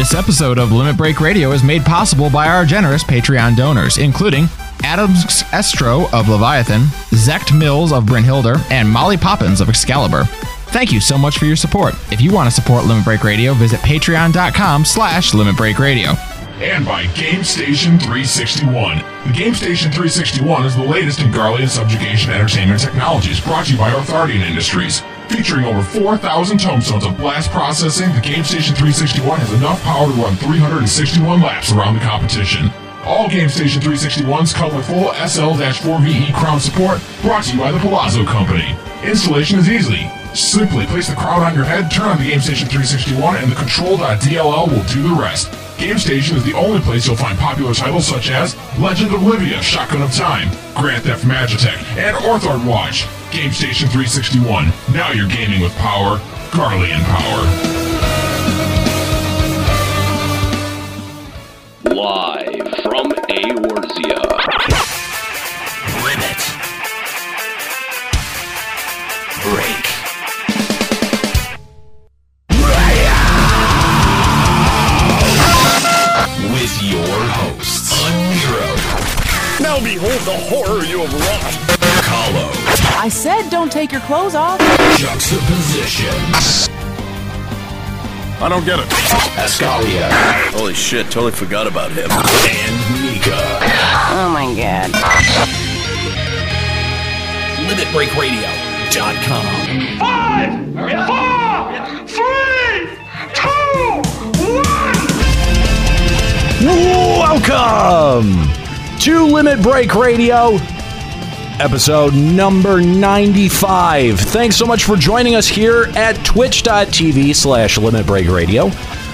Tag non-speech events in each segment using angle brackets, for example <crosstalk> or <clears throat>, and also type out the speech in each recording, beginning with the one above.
This episode of Limit Break Radio is made possible by our generous Patreon donors, including Adams Estro of Leviathan, Zecht Mills of Brynhildr, and Molly Poppins of Excalibur. Thank you so much for your support. If you want to support Limit Break Radio, visit patreon.com slash Limit Break Radio. And by GameStation 361. The GameStation 361 is the latest in Garlean subjugation entertainment technologies brought to you by Artharian Industries. Featuring over 4,000 tomestones of blast processing, the GameStation 361 has enough power to run 361 laps around the competition. All GameStation 361s come with full SL-4VE E crown support, brought to you by the Palazzo Company. Installation is easy. Simply place the crown on your head, turn on the GameStation 361, and the Control.dll will do the rest. GameStation is the only place you'll find popular titles such as Legend of Livia, Shotgun of Time, Grand Theft Magitech, and Orthard Watch. GameStation 361. Now you're gaming with power. Garlean power. Live from Eorzea. Now the horror you have wrought. Kahlo, I said don't take your clothes off. Juxtaposition, I don't get it. Escalia, Holy shit, totally forgot about him. and Mika. Oh my god. LimitBreakRadio.com. Five, four, three, two, one. Welcome to Limit Break Radio, episode number 95. Thanks so much for joining us here at twitch.tv slash Limit Break Radio.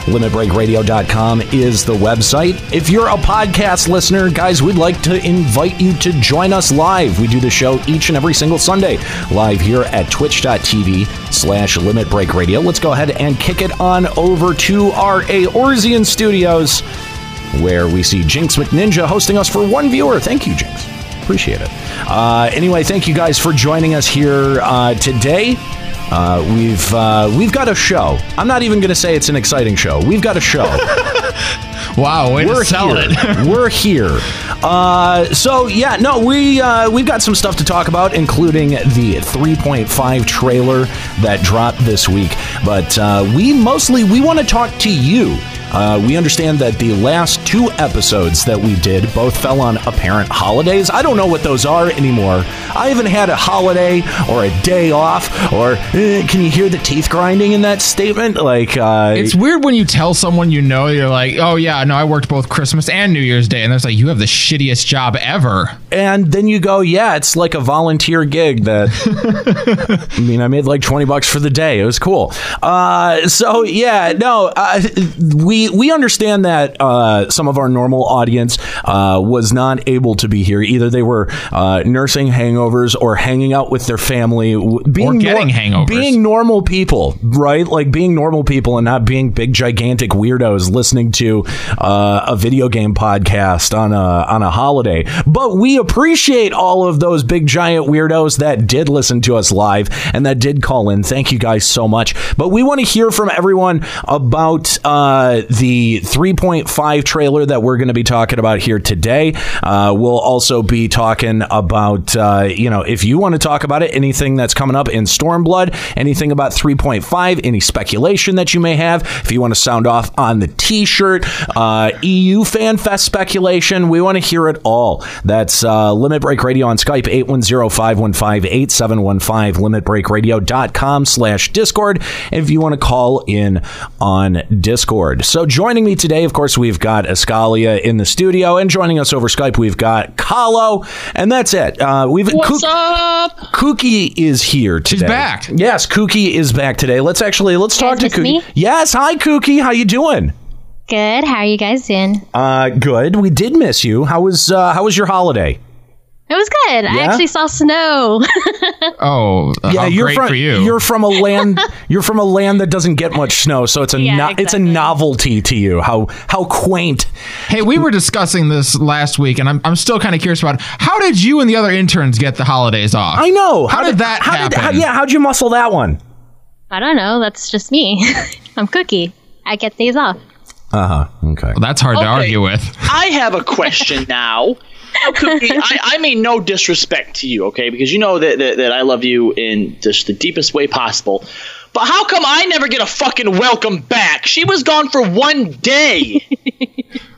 LimitBreakRadio.com is the website. If you're a podcast listener, guys, we'd like to invite you to join us live. We do the show each and every single Sunday live here at twitch.tv slash Limit Break Radio. Let's go ahead and kick it on over to our Eorzean studios where we see Jinx McNinja hosting us for one viewer. Thank you, Jinx. Appreciate it. Uh, anyway, thank you guys for joining us here uh, today. Uh, we've uh, we've got a show. I'm not even going to say it's an exciting show. We've got a show. <laughs> Wow, way We're to sell here. it. <laughs> We're here. Uh, so yeah, no, we uh, we've got some stuff to talk about, including the 3.5 trailer that dropped this week. But uh, we mostly we want to talk to you. Uh, we understand that the last two episodes that we did both fell on apparent holidays. I don't know what those are anymore. I haven't had a holiday or a day off. Or eh, can you hear the teeth grinding in that statement? Like uh, It's weird when you tell someone you know, you're like, oh yeah, no, I worked both Christmas and New Year's Day. And they're like, you have the shittiest job ever. and then you go, yeah, it's like a volunteer gig that <laughs> I mean, I made like 20 bucks for the day. It was cool. Uh, so yeah, no, uh, we, we understand that, uh, some of our normal audience, uh, was not able to be here. Either they were, uh, nursing hangovers or hanging out with their family, being getting hangovers. being normal people, right? Like being normal people and not being big gigantic weirdos listening to uh, a video game podcast on a on a holiday. But we appreciate all of those big giant weirdos that did listen to us live and that did call in. Thank you guys so much. But we want to hear from everyone about uh, the 3.5 trailer that we're going to be talking about here today. Uh, we'll also be talking about uh, you know if you want to talk about it, anything that's coming up in Stormblood, anything about 3.5, any speculation that you may have. If you want to sound off on the T-shirt, uh, EU Fan Fest speculation, we want to hear it all. That's uh, Limit Break Radio on Skype 810-515-8715, limitbreakradio.com slash Discord. If you want to call in on Discord. So joining me today, of course, we've got Escalia in the studio, and joining us over Skype, we've got Kahlo, and that's it. Uh, we've What's Kook- up? Kookie is here today. She's back. Yes, Kookie is back today. Let's actually let's talk to miss Kookie. me? Yes, hi Kookie. How you doing? Good. How are you guys doing? Uh, good. We did miss you. How was uh, how was your holiday? It was good. I actually saw snow. <laughs> Oh, yeah, how you're great from for you. you're from a land <laughs> you're from a land that doesn't get much snow, so it's a Yeah, no- it's a novelty to you. How how quaint. hey, we were discussing this last week, and I'm, I'm still kind of curious about how did you and the other interns get the holidays off? I know. How, did, that how happen? Did, how, yeah, how'd you muscle that one? I don't know. That's just me. <laughs> I'm Kookie. I get days off. Uh huh. Okay. Well, that's hard to argue with. I have a question now. Now, Kookie, I, I mean no disrespect to you, okay? Because you know that, that, that I love you in just the deepest way possible. But how come I never get a fucking welcome back? She was gone for one day. <laughs>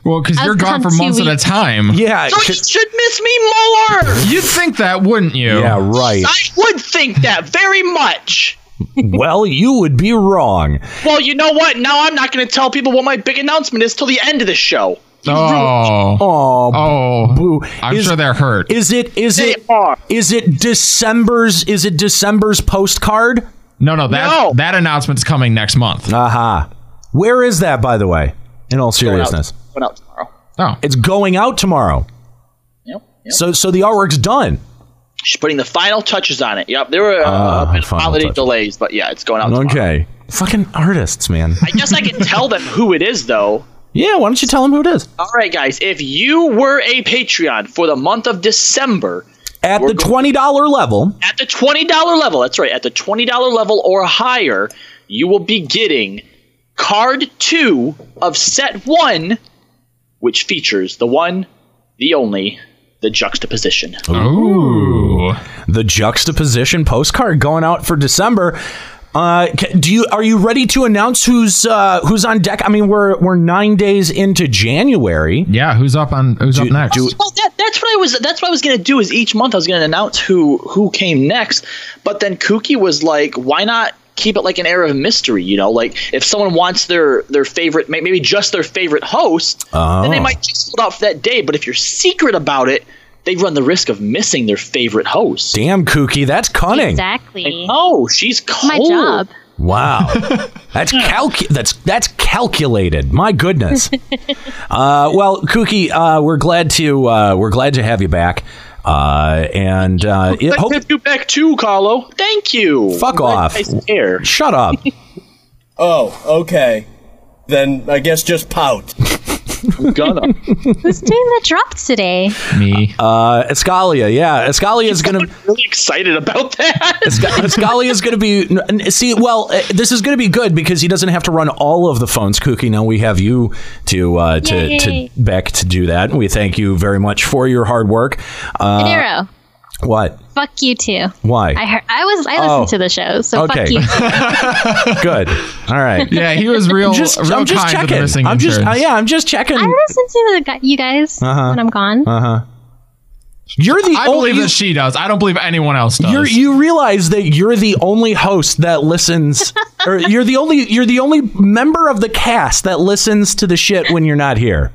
Well, because you're gone gone for two months at a time. Yeah. So you should miss me more. You'd think that, wouldn't you? Yeah. Right. I would think that very much. well, you would be wrong. Well, you know what? Now I'm not going to tell people what my big announcement is till the end of the show. Oh. Oh. Oh. Boo. I'm Is- sure they're hurt. Is it? Is They it? are. Is it December's? Is it December's postcard? No, no, that No. that announcement's coming next month. Aha. Where is that, by the way? In all Going out, seriousness, going out tomorrow. Oh, it's going out tomorrow. Yep. yep. So, so the artwork's done. She's putting the final touches on it. Yep. There were uh, a bit of holiday touches. delays, but yeah, it's going out tomorrow. Okay. Fucking artists, man. I guess I can tell them who it is, though. Yeah. Why don't you tell them who it is? All right, guys. If you were a Patreon for the month of December At the twenty dollar level. at the twenty dollar level, that's right, at the twenty dollar level or higher, you will be getting card two of set one, which features the one, the only, the juxtaposition. Ooh. the juxtaposition postcard going out for December. Uh, do you are you ready to announce who's uh, who's on deck? I mean, we're we're nine days into January. Yeah, who's up on who's up next? Well, that, that's what I was. That's what I was going to do. Is each month I was going to announce who who came next. But then Kookie was like, "Why not keep it like an air of mystery?" You know, like if someone wants their their favorite, maybe just their favorite host, then they Oh. might just hold out for that day. But if you're secret about it, they run the risk of missing their favorite host. Damn, Kookie, that's cunning. Exactly. Oh, she's cold. My job. Wow, <laughs> that's calcu- that's that's calculated. My goodness. <laughs> uh, well, Kookie, uh, we're glad to uh, we're glad to have you back. Uh, and uh, it, Let's hope, have you back too, Carlo. Thank you. Fuck I'm glad off. you care. shut up. <laughs> Oh, okay. Then I guess just pout. <laughs> Gonna. Who's doing the drops today? Me. Uh, Escalia, yeah, Escalia is gonna. really excited about that. Scully <laughs> is going to be see. Well, uh, this is going to be good because he doesn't have to run all of the phones. Kookie, now we have you to uh, to, to Beck to do that. We thank you very much for your hard work. Uh, Nero, what? fuck you too. Why? I heard. I was. I listened Oh. to the show, so Okay. fuck you. <laughs> <laughs> good. All right. Yeah, he was real, Just, real I'm just kind checking. missing I'm just, uh, yeah, I'm just checking. I listen to the, gu- you guys Uh-huh. when I'm gone. Uh huh. You're the I only. believe that she does. I don't believe anyone else does. You're, you realize that you're the only host that listens, <laughs> or you're the only you're the only member of the cast that listens to the shit when you're not here.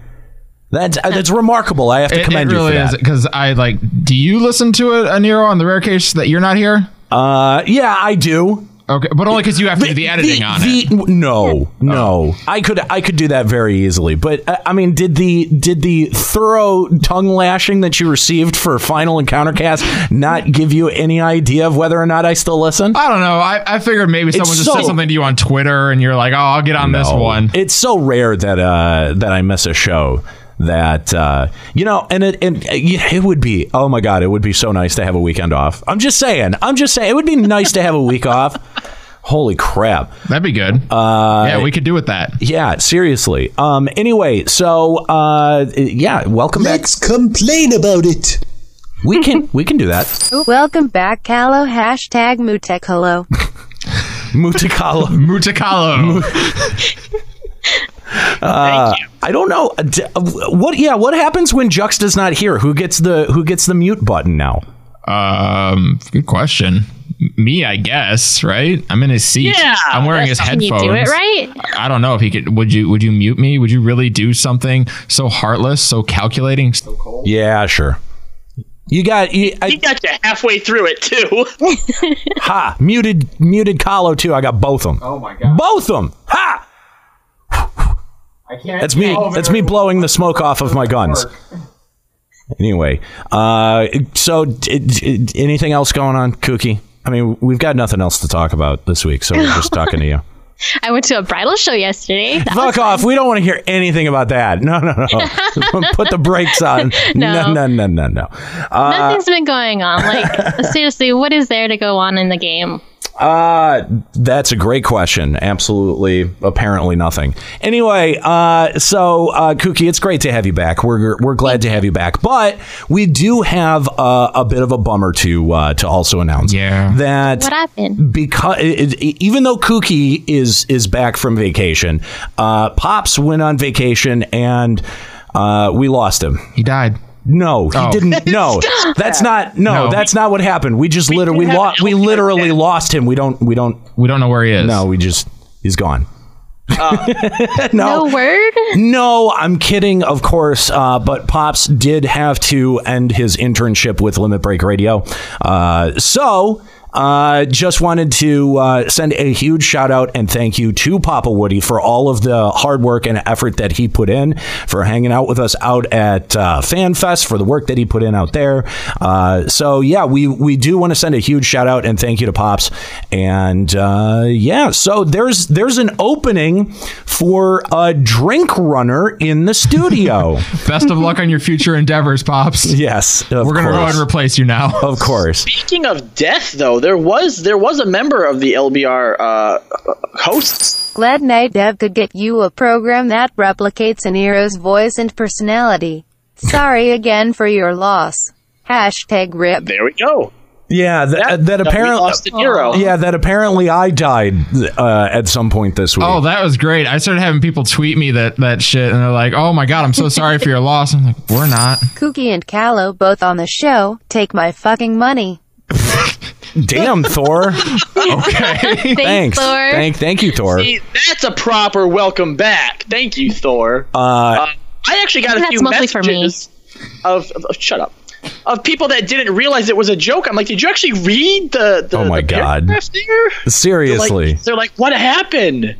That's uh, that's remarkable. I have to it, commend it really you for is that. because I like. Do you listen to it, Aniro, on the rare case that you're not here? Uh, yeah, I do. Okay, but only because you have to do the editing on it. the- No, no, I could I could do that very easily. But uh, I mean, did the did the thorough tongue lashing that you received for Final Encounter Cast not give you any idea of whether or not I still listen? I don't know. I, I figured maybe someone just so- said something to you on Twitter, and you're like, "Oh, I'll get on this one." It's so rare that uh, that I miss a show that uh, you know, and it and uh, it would be oh my god, it would be so nice to have a weekend off. I'm just saying, I'm just saying, it would be nice to have a week off. <laughs> Holy crap! That'd be good. Uh, yeah, we could do with that. Yeah, seriously. Um. Anyway, so uh, yeah, welcome back. Let's complain about it. We can we can do that. <laughs> Welcome back, Kahlo. Hashtag Mutekalo. Mutakalo. Mutakalo. Uh, I don't know Uh, d- uh, what. Yeah, what happens when Jux does not hear? Who gets the who gets the mute button now? Um, good question. Me, I guess. Right? I'm in his seat. Yeah, I'm wearing his Can headphones. you do it right? I don't know if he could. Would you? Would you mute me? Would you really do something so heartless, so calculating? So cold? Yeah, sure. You got you, He I, got you halfway through it too. ha muted muted Kahlo too. I got both of them. Oh my god! Both of them. Ha! I can't. That's me. That's me blowing the smoke off of my guns. Anyway, uh, so d- d- anything else going on, Kookie? I mean, we've got nothing else to talk about this week, so we're just talking to you. <laughs> I went to a bridal show yesterday. That Fuck off. We don't want to hear anything about that. No, no, no. <laughs> Put the brakes on. <laughs> No, No. no, no, no, no. Uh, Nothing's been going on. Like seriously, what is there to go on in the game? Uh, that's a great question. Absolutely, apparently nothing. Anyway, uh, so uh, Kookie, it's great to have you back. We're we're glad to have you back, but we do have uh, a bit of a bummer to uh, to also announce. Yeah, that What happened? because it, it- even though Kookie is is back from vacation, uh, Pops went on vacation and uh, we lost him. He died. No, he Oh. didn't. <laughs> No, that's not. No, No. that's not what happened. We just literally we, have lo- we literally dead. lost him. We don't. We don't. We don't know where he is. No, we just he's gone. <laughs> No word? No, I'm kidding, of course. Uh, but Pops did have to end his internship with Limit Break Radio. Uh, so. Uh, just wanted to uh, send a huge shout out and thank you to Papa Woody for all of the hard work and effort that he put in, for hanging out with us out at uh, FanFest, for the work that he put in out there. Uh, so yeah, we we do want to send a huge shout out and thank you to Pops. And uh, yeah, so there's there's an opening for a drink runner in the studio. <laughs> Best of luck on your future endeavors, pops. yes, of We're gonna go course. ahead and replace you now. Of course. Speaking of death, though, there was there was a member of the LBR uh, hosts. Glad Night Dev could get you a program that replicates Aniro's voice and personality. Sorry again for your loss. Hashtag RIP. There we go. Yeah, th- that, that we apparently lost a hero. Yeah, that apparently I died uh, at some point this week. Oh, that was great. I started having people tweet me that that shit, and they're like, "Oh my god, I'm so sorry for your loss." I'm like, "We're not." Kookie and Kahlo both on the show. Take my fucking money. Damn, Thor. <laughs> Okay. Thanks. Thor. Thank, thank you, Thor. See, that's a proper welcome back. Thank you, Thor. Uh, Uh, I actually got a few mostly for me. messages of, of, of- shut up of people that didn't realize it was a joke. I'm like, did you actually read the? the Oh my the God. paragraph there? They're seriously. like, they're like, what happened?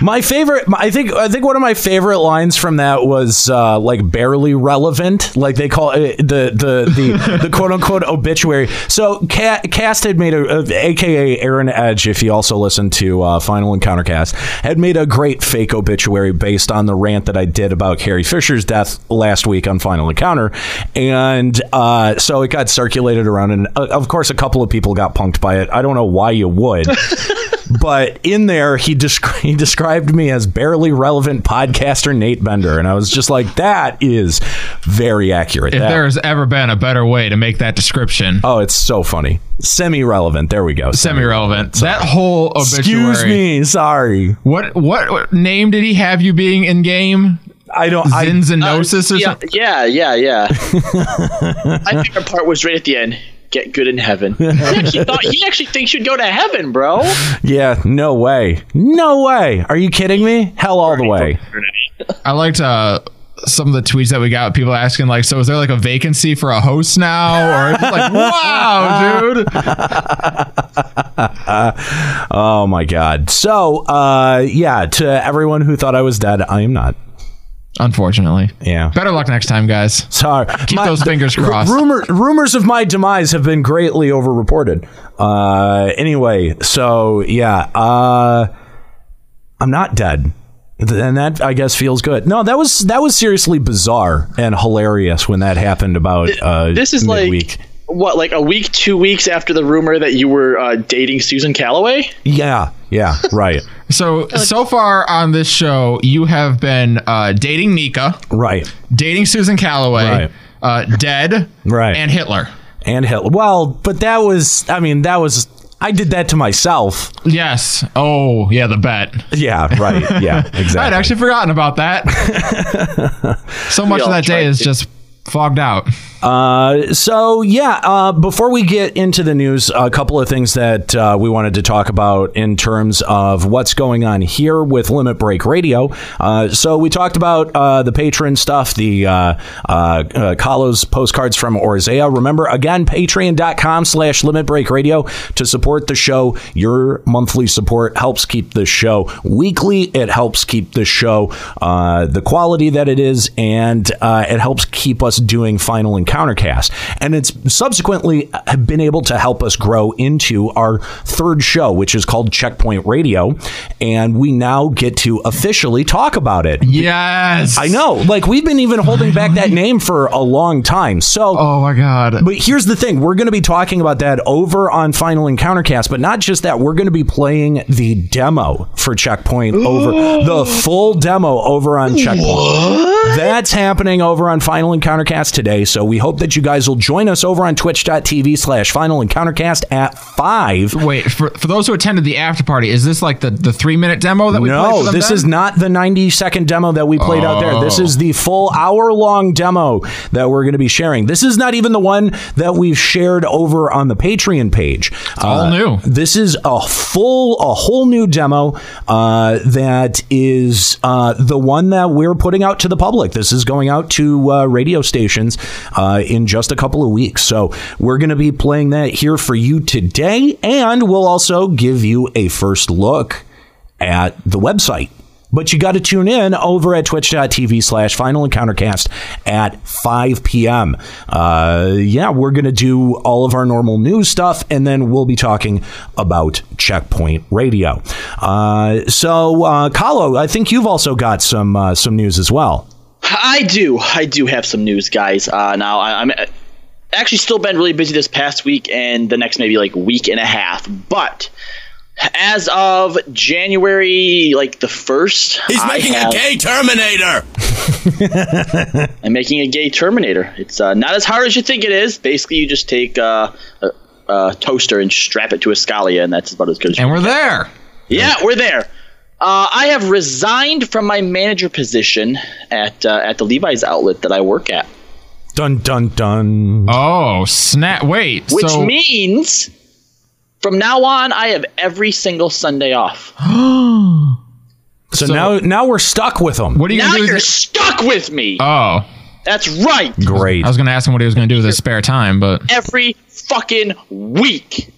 My favorite, I think, I think one of my favorite lines from that was uh, like barely relevant, like they call it the the the, <laughs> the quote unquote obituary. So Ca- Cass had made a, a, aka Aaron Edge, if you also listen to uh, Final Encounter Cast, had made a great fake obituary based on the rant that I did about Carrie Fisher's death last week on Final Encounter, and uh, so it got circulated around, and uh, of course a couple of people got punked by it. I don't know why you would. <laughs> but in there he, descri- <laughs> he described me as barely relevant podcaster Nate Bender, and I was just like, that is very accurate. If That- there's ever been a better way to make that description, oh, it's so funny, semi-relevant. There we go, semi-relevant. That whole obituary. Excuse me, sorry. What, what what name did he have you being in game? I don't. I, Zinzinosis uh, or yeah, something. yeah, yeah, yeah. <laughs> My favorite part was right at the end. Get good in heaven. <laughs> He actually, thought, he actually thinks you'd go to heaven, bro. yeah, no way, no way. Are you kidding me? Hell all the way. I liked uh, some of the tweets that we got. People asking like, "So is there like a vacancy for a host now?" Or it's like, <laughs> "Wow, dude." <laughs> oh my god. So, uh, yeah, to everyone who thought I was dead, I am not. Unfortunately, Yeah. better luck next time, guys. Sorry. Keep those <laughs> fingers crossed. rumor, rumors of my demise have been greatly overreported. Uh, anyway, so yeah, uh, I'm not dead. And that I guess feels good. No, that was that was seriously bizarre and hilarious when that happened about uh, This is like midweek. What, like a week, two weeks after the rumor that you were uh, dating Susan Calloway. yeah, yeah, <laughs> right, So so far on this show, you have been uh, dating Nika, right, dating Susan Calloway, Right. uh, dead, right, and Hitler. and Hitler. Well, but that was, I mean, that was. I did that to myself. Yes. Oh, yeah, the bet. Yeah, right. Yeah, <laughs> exactly. I'd actually forgotten about that. <laughs> so much of that day is to. just fogged out. Uh, so yeah, uh, before we get into the news, a couple of things that uh, we wanted to talk about in terms of what's going on here with Limit Break Radio. Uh, so we talked about uh, the patron stuff, the uh, uh, Kalos postcards from Eorzea. Remember, again, patreon.com slash Limit Break Radio to support the show. Your monthly support helps keep the show weekly. It helps keep the show the quality that it is, and it helps keep us us doing Final Encounter Cast. And it's subsequently been able to help us grow into our third show, which is called Checkpoint Radio. And we now get to officially talk about it. Yes. I know. Like, we've been even holding back that name for a long time. So, oh my God. But here's the thing we're going to be talking about that over on Final Encounter Cast, but not just that, we're going to be playing the demo for Checkpoint over <gasps> the full demo over on Checkpoint. That's happening over on Final Encounter Cast today. So we hope that you guys will join us over on twitch.tv slash Final Encounter Cast at 5. Wait, for, for those who attended the after party, is this like the, the three minute demo that we played No, this then? is not the 90 second demo that we played out there. This Oh. is the full hour long demo that we're going to be sharing. This is not even the one that we've shared over on the Patreon page. It's all new. This is a full, a whole new demo uh, that is uh, the one that we're putting out to the public. This is going out to uh, radio stations uh, in just a couple of weeks. So we're going to be playing that here for you today, and we'll also give you a first look at the website. But you got to tune in over at twitch.tv slash final encountercast at 5 p.m. Uh, yeah, we're going to do all of our normal news stuff, and then we'll be talking about Checkpoint Radio. Uh, so, uh, Kahlo, I think you've also got some uh, some news as well. I do. I do have some news, guys. Uh, now I, I'm uh, actually still been really busy this past week and the next maybe like week and a half. But as of January, like the first, He's I making have- a gay Terminator. <laughs> I'm making a gay Terminator. It's uh, not as hard as you think it is. Basically, you just take uh, a, a toaster and strap it to a Scalia, and that's about as good as. And we're there. Yeah, we're there. Uh, I have resigned from my manager position at uh, at the Levi's outlet that I work at. Dun dun dun. Oh, snap. Wait. Which so, means from now on, I have every single Sunday off. <gasps> So, now now we're stuck with them. What are you now going to do? you're with- stuck with me. oh. That's right. Great. I was going to ask him what he was going to do with his spare time, but. Every fucking week.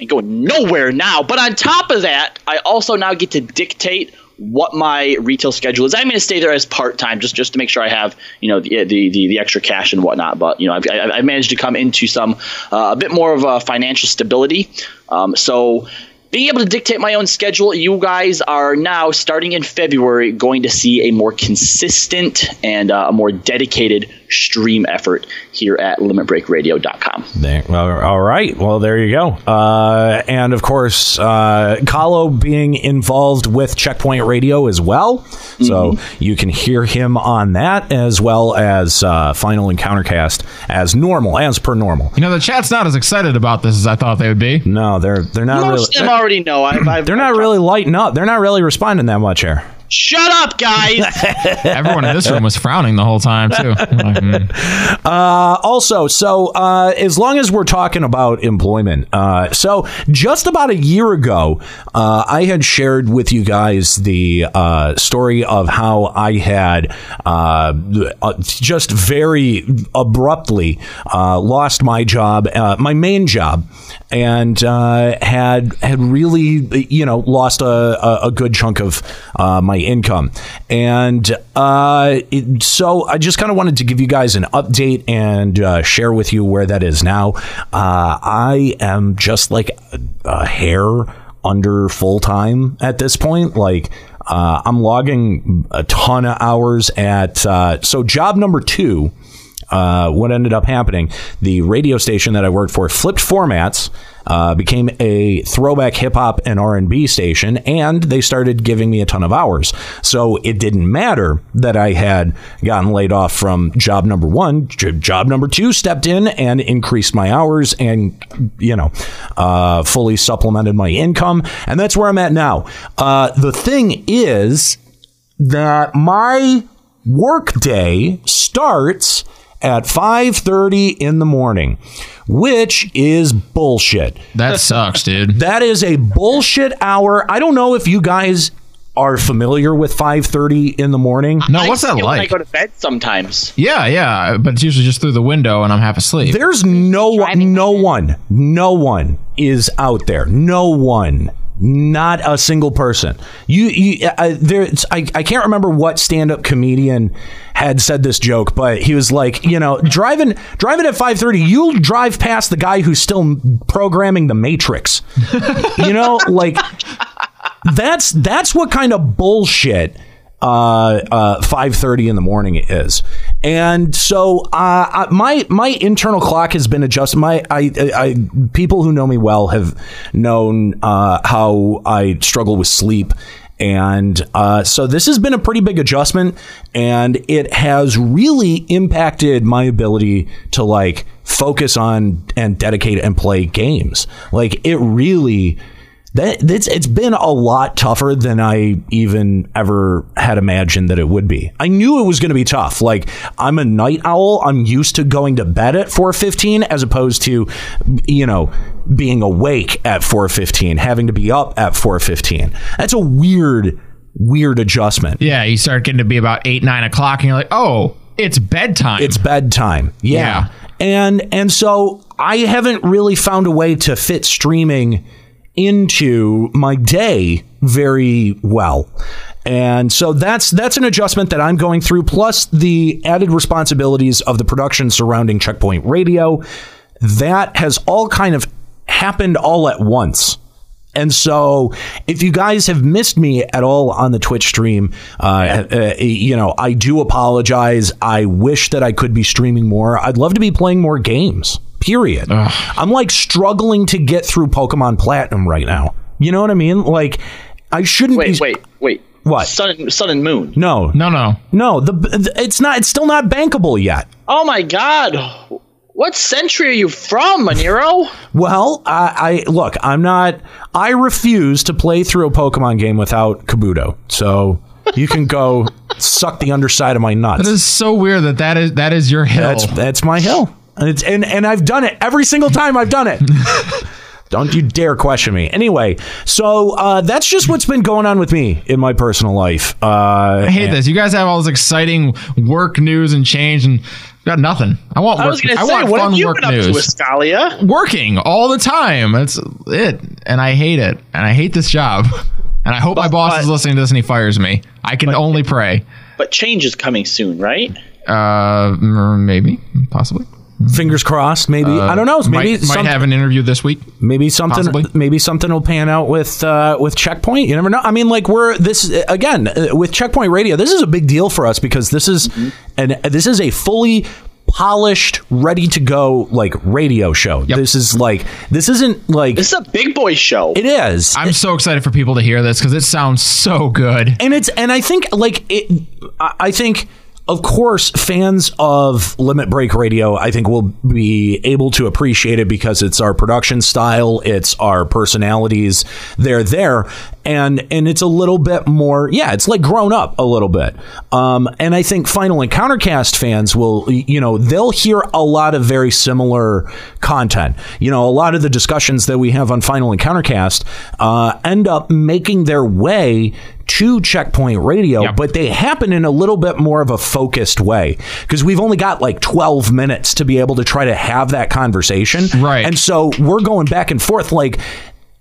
Ain't going nowhere now. But on top of that, I also now get to dictate what my retail schedule is. I'm going to stay there as part time, just just to make sure I have you know the the, the, the extra cash and whatnot. But you know I've, I've I've managed to come into some uh, a bit more of a financial stability. Um, so being able to dictate my own schedule, you guys are now starting in February going to see a more consistent and uh, a more dedicated stream effort here at LimitBreakRadio.com. There, all right. Well, there you go. Uh, and of course, uh, Kahlo being involved with Checkpoint Radio as well. So you can hear him on that as well as uh, Final Encountercast as normal, as per normal. You know, the chat's not as excited about this as I thought they would be. No, they're they're not really. Most of them already know. I've, <clears throat> I've, They're not really lighting up. They're not really responding that much here. Shut up, guys! <laughs> Everyone in this room was frowning the whole time, too. Like, mm. Uh, also, so uh, as long as we're talking about employment, uh, so just about a year ago, uh, I had shared with you guys the uh, story of how I had uh, uh, just very abruptly uh, lost my job, uh, my main job, and uh, had had really you know lost a, a, a good chunk of uh, my income, and uh, it, so I just kind of wanted to give you guys an update and uh, share with you where that is now. Uh, I am just like a, a hair under full time at this point, like. Uh, I'm logging a ton of hours at uh, so job number two uh, what ended up happening, the radio station that I worked for flipped formats, uh, became a throwback hip hop and R and B station, and they started giving me a ton of hours. So it didn't matter that I had gotten laid off from job number one. Job number two stepped in and increased my hours, and you know, uh, fully supplemented my income, and that's where I'm at now. Uh, the thing is that my workday starts at 5:30 in the morning, which is bullshit. That sucks, dude. <laughs> That is a bullshit hour. I don't know if you guys are familiar with 5:30 in the morning. No, what's that I feel when I go to bed sometimes. Yeah, yeah, but it's usually just through the window and I'm half asleep. There's no one, no one, no one is out there. No one Not a single person. You, you uh, there. it's- I, I can't remember what stand-up comedian had said this joke, but he was like, you know, driving driving at five thirty, you'll drive past the guy who's still programming the Matrix. <laughs> you know, like that's that's what kind of bullshit uh, uh, 5.30 in the morning it is. And so uh, my my internal clock has been adjusted. My I, I, I people who know me well have known uh, how I struggle with sleep. And uh, so this has been a pretty big adjustment and it has really impacted my ability to like focus on and dedicate and play games. Like it really that it's it's been a lot tougher than I even ever had imagined that it would be. I knew it was going to be tough. Like I'm a night owl. I'm used to going to bed at 4:15 as opposed to you know being awake at 4:15, having to be up at 4:15. That's a weird weird adjustment. Yeah, you start getting to be about eight, nine o'clock, and you're like, oh, it's bedtime. It's bedtime. Yeah. And and so I haven't really found a way to fit streaming into my day very well. And so that's that's an adjustment that I'm going through plus the added responsibilities of the production surrounding Checkpoint Radio. That has all kind of happened all at once. And so, if you guys have missed me at all on the Twitch stream, uh, uh, you know, I do apologize. I wish that I could be streaming more. I'd love to be playing more games, period. I'm like struggling to get through Pokemon Platinum right now. You know what I mean? Like, I shouldn't Wait, be. wait, wait. What? Sun, sun and moon. No, no, no, no. The, the it's not. It's still not bankable yet. Oh my god. What century are you from, Manero? <laughs> Well, I, I look. I'm not. I refuse to play through a Pokemon game without Kabuto. So you can go <laughs> suck the underside of my nuts. That is so weird that that is that is your hill. That's that's my hill. And it's and and I've done it every single time I've done it. <laughs> Don't you dare question me. Anyway, so uh, that's just what's been going on with me in my personal life. Uh, I hate this. You guys have all this exciting work news and change, and got nothing. I want. I Work, was going to I say, want what fun have you work been up news. to, Escalia? Working all the time. That's it, and I hate it, and I hate this job. And I hope my boss is listening to this and he fires me. I can only pray. But change is coming soon, right? Uh, mm, maybe, possibly. Fingers crossed. Maybe Uh, I don't know. Maybe might, might have an interview this week. Maybe something. Possibly. Maybe something will pan out with uh, with Checkpoint. You never know. I mean, like we're this again uh, with Checkpoint Radio. This is a big deal for us because this is and this is a fully polished, ready to go like radio show. This is like this isn't like this is a big boy show. It is. I'm so excited for people to hear this because it sounds so good. and it's and I think like it. I I think. Of course, fans of Limit Break Radio, I think, will be able to appreciate it because it's our production style, it's our personalities. They're there, and and it's a little bit more. Yeah, it's like grown up a little bit. Um, and I think Final encounter cast fans will, you know, they'll hear a lot of very similar content. You know, a lot of the discussions that we have on Final encounter cast uh, end up making their way to Checkpoint Radio, but they happen in a little bit more of a focused way because we've only got like 12 minutes to be able to try to have that conversation. Right. And so we're going back and forth like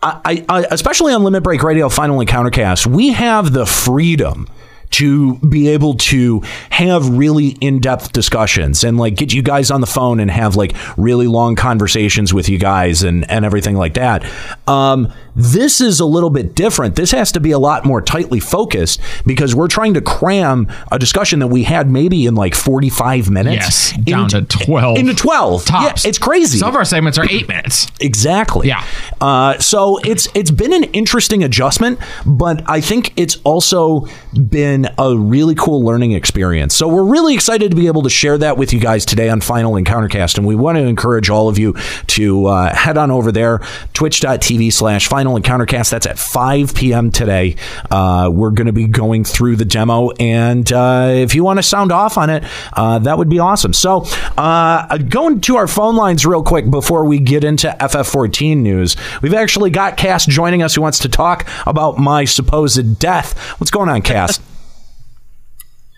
I, I especially on Limit Break Radio Final Encountercast, we have the freedom to be able to have really in-depth discussions and like get you guys on the phone and have like really long conversations with you guys and and everything like that. Um, this is a little bit different. This has to be a lot more tightly focused because we're trying to cram a discussion that we had maybe in like 45 minutes. Yes, down to 12. Into 12. Tops. Yeah, it's crazy. Some of our segments are eight minutes. Exactly. Yeah. Uh, so it's it's been an interesting adjustment, but I think it's also been a really cool learning experience. So we're really excited to be able to share that with you guys today on Final Encountercast. And we want to encourage all of you to uh, head on over there, twitch.tv slash Final Encountercast. That's at 5 p.m. today. Uh, we're going to be going through the demo, and uh, if you want to sound off on it, uh, that would be awesome. So uh, going to our phone lines real quick before we get into FF14 news, we've actually got Cass joining us who wants to talk about my supposed death. What's going on, Cass? <laughs>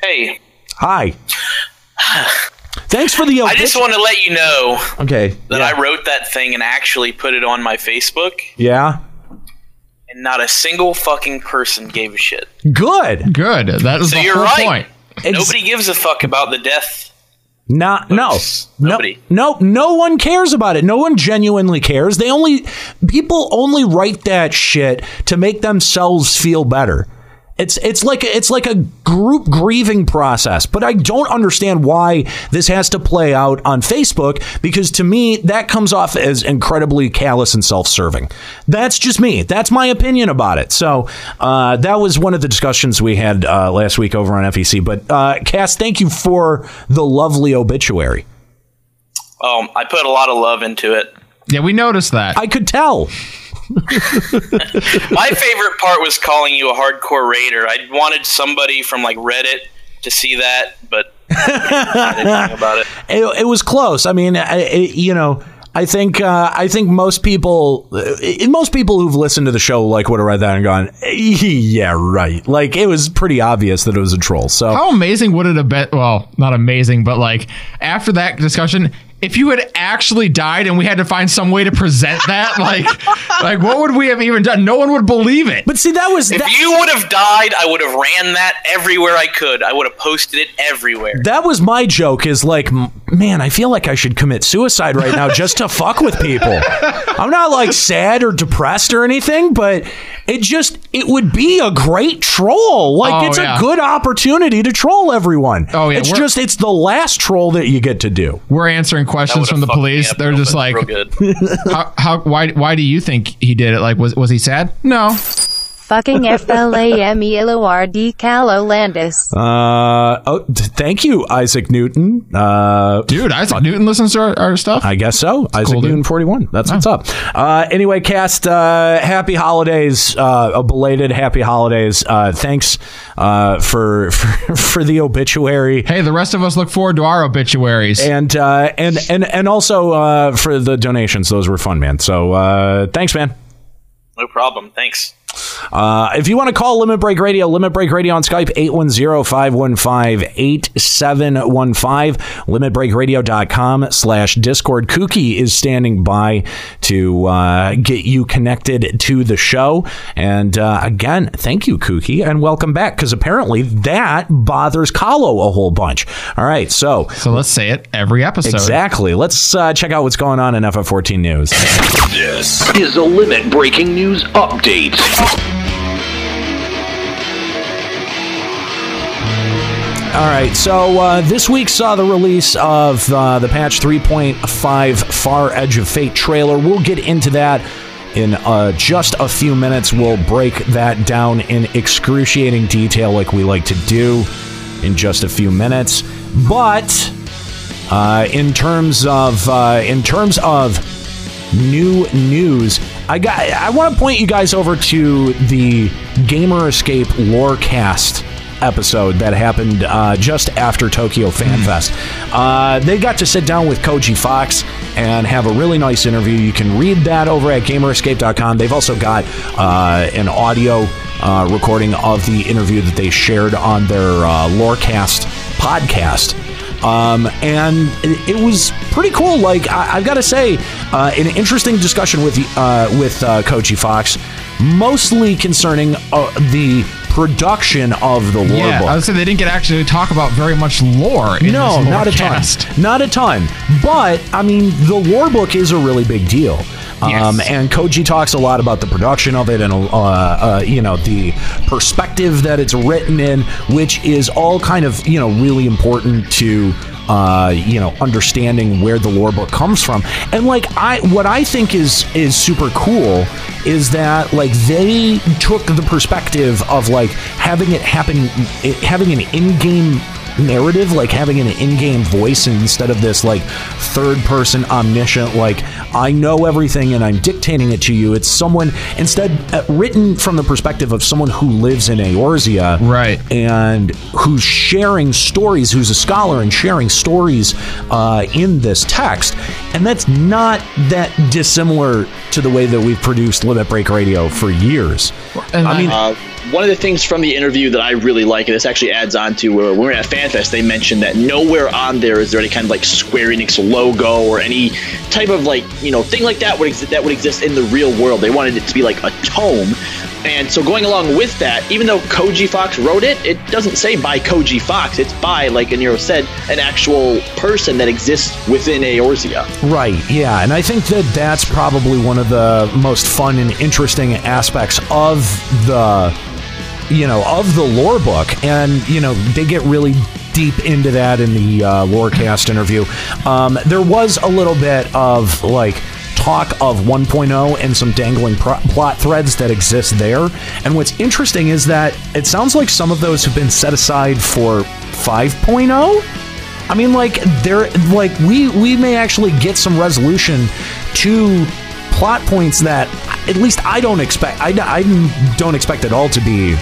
Hey, Hi. <sighs> Thanks for the. I just want to let you know Okay. that I wrote that thing and actually put it on my Facebook, Yeah. and and not a single fucking person gave a shit. Good. Good. That is So the you're whole right. point. Nobody gives a fuck about the death. Not no. Nobody. No, no, no one cares about it. No one genuinely cares. They only people only write that shit to make themselves feel better. It's it's like it's like a group grieving process, but I don't understand why this has to play out on Facebook because to me that comes off as incredibly callous and self-serving. That's just me. That's my opinion about it. So uh, that was one of the discussions we had uh, last week over on FEC. But uh, Cass, thank you for the lovely obituary. Um, I put a lot of love into it. Yeah, we noticed that. I could tell. <laughs> My favorite part was calling you a hardcore raider. I wanted somebody from like Reddit to see that, but I didn't know about it. <laughs> It, it was close. I mean, I, it, you know, I think uh, I think most people, uh, most people who've listened to the show, like would have read that and gone, "Yeah, right." Like it was pretty obvious that it was a troll. So How amazing would it have been? Well, not amazing, but like after that discussion, if you had actually died and we had to find some way to present that, <laughs> like, like what would we have even done? No one would believe it. But see, that was If you would have died, I would have ran that everywhere I could. I would have posted it everywhere. That was my joke. Is like, man, I feel like I should commit suicide right now just to fuck with people. I'm not like sad or depressed or anything, but it just it would be a great troll. Like Oh, it's yeah. a good opportunity to troll everyone. Oh, yeah, it's just it's the last troll that you get to do. We're answering questions from the police. They're just like, <laughs> how, how, why, why do you think he did it? Like, was, was he sad? No. Fucking <laughs> F L A M E L O R D Calo Landis. Uh oh, thank you, Isaac Newton. Uh, dude, Isaac Newton listens to our, our stuff. I guess so. Isaac cool. Newton, forty-one. That's what's up. Uh, anyway, Cass. Uh, happy holidays. Uh, a belated happy holidays. Uh, thanks uh, for, for <laughs> for the obituary. Hey, the rest of us look forward to our obituaries. And uh, and and and also uh, for the donations. Those were fun, man. So uh, thanks, man. No problem. Thanks. Uh, if you want to call Limit Break Radio, Limit Break Radio on Skype, 810-515-8715, limitbreakradio.com slash Discord. Kookie is standing by to uh, get you connected to the show. And uh, again, thank you, Kookie, and welcome back, because apparently that bothers Kahlo a whole bunch. All right, so... So let's say it every episode. Exactly. Let's uh, check out what's going on in FF14 News. This is a limit breaking news update. All right, so uh, this week saw the release of uh, the patch 3.5 Far Edge of Fate trailer. We'll get into that in uh, just a few minutes. We'll break that down in excruciating detail, like we like to do, in just a few minutes. But uh, in terms of uh, in terms of new news. I got. I want to point you guys over to the Gamer Escape Lorecast episode that happened uh, just after Tokyo Fan Fest. Uh, they got to sit down with Koji Fox and have a really nice interview. You can read that over at GamerEscape.com. They've also got uh, an audio uh, recording of the interview that they shared on their uh, Lorecast podcast um, and it, was pretty cool. Like I, I've got to say, uh, an interesting discussion with uh, with uh, Koji Fox, mostly concerning uh, the production of the lore Yeah, book. I would say they didn't get actually talk about very much lore. In no, this not a Lorecast. ton. Not a ton. But I mean, the lore book is a really big deal. Um, and Koji talks a lot about the production of it and uh, uh, you know the perspective that it's written in, which is all kind of you know really important to uh, you know understanding where the lore book comes from. And like I, what I think is is super cool is that like they took the perspective of like having it happen, it, having an in-game narrative, like having an in-game voice instead of this like third-person omniscient, like I know everything and I'm dictating it to you. It's someone instead uh, written from the perspective of someone who lives in Eorzea, right, and who's sharing stories, who's a scholar and sharing stories uh, in this text, and that's not that dissimilar to the way that we've produced Limit Break Radio for years. I mean, uh, one of the things from the interview that I really like, and this actually adds on to when we were at FanFest, they mentioned that nowhere on there is there any kind of like Square Enix logo or any type of like you know thing like that would exist that would exist in the real world. They wanted it to be like a tome And so going along with that, even though Koji Fox wrote it, it doesn't say by Koji Fox. It's by, like Aniro said, an actual person that exists within Eorzea. Right, yeah. And I think that that's probably one of the most fun and interesting aspects of the you know, of the lore book. And, you know, they get really deep into that in the uh, Lorecast interview. Um, there was a little bit of like talk of 1.0 and some dangling pro- plot threads that exist there. And what's interesting is that it sounds like some of those have been set aside for 5.0. I mean, like they're like we we may actually get some resolution to plot points that at least I don't expect. I, I don't expect it all to be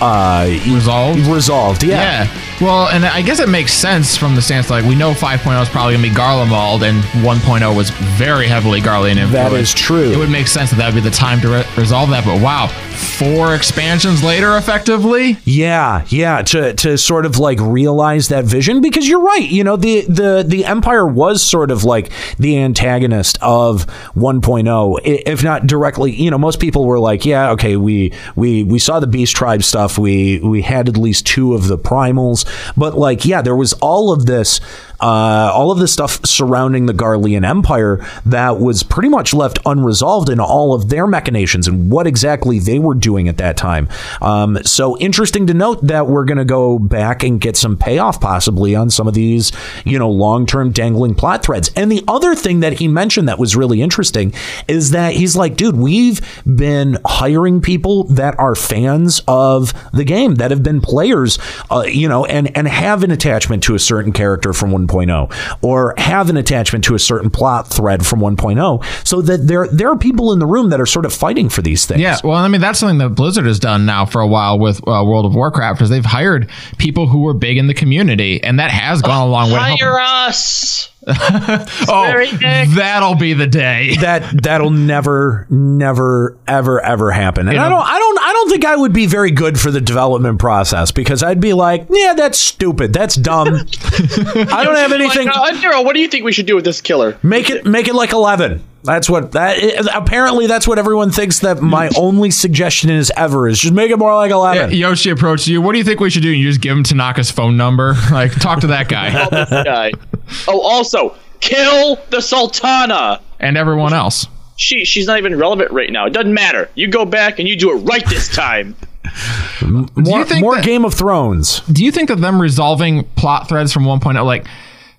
uh, resolved. Resolved, yeah. Yeah. Well, and I guess it makes sense from the stance like we know 5.0 is probably going to be Garlemald, and 1.0 was very heavily Garlean influenced. That is true. It would make sense that that would be the time to re- resolve that. But wow, four expansions later, effectively. Yeah, yeah. To to sort of like realize that vision because you're right. You know the the the Empire was sort of like the antagonist of 1.0, if not directly. You know, most people were like, yeah, okay, we we we saw the Beast Tribe stuff. We we had at least two of the primals, but like, yeah, there was all of this. Uh, all of the stuff surrounding the Garlean Empire that was pretty much left unresolved in all of their machinations and what exactly they were doing at that time. Um, so interesting to note that we're going to go back and get some payoff possibly on some of these, you know, long term dangling plot threads. And the other thing that he mentioned that was really interesting is that he's like, dude, we've been hiring people that are fans of the game, that have been players, uh, you know, and, and have an attachment to a certain character from 1.0 or have an attachment to a certain plot thread from 1.0 so that there there are people in the room that are sort of fighting for these things. Yeah, well, I mean that's something that Blizzard has done now for a while with uh, World of Warcraft, is they've hired people who were big in the community, and that has gone a long way. Hire us. Oh, that'll be the day. <laughs> That that'll never, never, ever, ever happen. And I don't, I don't, I don't think I would be very good for the development process because I'd be like, yeah, that's stupid, that's dumb. <laughs> I don't have anything. Like, uh, Nero, what do you think we should do with this killer? Make it, make it like eleven. That's what that. Apparently, that's what everyone thinks. That my <laughs> only suggestion is ever is just make it more like eleven. Yeah, Yoshi approaches you. What do you think we should do? And you just give him Tanaka's phone number. Like, talk to that guy Call this guy. Oh, also, kill the Sultana. and everyone else. She she's not even relevant right now. It doesn't matter. You go back and you do it right this time. <laughs> more more Game of Thrones. Do you think that them resolving plot threads from 1.0, like,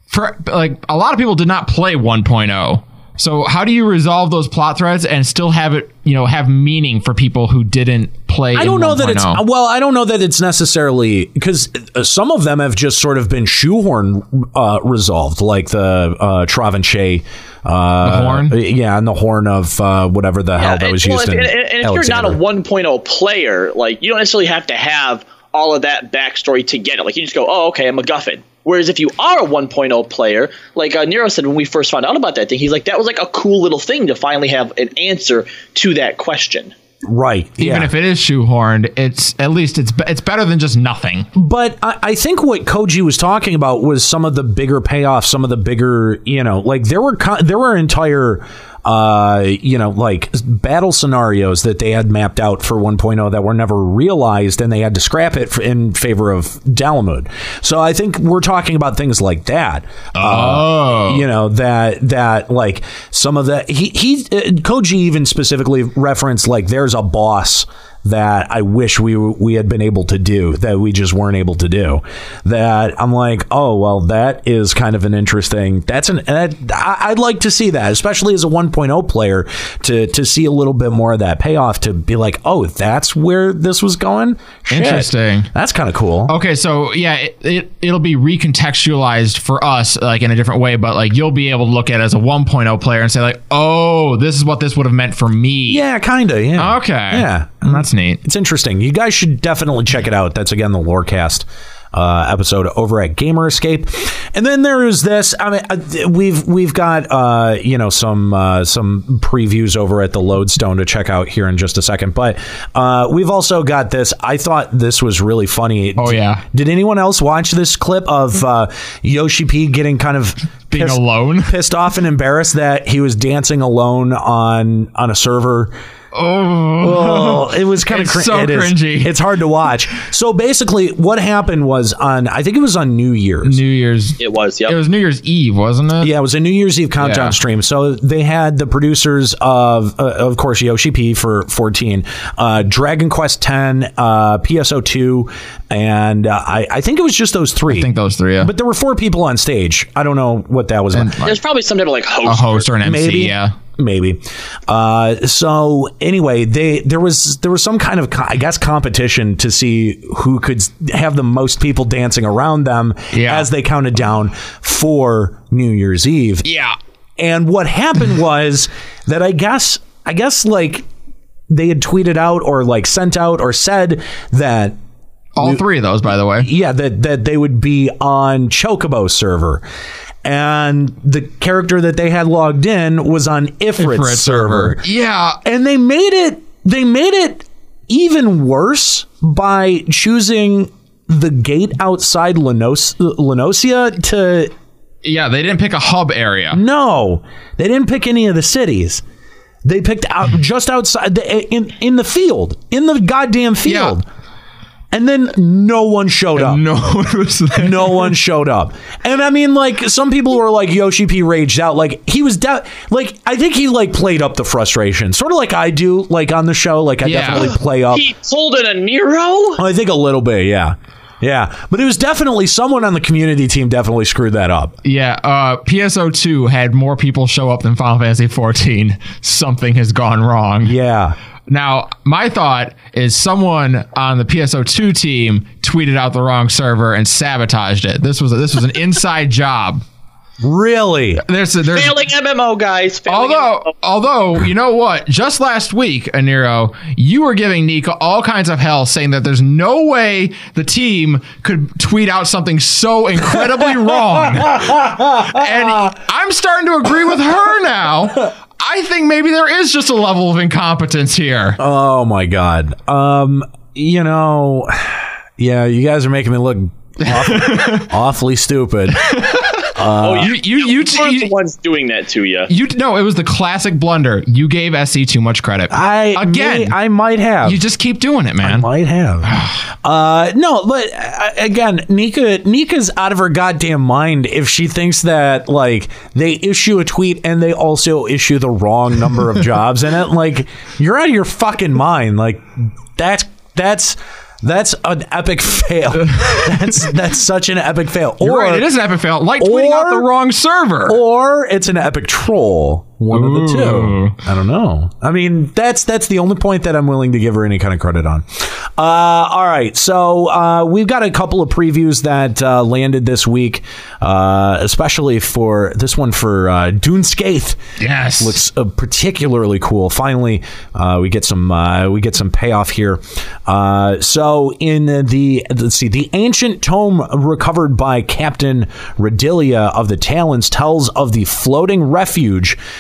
for like a lot of people did not play 1.0. So how do you resolve those plot threads and still have it, you know, have meaning for people who didn't play? I in don't know that it's well. I don't know that it's necessarily because uh, some of them have just sort of been shoehorn uh, resolved, like the uh, Travanchet. Uh, The horn? yeah, and the horn of uh, whatever the hell that and- was well, used if, in. and, and if you're not a Alexander. 1.0 player, like you don't necessarily have to have all of that backstory to get it. Like you just go, oh, okay, I'm a Guffin. Whereas if you are a 1.0 player, like uh, Nero said when we first found out about that thing, he's like, that was like a cool little thing to finally have an answer to that question. right? Even yeah. if it is shoehorned, it's at least it's it's better than just nothing. But I, I think what Koji was talking about was some of the bigger payoffs, some of the bigger, you know, like there were co- there were entire, uh, you know, like battle scenarios that they had mapped out for 1.0 that were never realized, and they had to scrap it in favor of Dalamud. So I think we're talking about things like that. Oh, you know that that like some of the he he uh, Koji even specifically referenced like there's a boss that I wish we we had been able to do that we just weren't able to do. That I'm like, oh well, that is kind of an interesting. That's an that, I- I'd like to see that, especially as a 1.0 player, to to see a little bit more of that payoff. To be like, oh, that's where this was going. Shit. Interesting. That's kind of cool. Okay, so yeah, it, it it'll be recontextualized for us like in a different way, but like you'll be able to look at it as a 1.0 player and say like, "Oh, this is what this would have meant for me." Yeah, kind of. Yeah. Okay. Yeah. And that's It's interesting. You guys should definitely check it out. That's again the Lorecast uh, episode over at Gamer Escape. And then there is this. I mean, uh, we've we've got uh, you know some uh, some previews over at the Lodestone to check out here in just a second. But uh, we've also got this. I thought this was really funny. Oh, yeah. Did anyone else watch this clip of uh, Yoshi P getting kind of Being pissed- alone? <laughs> pissed off and embarrassed that he was dancing alone on on a server? Oh, it was kind of It's so cringy. It's hard to watch. So basically, what happened was on I think it was on New Year's. New Year's. It was. Yep. It was New Year's Eve, wasn't it? Yeah, it was a New Year's Eve countdown Yeah. stream. So they had the producers of, uh, of course, Yoshi P for 14, uh, Dragon Quest 10, uh, PSO 2, and uh, I, I think it was just those three. I think those three, yeah. But there were four people on stage. I don't know what that was. like. There's probably some type of like host. A host or an MC, Maybe. yeah. Maybe. Uh, so anyway, they there was there was some kind of I guess competition to see who could have the most people dancing around them as they counted down for New Year's Eve. Yeah. And what happened <laughs> was that I guess I guess like they had tweeted out or like sent out or said that all three of those, by the way. Yeah, that that they would be on Chocobo server. And the character that they had logged in was on Ifrit, Ifrit server. server. Yeah. And they made it they made it even worse by choosing the gate outside Lenos- Lenosia to Yeah, they didn't pick a hub area. no, they didn't pick any of the cities. They picked out just outside the, in in the field, in the goddamn field. And then no one showed up. No <laughs> one was there. No one showed up. And I mean, like some people were like Yoshi P raged out. Like he was da- like I think he like played up the frustration, sort of like I do, like on the show. Like I Yeah. definitely play up. He pulled in a Nero. I think a little bit, yeah, yeah. But it was definitely someone on the community team definitely screwed that up. Yeah, uh, PSO2 had more people show up than Final Fantasy 14. <laughs> Something has gone wrong. Yeah. Now, my thought is someone on the PSO2 team tweeted out the wrong server and sabotaged it. This was this was an <laughs> inside job. Really? There's there's Failing MMO guys. Failing although although you know what just last week aniro you were giving nika all kinds of hell saying that there's no way the team could tweet out something so incredibly wrong <laughs> and i'm starting to agree with her now i think maybe there is just a level of incompetence here Oh my god. Um, you know, <sighs> yeah, you guys are making me look awful, <laughs> awfully stupid. Uh, oh, you you you, you, the ones doing that to you. you no it was the classic blunder you gave sc too much credit I again may- I might have. you just keep doing it man I might have. <sighs> uh, no, but uh, again, Nika Nika's out of her goddamn mind if she thinks that like they issue a tweet and they also issue the wrong number of <laughs> jobs in it. Like you're out of your fucking mind. Like that's that's that's an epic fail. <laughs> that's that's such an epic fail. You're right, it is an epic fail. Like tweeting out the wrong server. Or it's an epic troll. One of the two. I don't know. I mean, that's that's the only point that I'm willing to give her any kind of credit on. Uh, all right, so uh, we've got a couple of previews that uh, landed this week, uh, especially for this one for uh, Dun Scaith. Yes, looks uh, particularly cool. Finally, uh, we get some uh, we get some payoff here. Uh, so in the let's see, the ancient tome recovered by Captain Radilia of the Talons tells of the floating refuge,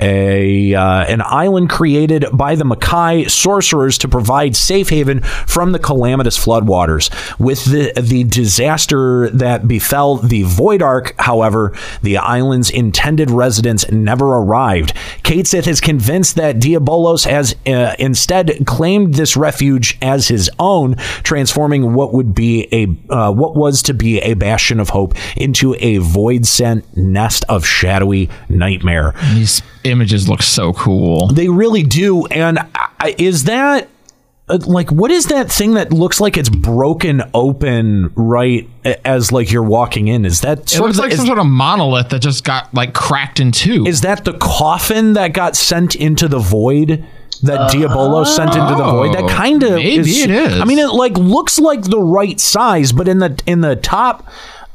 a uh, an island created by the Mhachi sorcerers to provide safe haven from the calamitous floodwaters. With the the disaster that befell the Void Ark, however, the island's intended residents never arrived. Cait Sith is convinced that Diabolos has uh, instead claimed this refuge as his own, transforming what would be a uh, what was to be a bastion of hope into a void sent nest of shadowy nightmare. These images look so cool. They really do. And I, is that uh, like what is that thing that looks like it's broken open right as like you're walking in? Is that It sort looks of like is, some sort of monolith that just got like cracked in two. is that the coffin that got sent into the void? That Diabolo sent into the void. That Oh, kind of maybe it is. I mean, it like looks like the right size, but in the in the top,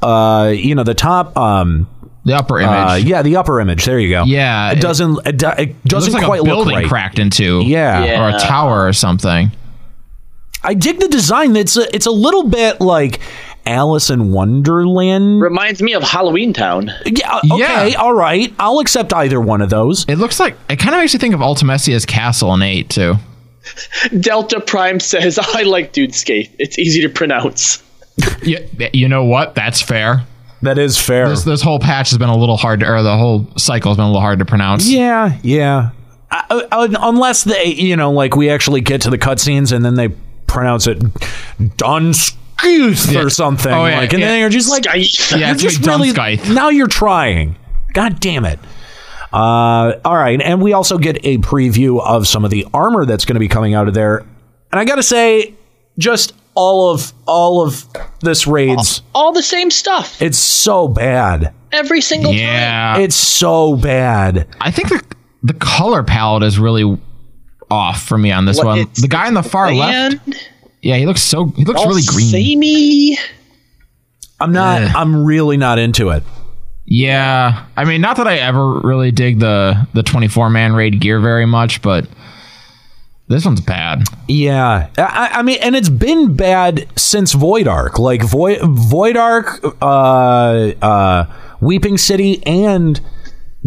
uh, you know, the top, um, the upper image. uh, yeah, the upper image. There you go. Yeah, it it- doesn't. It, do- it It doesn't looks like quite a look building right. cracked into. two. Yeah. or a tower or something. I dig the design. It's a, it's a little bit like Alice in Wonderland. Reminds me of Halloween Town. Yeah. Okay. Yeah. All right. I'll accept either one of those. It looks like it kind of makes you think of Ultimecia's castle in eight too. <laughs> Delta Prime says, I like Dude Skate. It's easy to pronounce. <laughs> you, you know what? That's fair. That is fair. This this whole patch has been a little hard to, or the whole cycle has been a little hard to pronounce. Yeah. Yeah. uh, uh, unless they, you know, like we actually get to the cutscenes and then they pronounce it Dunskeith Yeah. or something. Oh, yeah, like, and yeah. then you're just like, Skeith. you're Yeah, it's just really, now you're trying. God damn it. Uh, all right, and we also get a preview of some of the armor that's going to be coming out of there. And I got to say, just all of all of this raids, All the same stuff. it's so bad. Every single time. Yeah. It's so bad. I think the the color palette is really off for me on this What, one. The guy on the far bland, left, yeah, he looks so he looks all really green. samey. I'm not. Yeah. I'm really not into it. Yeah, I mean, not that I ever really dig the the 24 man raid gear very much, but this one's bad. Yeah, I, I mean, and it's been bad since Void Ark. Like Void Void Ark, uh, uh, Weeping City, and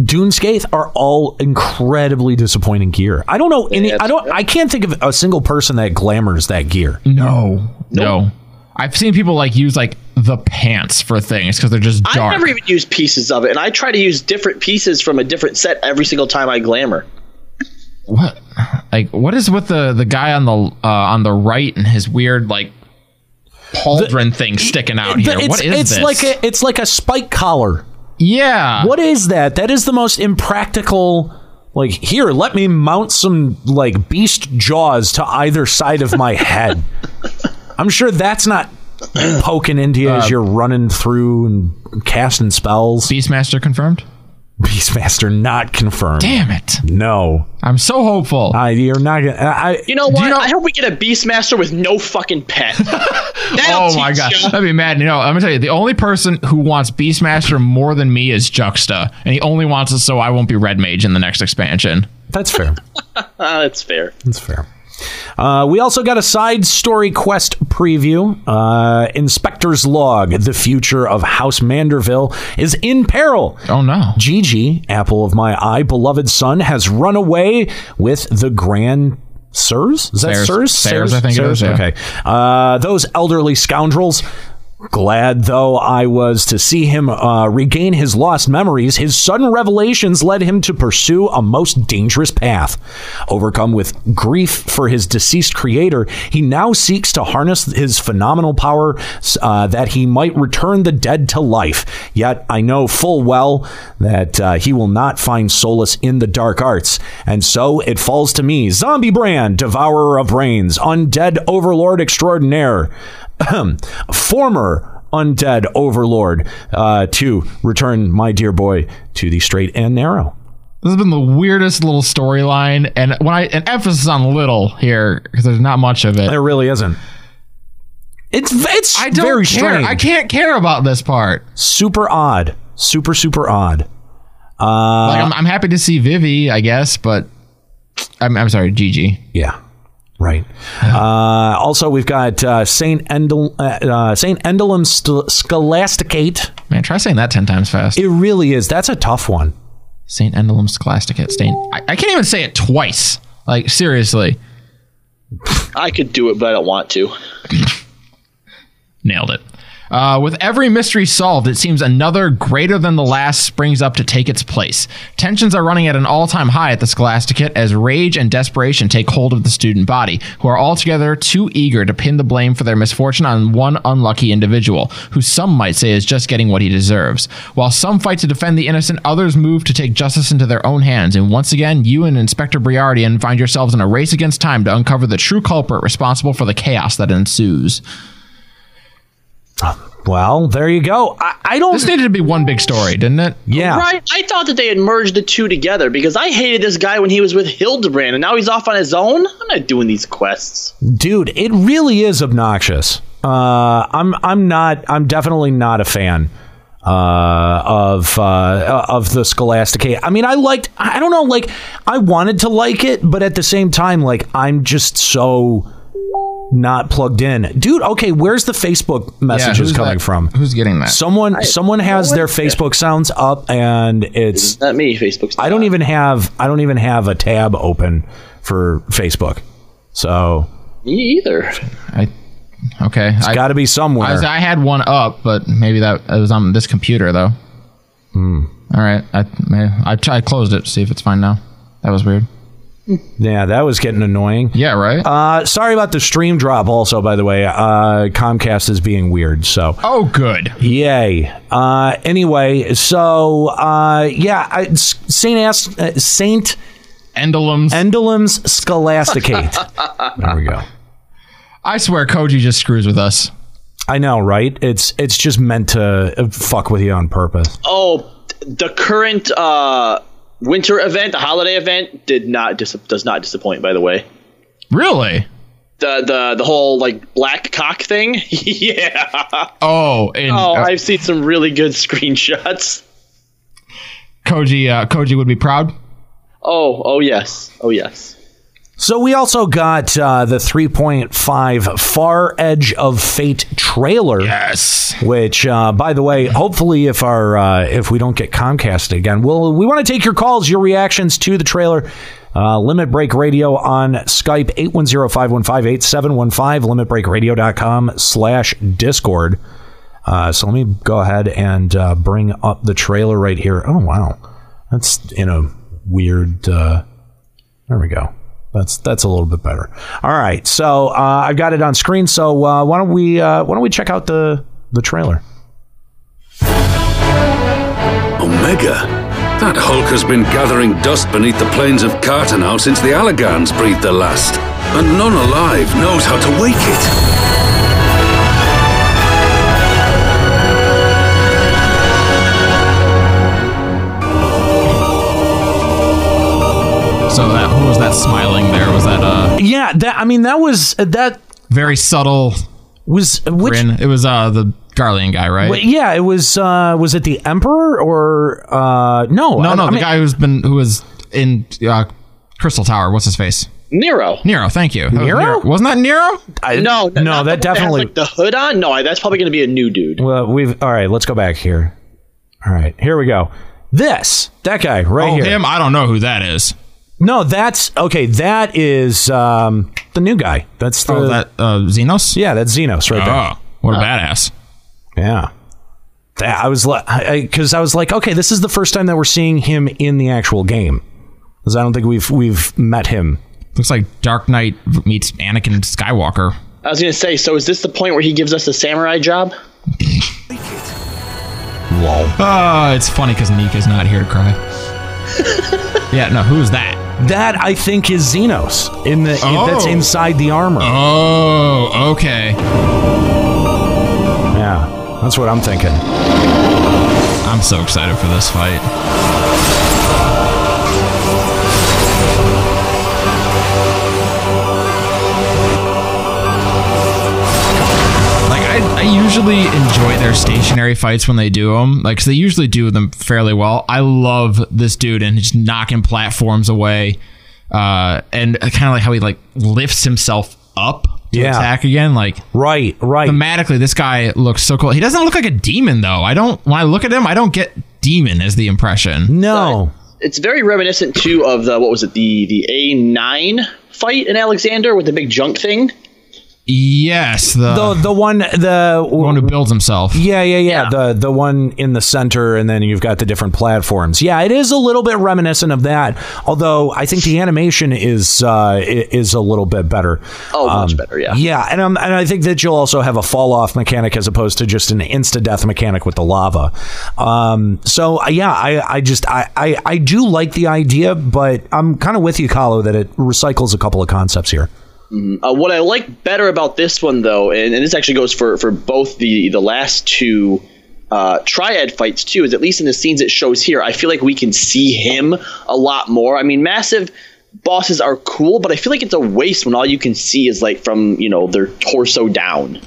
Dun Scaith are all incredibly disappointing gear. I don't know any. I don't. I can't think of a single person that glamors that gear. No, no. I've seen people like use like the pants for things because they're just I dark. never even use pieces of it, and I try to use different pieces from a different set every single time I glamour. What like what is with the the guy on the uh, on the right and his weird like pauldron thing sticking out here? It's What is it's this? like a it's like a spike collar. yeah. What is that? That is the most impractical. Like here, let me mount some like beast jaws to either side of my head. <laughs> I'm sure that's not poking into you Uh, as you're running through and casting spells. Beastmaster confirmed? Beastmaster not confirmed. Damn it! No, I'm so hopeful. I, you're not gonna. I, You know Do what? you know- I hope we get a Beastmaster with no fucking pet. <laughs> Oh my teach god, ya. that'd be mad. You know, I'm gonna tell you, the only person who wants Beastmaster more than me is Juxta, and he only wants it so I won't be Red Mage in the next expansion. that's fair. Ah, <laughs> that's fair. That's fair. Uh, we also got a side story quest preview. Uh, Inspector's Log: The future of House Manderville is in peril. Oh no! Gigi, apple of my eye, beloved son, has run away with the Grand Sirs. Is that Sirs. Sirs? Sirs, I think it is, yeah. Okay. Uh, those elderly scoundrels. Glad though I was to see him uh, regain his lost memories, his sudden revelations led him to pursue a most dangerous path. Overcome with grief for his deceased creator, he now seeks to harness his phenomenal power uh, that he might return the dead to life. Yet I know full well that uh, he will not find solace in the dark arts, and so it falls to me, Zombie Brand, Devourer of Brains, Undead Overlord Extraordinaire <clears throat> former undead overlord uh, to return my dear boy to the straight and narrow. This has been the weirdest little storyline, and when I an emphasis on little here because there's not much of it. There really isn't. It's it's I don't very care. strange. I can't care about this part. Super odd. Super super odd. Uh, Like I'm, I'm happy to see Vivi, I guess, but I'm, I'm sorry, Gigi. yeah. Right. Uh, also, we've got uh, Saint Endel, uh, uh, Saint Endalim St- Scholasticate. Man, try saying that ten times fast. It really is. That's a tough one. Saint Endalim Scholasticate. Saint. I, I can't even say it twice. Like seriously, I could do it, but I don't want to. <laughs> nailed it. Uh, with every mystery solved, it seems another greater than the last springs up to take its place. Tensions are running at an all time high at the Scholasticate as rage and desperation take hold of the student body, who are altogether too eager to pin the blame for their misfortune on one unlucky individual, who some might say is just getting what he deserves. While some fight to defend the innocent, others move to take justice into their own hands, and once again, you and Inspector Briardien find yourselves in a race against time to uncover the true culprit responsible for the chaos that ensues. Well, there you go. I, I don't. This needed to be one big story, didn't it? Yeah. Right? I thought that they had merged the two together because I hated this guy when he was with Hildibrand, and now he's off on his own. I'm not doing these quests. dude it really is obnoxious uh i'm i'm not i'm definitely not a fan uh of uh of the scholasticate i mean i liked i don't know like i wanted to like it but at the same time like i'm just so not plugged in dude okay where's the facebook messages who's coming that- from Who's getting that? someone someone has their facebook sounds up and it's It's not me. Facebook's. i don't even have i don't even have a tab open for facebook so Me either. I okay. it's I got to be somewhere I, was- I had one up, but maybe that it was on this computer though. Hmm. All right, I may, I, I closed it. To see if it's fine now. That was weird. Yeah, that was getting annoying. Yeah, right. Uh, sorry about the stream drop. Also, by the way, uh, Comcast is being weird. So, oh, good. Yay. Uh, anyway, so uh, yeah, I- S- Saint As- uh, Saint Endalim's Endalim's Scholasticate. <laughs> there we go. I swear, Koji just screws with us. I know, right? It's it's just meant to uh, fuck with you on purpose. Oh, the current uh, winter event, the holiday event, did not dis- does not disappoint. By the way, Really? the the the whole like black cock thing. <laughs> yeah. Oh, and oh, uh, I've seen some really good <laughs> screenshots. Koji. Uh, Koji would be proud. Oh, oh yes, oh yes. So we also got uh, the 3.5 Far Edge of Fate trailer. Yes. Which, uh, by the way, hopefully, if our uh, if we don't get Comcast again, we'll we want to take your calls, your reactions to the trailer. Uh, Limit Break Radio on Skype 810-515-8715 limitbreakradio.com slash discord. Uh, so let me go ahead and uh, bring up the trailer right here. Oh wow, that's in a weird. Uh, there we go. That's that's a little bit better. All right, so uh, I've got it on screen. So uh, why don't we uh, why don't we check out the the trailer? Omega? That Hulk has been gathering dust beneath the plains of Carteneau since the Allagans breathed the last. And none alive knows how to wake it. Yeah, that I mean that was that very subtle was which, grin? It was uh the Garlean guy, right? Well, yeah, it was. Uh, was it the Emperor or uh, no? no, I- no, I the mean- guy who's been who was in uh, Crystal Tower. What's his face? Nero. Nero. Thank you. That was Nero? Wasn't that Nero? no, no, not that the one has, definitely- like the hood on. No, that's probably going to be a new dude. Well, we've all right. Let's go back here. All right, here we go. This that guy right oh, here. him. I don't know who that is. No, that's okay. That is um, the new guy. That's the Oh, that uh, Zenos. yeah. That's Zenos right there. Oh, what a badass. Yeah. That, I was like, because I, was like, okay, this is the first time that we're seeing him in the actual game. Because I don't think we've we've met him. Looks like Dark Knight meets Anakin Skywalker. I was going to say, so is this the point where he gives us a samurai job? Lol. Oh, it's funny because Nika's not here to cry. <laughs> yeah, no, who's that? That I think is Zenos in the Oh. that's inside the armor. Oh, okay. Yeah, that's what I'm thinking. I'm so excited for this fight. Usually enjoy their stationary fights when they do them, like 'cause they usually do them fairly well. I love this dude and just knocking platforms away, uh, and kind of like how he like lifts himself up to Yeah. attack again. Like Right, right. thematically, this guy looks so cool. He doesn't look like a demon though. I don't. When I look at him, I don't get demon as the impression. No. It's very reminiscent too of the what was it the the A nine fight in Alexander with the big junk thing. Yes, the The the one the one who builds himself. Yeah, yeah, yeah, The the one in the center, and then you've got the different platforms. Yeah, it is a little bit reminiscent of that. Although I think the animation is uh, is a little bit better. Oh, much better, yeah. Yeah, and um, and I think that you'll also have a fall off mechanic as opposed to just an insta death mechanic with the lava. Um, so uh, yeah, I I just I, I I do like the idea, but I'm kind of with you, Kahlo, that it recycles a couple of concepts here. Uh, what I like better about this one, though, and, and this actually goes for, for both the the last two uh, triad fights too, is at least in the scenes it shows here, I feel like we can see him a lot more. I mean, massive bosses are cool, but I feel like it's a waste when all you can see is like from you know their torso down.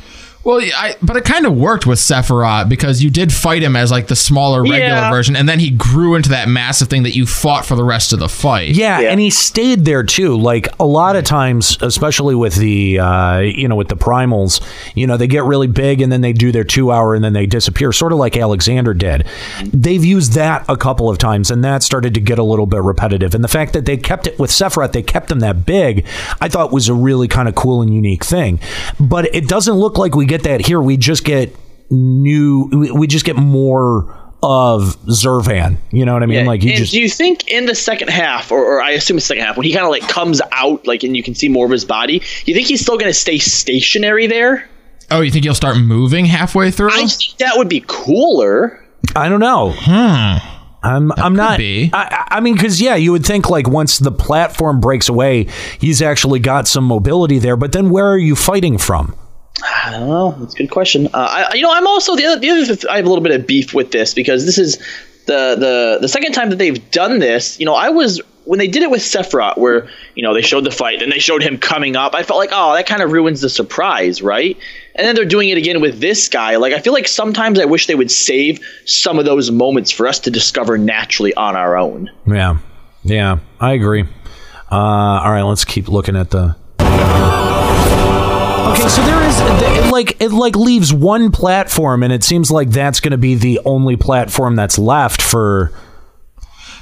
Well, I but it kind of worked with Sephiroth because you did fight him as like the smaller regular Yeah. version, and then he grew into that massive thing that you fought for the rest of the fight. Yeah, and he stayed there too. Like a lot of times, especially with the uh, you know with the primals, you know they get really big and then they do their two hour and then they disappear, sort of like Alexander did. They've used that a couple of times, and that started to get a little bit repetitive. And the fact that they kept it with Sephiroth, they kept him that big, I thought was a really kind of cool and unique thing. But it doesn't look like we get that here. We just get new. we- We just get more of Zurvan. You know what I mean? Yeah, like he and just do you think in the second half, or, or I assume the second half, when he kind of like comes out, like and you can see more of his body, you think he's still going to stay stationary there? Oh, you think he'll start moving halfway through? I think that would be cooler. I don't know. Hmm. I'm I'm not. I, I mean, because yeah, you would think like once the platform breaks away, he's actually got some mobility there. But then where are you fighting from? I don't know. That's a good question. Uh, I, you know, I'm also the other. The other. I have a little bit of beef with this because this is the the the second time that they've done this. You know, I was when they did it with Sephiroth, where you know they showed the fight, then they showed him coming up. I felt like, oh, that kind of ruins the surprise, right? And then they're doing it again with this guy. Like, I feel like sometimes I wish they would save some of those moments for us to discover naturally on our own. Yeah, yeah, I agree. Uh, all right, let's keep looking at the. Okay, so there is it like it like leaves one platform, and it seems like that's going to be the only platform that's left for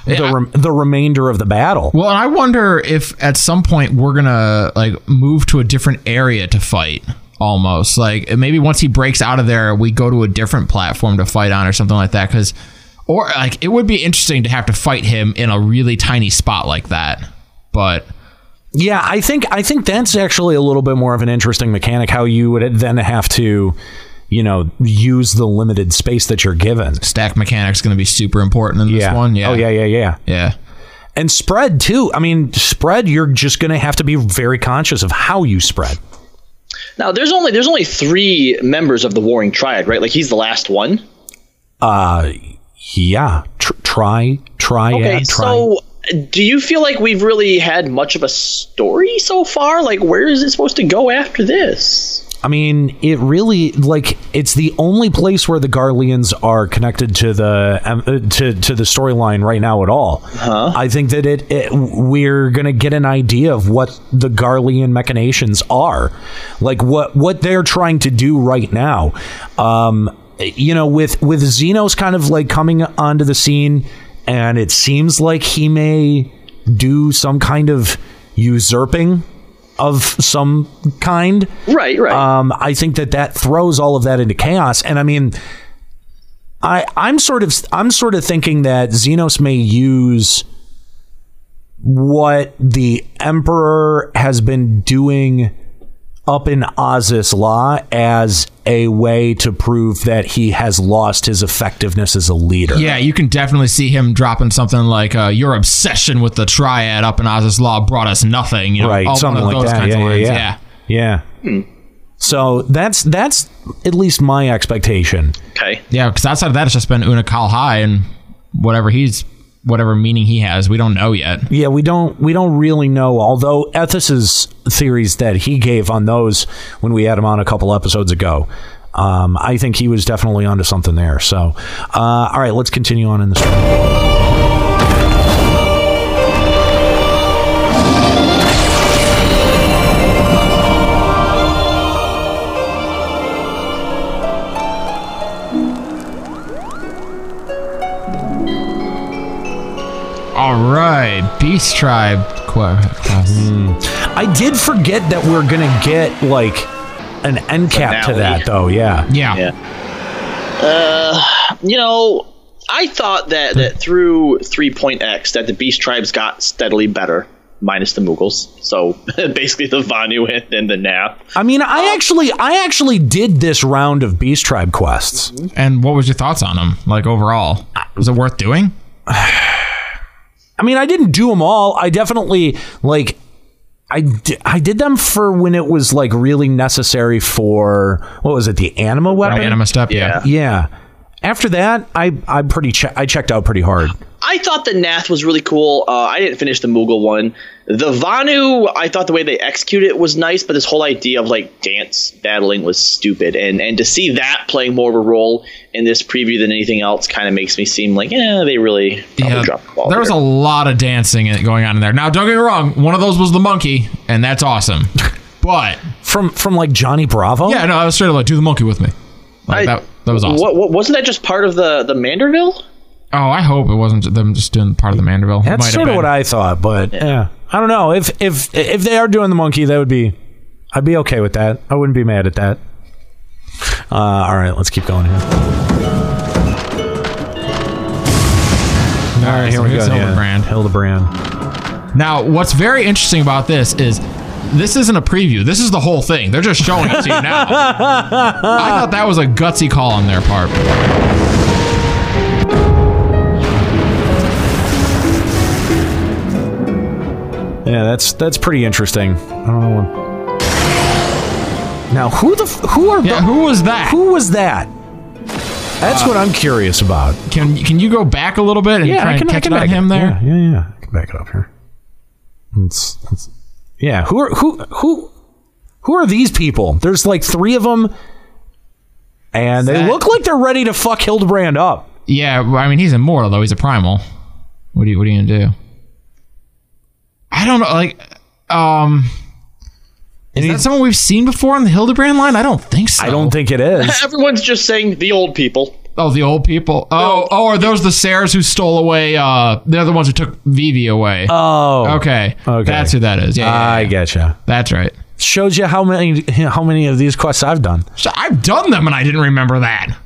the rem- the remainder of the battle. Well, I wonder if at some point we're gonna like move to a different area to fight. Almost like maybe once he breaks out of there, we go to a different platform to fight on or something like that. Because, or like it would be interesting to have to fight him in a really tiny spot like that. But Yeah, I think I think that's actually a little bit more of an interesting mechanic. How you would then have to, you know, use the limited space that you're given. Stack mechanics going to be super important in this yeah. one. Yeah. Oh yeah, yeah, yeah, yeah. And spread too. I mean, spread. You're just going to have to be very conscious of how you spread. Now, there's only there's only three members of the Warring Triad, right? Like he's the last one. Uh, yeah. Tr- try, try, Okay, try. so do you feel like we've really had much of a story so far? Like, where is it supposed to go after this? I mean, it really like it's the only place where the Garleans are connected to the um, uh, to to the storyline right now at all. Huh? I think that it, it we're gonna get an idea of what the Garlean machinations are, like what what they're trying to do right now. Um, you know, with with Zenos kind of like coming onto the scene, and it seems like he may do some kind of usurping of some kind. Right, right. Um, I think that that throws all of that into chaos. And I mean, I I'm sort of I'm sort of thinking that Zenos may use what the Emperor has been doing up in Azys Lla as a way to prove that he has lost his effectiveness as a leader. Yeah, you can definitely see him dropping something like uh, "Your obsession with the Triad up in Azys Lla brought us nothing." You know, right, all- one something of like those that. kinds Yeah, of lines. yeah, yeah, yeah. So that's that's at least my expectation. Okay. Yeah, because outside of that, it's just been Unukalhai and whatever he's whatever meaning he has. We don't know yet. Yeah, we don't we don't really know. Although Ethos's theories that he gave on those when we had him on a couple episodes ago, um, I think he was definitely onto something there. So, uh, all right, let's continue on in the story. All right, Beast Tribe quest. I did forget that we're gonna get like an end cap to that, though. Yeah, yeah. Uh, you know, I thought that that through three point X that the Beast tribes got steadily better, minus the Moogles. So basically the Vanu and, and the Nap. I mean, I actually, I actually did this round of Beast Tribe quests. And what was your thoughts on them? Like overall, was it worth doing? I mean, I didn't do them all. I definitely like I di- I did them for when it was like really necessary for what was it, the anima weapon? Anima step, yeah. Yeah. After that, I I pretty che- I checked out pretty hard. I thought the Vath was really cool. Uh, I didn't finish the Moogle one. The Vanu, I thought the way they executed it was nice, but this whole idea of like dance battling was stupid. And and to see that playing more of a role in this preview than anything else kind of makes me seem like, yeah, they really Yeah, dropped the ball. there was a lot of dancing going on in there. Now, don't get me wrong, one of those was the monkey, and that's awesome. <laughs> But from from like Johnny Bravo. Yeah, no, I was straight up like, do the monkey with me. Like I- that, that was awesome. What, what, wasn't that just part of the the Manderville? Oh, I hope it wasn't them just doing part of the Manderville. It might That's have sort of what I thought, but yeah. I don't know if if if they are doing the monkey, that would be I'd be okay with that. I wouldn't be mad at that. Uh, all right, let's keep going here. All right, here so we here's go. yeah. Hildibrand. Hildibrand. Now, what's very interesting about this is this isn't a preview. This is the whole thing. They're just showing it to you now. <laughs> I thought that was a gutsy call on their part. Yeah, that's that's pretty interesting. I don't know. Now, who the f- who are Yeah, who was that? who was that? That's what I'm curious about. Can can you go back a little bit and Yeah, try I and can, I catch can back him it. there? Yeah, yeah, yeah. I can back it up here. Let's, let's- yeah, who are who who who are these people? There's like three of them, and they That- look like they're ready to fuck Hildibrand up. Yeah, I mean he's immortal though. He's a primal. What are you What are you gonna do? I don't know. Like, um, is that someone we've seen before on the Hildibrand line? I don't think so. I don't think it is. <laughs> Everyone's just saying the old people. Oh, the old people. Oh, oh, are those the Sares who stole away? Uh, they're the ones who took Vivi away. Oh, okay, okay. That's who that is. Yeah, yeah, I yeah. getcha. that's right. Shows you how many how many of these quests I've done. So I've done them and I didn't remember that.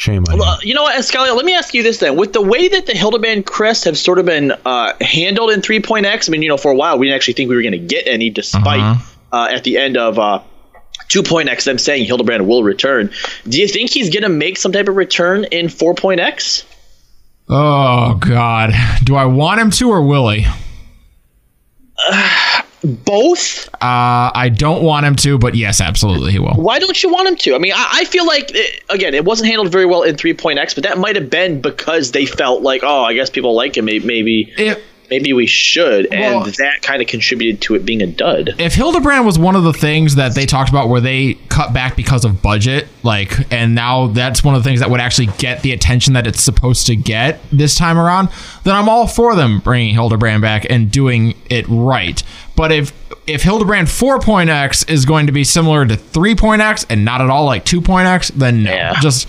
Shame on you. Uh, you know what, Escalia, let me ask you this then. With the way that the Hildibrand crests have sort of been uh, handled in 3.x, I mean, you know, for a while we didn't actually think we were going to get any, despite Uh-huh. uh, at the end of uh, 2.x them saying Hildibrand will return. Do you think he's going to make some type of return in 4.x? Oh God, do I want him to or will he? <sighs> <sighs> Both? Uh, I don't want him to, but yes, absolutely he will. Why don't you want him to? I mean, I, I feel like, it, again, it wasn't handled very well in 3.x, but that might have been because they felt like, oh, I guess people like him. May- Maybe. If, Maybe we should, Well- and that kind of contributed to it being a dud. if Hildibrand was one of the things that they talked about where they cut back because of budget, like, and now that's one of the things that would actually get the attention that it's supposed to get this time around, then I'm all for them bringing Hildibrand back and doing it right. But if if Hildibrand 4.x is going to be similar to 3.x and not at all like 2.x, then no, just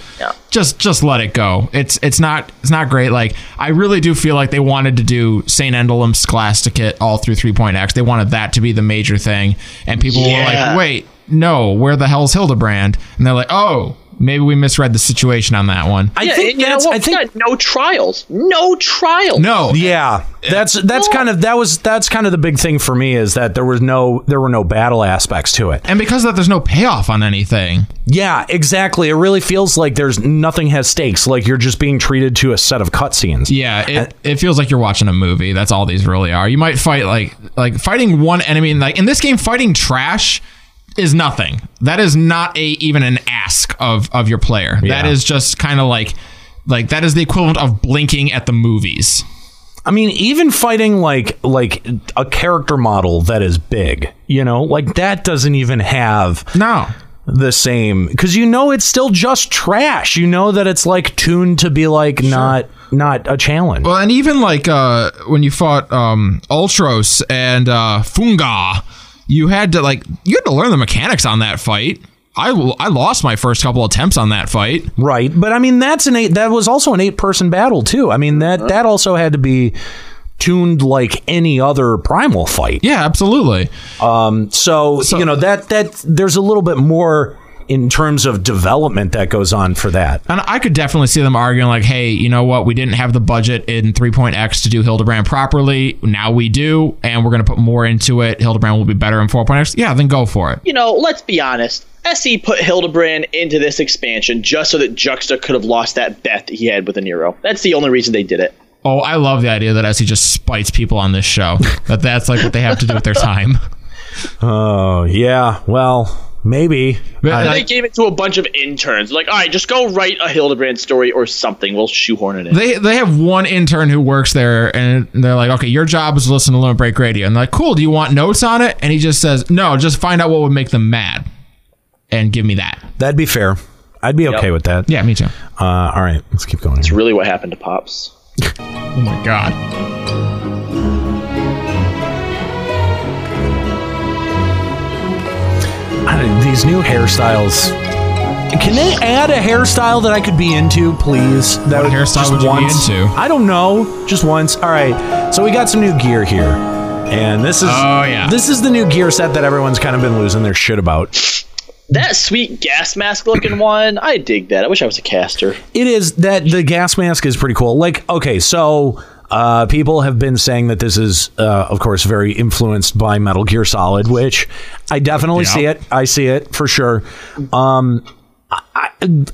just just let it go. It's it's not it's not great. Like I really do feel like they wanted to do Saint Endalim Scholasticate all through 3.x. They wanted that to be the major thing, and people were like, "Wait, no, where the hell's Hildibrand?" And they're like, "Oh, maybe we misread the situation on that one." I yeah, think and you know that's. what? I think got no trials. No trials. No, Yeah, that's that's kind of that was that's kind of the big thing for me is that there was no there were no battle aspects to it. and because of that, there's no payoff on anything. Yeah, exactly. It really feels like there's nothing has stakes. Like you're just being treated to a set of cutscenes. Yeah, it, it feels like you're watching a movie. That's all these really are. You might fight like like fighting one enemy. Like in this game, fighting trash is nothing. That is not a even an ask of of your player. That Yeah. is just kind of like like that is the equivalent of blinking at the movies. I mean, even fighting like like a character model that is big, you know, like that doesn't even have No. the same because you know it's still just trash. You know that it's like tuned to be like not not a challenge. Well, and even like uh, when you fought um, Ultros and uh, Funga, you had to like you had to learn the mechanics on that fight. I, I lost my first couple attempts on that fight. Right, but I mean that's an eight. That was also an eight-person battle too. I mean that that also had to be tuned like any other primal fight. Yeah, absolutely. Um, so, you know that that there's a little bit more in terms of development that goes on for that. And I could definitely see them arguing like, hey, you know what? We didn't have the budget in 3.x to do Hildibrand properly. Now we do, and we're going to put more into it. Hildibrand will be better in 4.x. Yeah, then go for it. You know, let's be honest. SE put Hildibrand into this expansion just so that Juxta could have lost that bet that he had with the Nero. That's the only reason they did it. Oh, I love the idea that SE just spites people on this show. that that's like what they have to do with their time. <laughs> Oh yeah, well maybe. And they gave it to a bunch of interns. Like, all right, just go write a Hildibrand story or something. We'll shoehorn it in. They they have one intern who works there, and they're like, okay, your job is to listen to Limit Break Radio. And they're like, cool. Do you want notes on it? And he just says, no, just find out what would make them mad, and give me that. That'd be fair. I'd be okay with that. Yeah, me too. Uh, all right, let's keep going. It's really what happened to Pops. <laughs> Oh my god. These new hairstyles. Can they add a hairstyle that I could be into, please? That What hairstyle would you be into? I don't know, just once. All right, so we got some new gear here, and this is Oh, yeah. this is the new gear set that everyone's kind of been losing their shit about. That sweet gas mask looking <clears throat> one, I dig that. I wish I was a caster. It is that the gas mask is pretty cool. Like, okay, so uh, people have been saying that this is, uh, of course, very influenced by Metal Gear Solid, which I definitely Yeah. see it. I see it for sure. Um, I,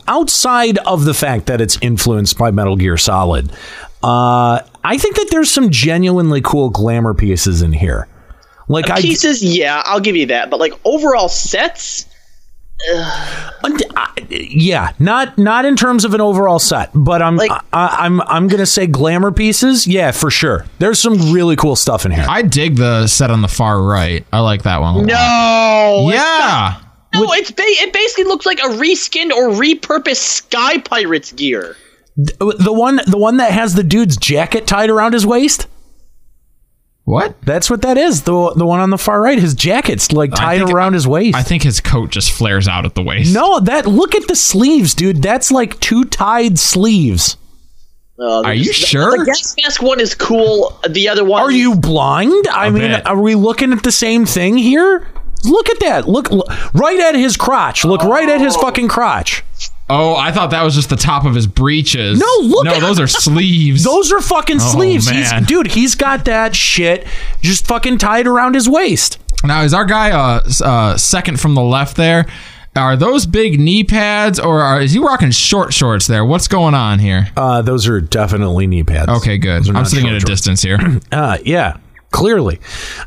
outside of the fact that it's influenced by Metal Gear Solid, uh, I think that there's some genuinely cool glamour pieces in here. Like I, Pieces, yeah, I'll give you that. But like overall sets, Uh, yeah, not not in terms of an overall set, but I'm I, I'm I'm gonna say glamour pieces. Yeah, for sure. There's some really cool stuff in here. I dig the set on the far right. I like that one. a lot. no, Yeah. no, it's ba- it basically looks like a reskinned or repurposed Sky Pirates gear. The one the one that has the dude's jacket tied around his waist. What? That's what that is. The the one on the far right, his jacket's like tied think- around his waist. I think his coat just flares out at the waist. no, that look at the sleeves, dude. That's like two tied sleeves. Uh, Are you the- sure? The gas mask one is cool. The other one, Are you blind? I mean, bit. are we looking at the same thing here? Look at that. Look, look right at his crotch. Look right at his fucking crotch. Oh, I thought that was just the top of his breeches. No, look No, at- those are <laughs> sleeves. Those are fucking Oh, sleeves. man. He's dude, he's got that shit just fucking tied around his waist. Now, is our guy uh, uh second from the left there? Are those big knee pads or are, is he rocking short shorts there? What's going on here? Uh, those are definitely knee pads. Okay, good. I'm sitting at a shorts. distance here. <clears throat> Uh, yeah, clearly.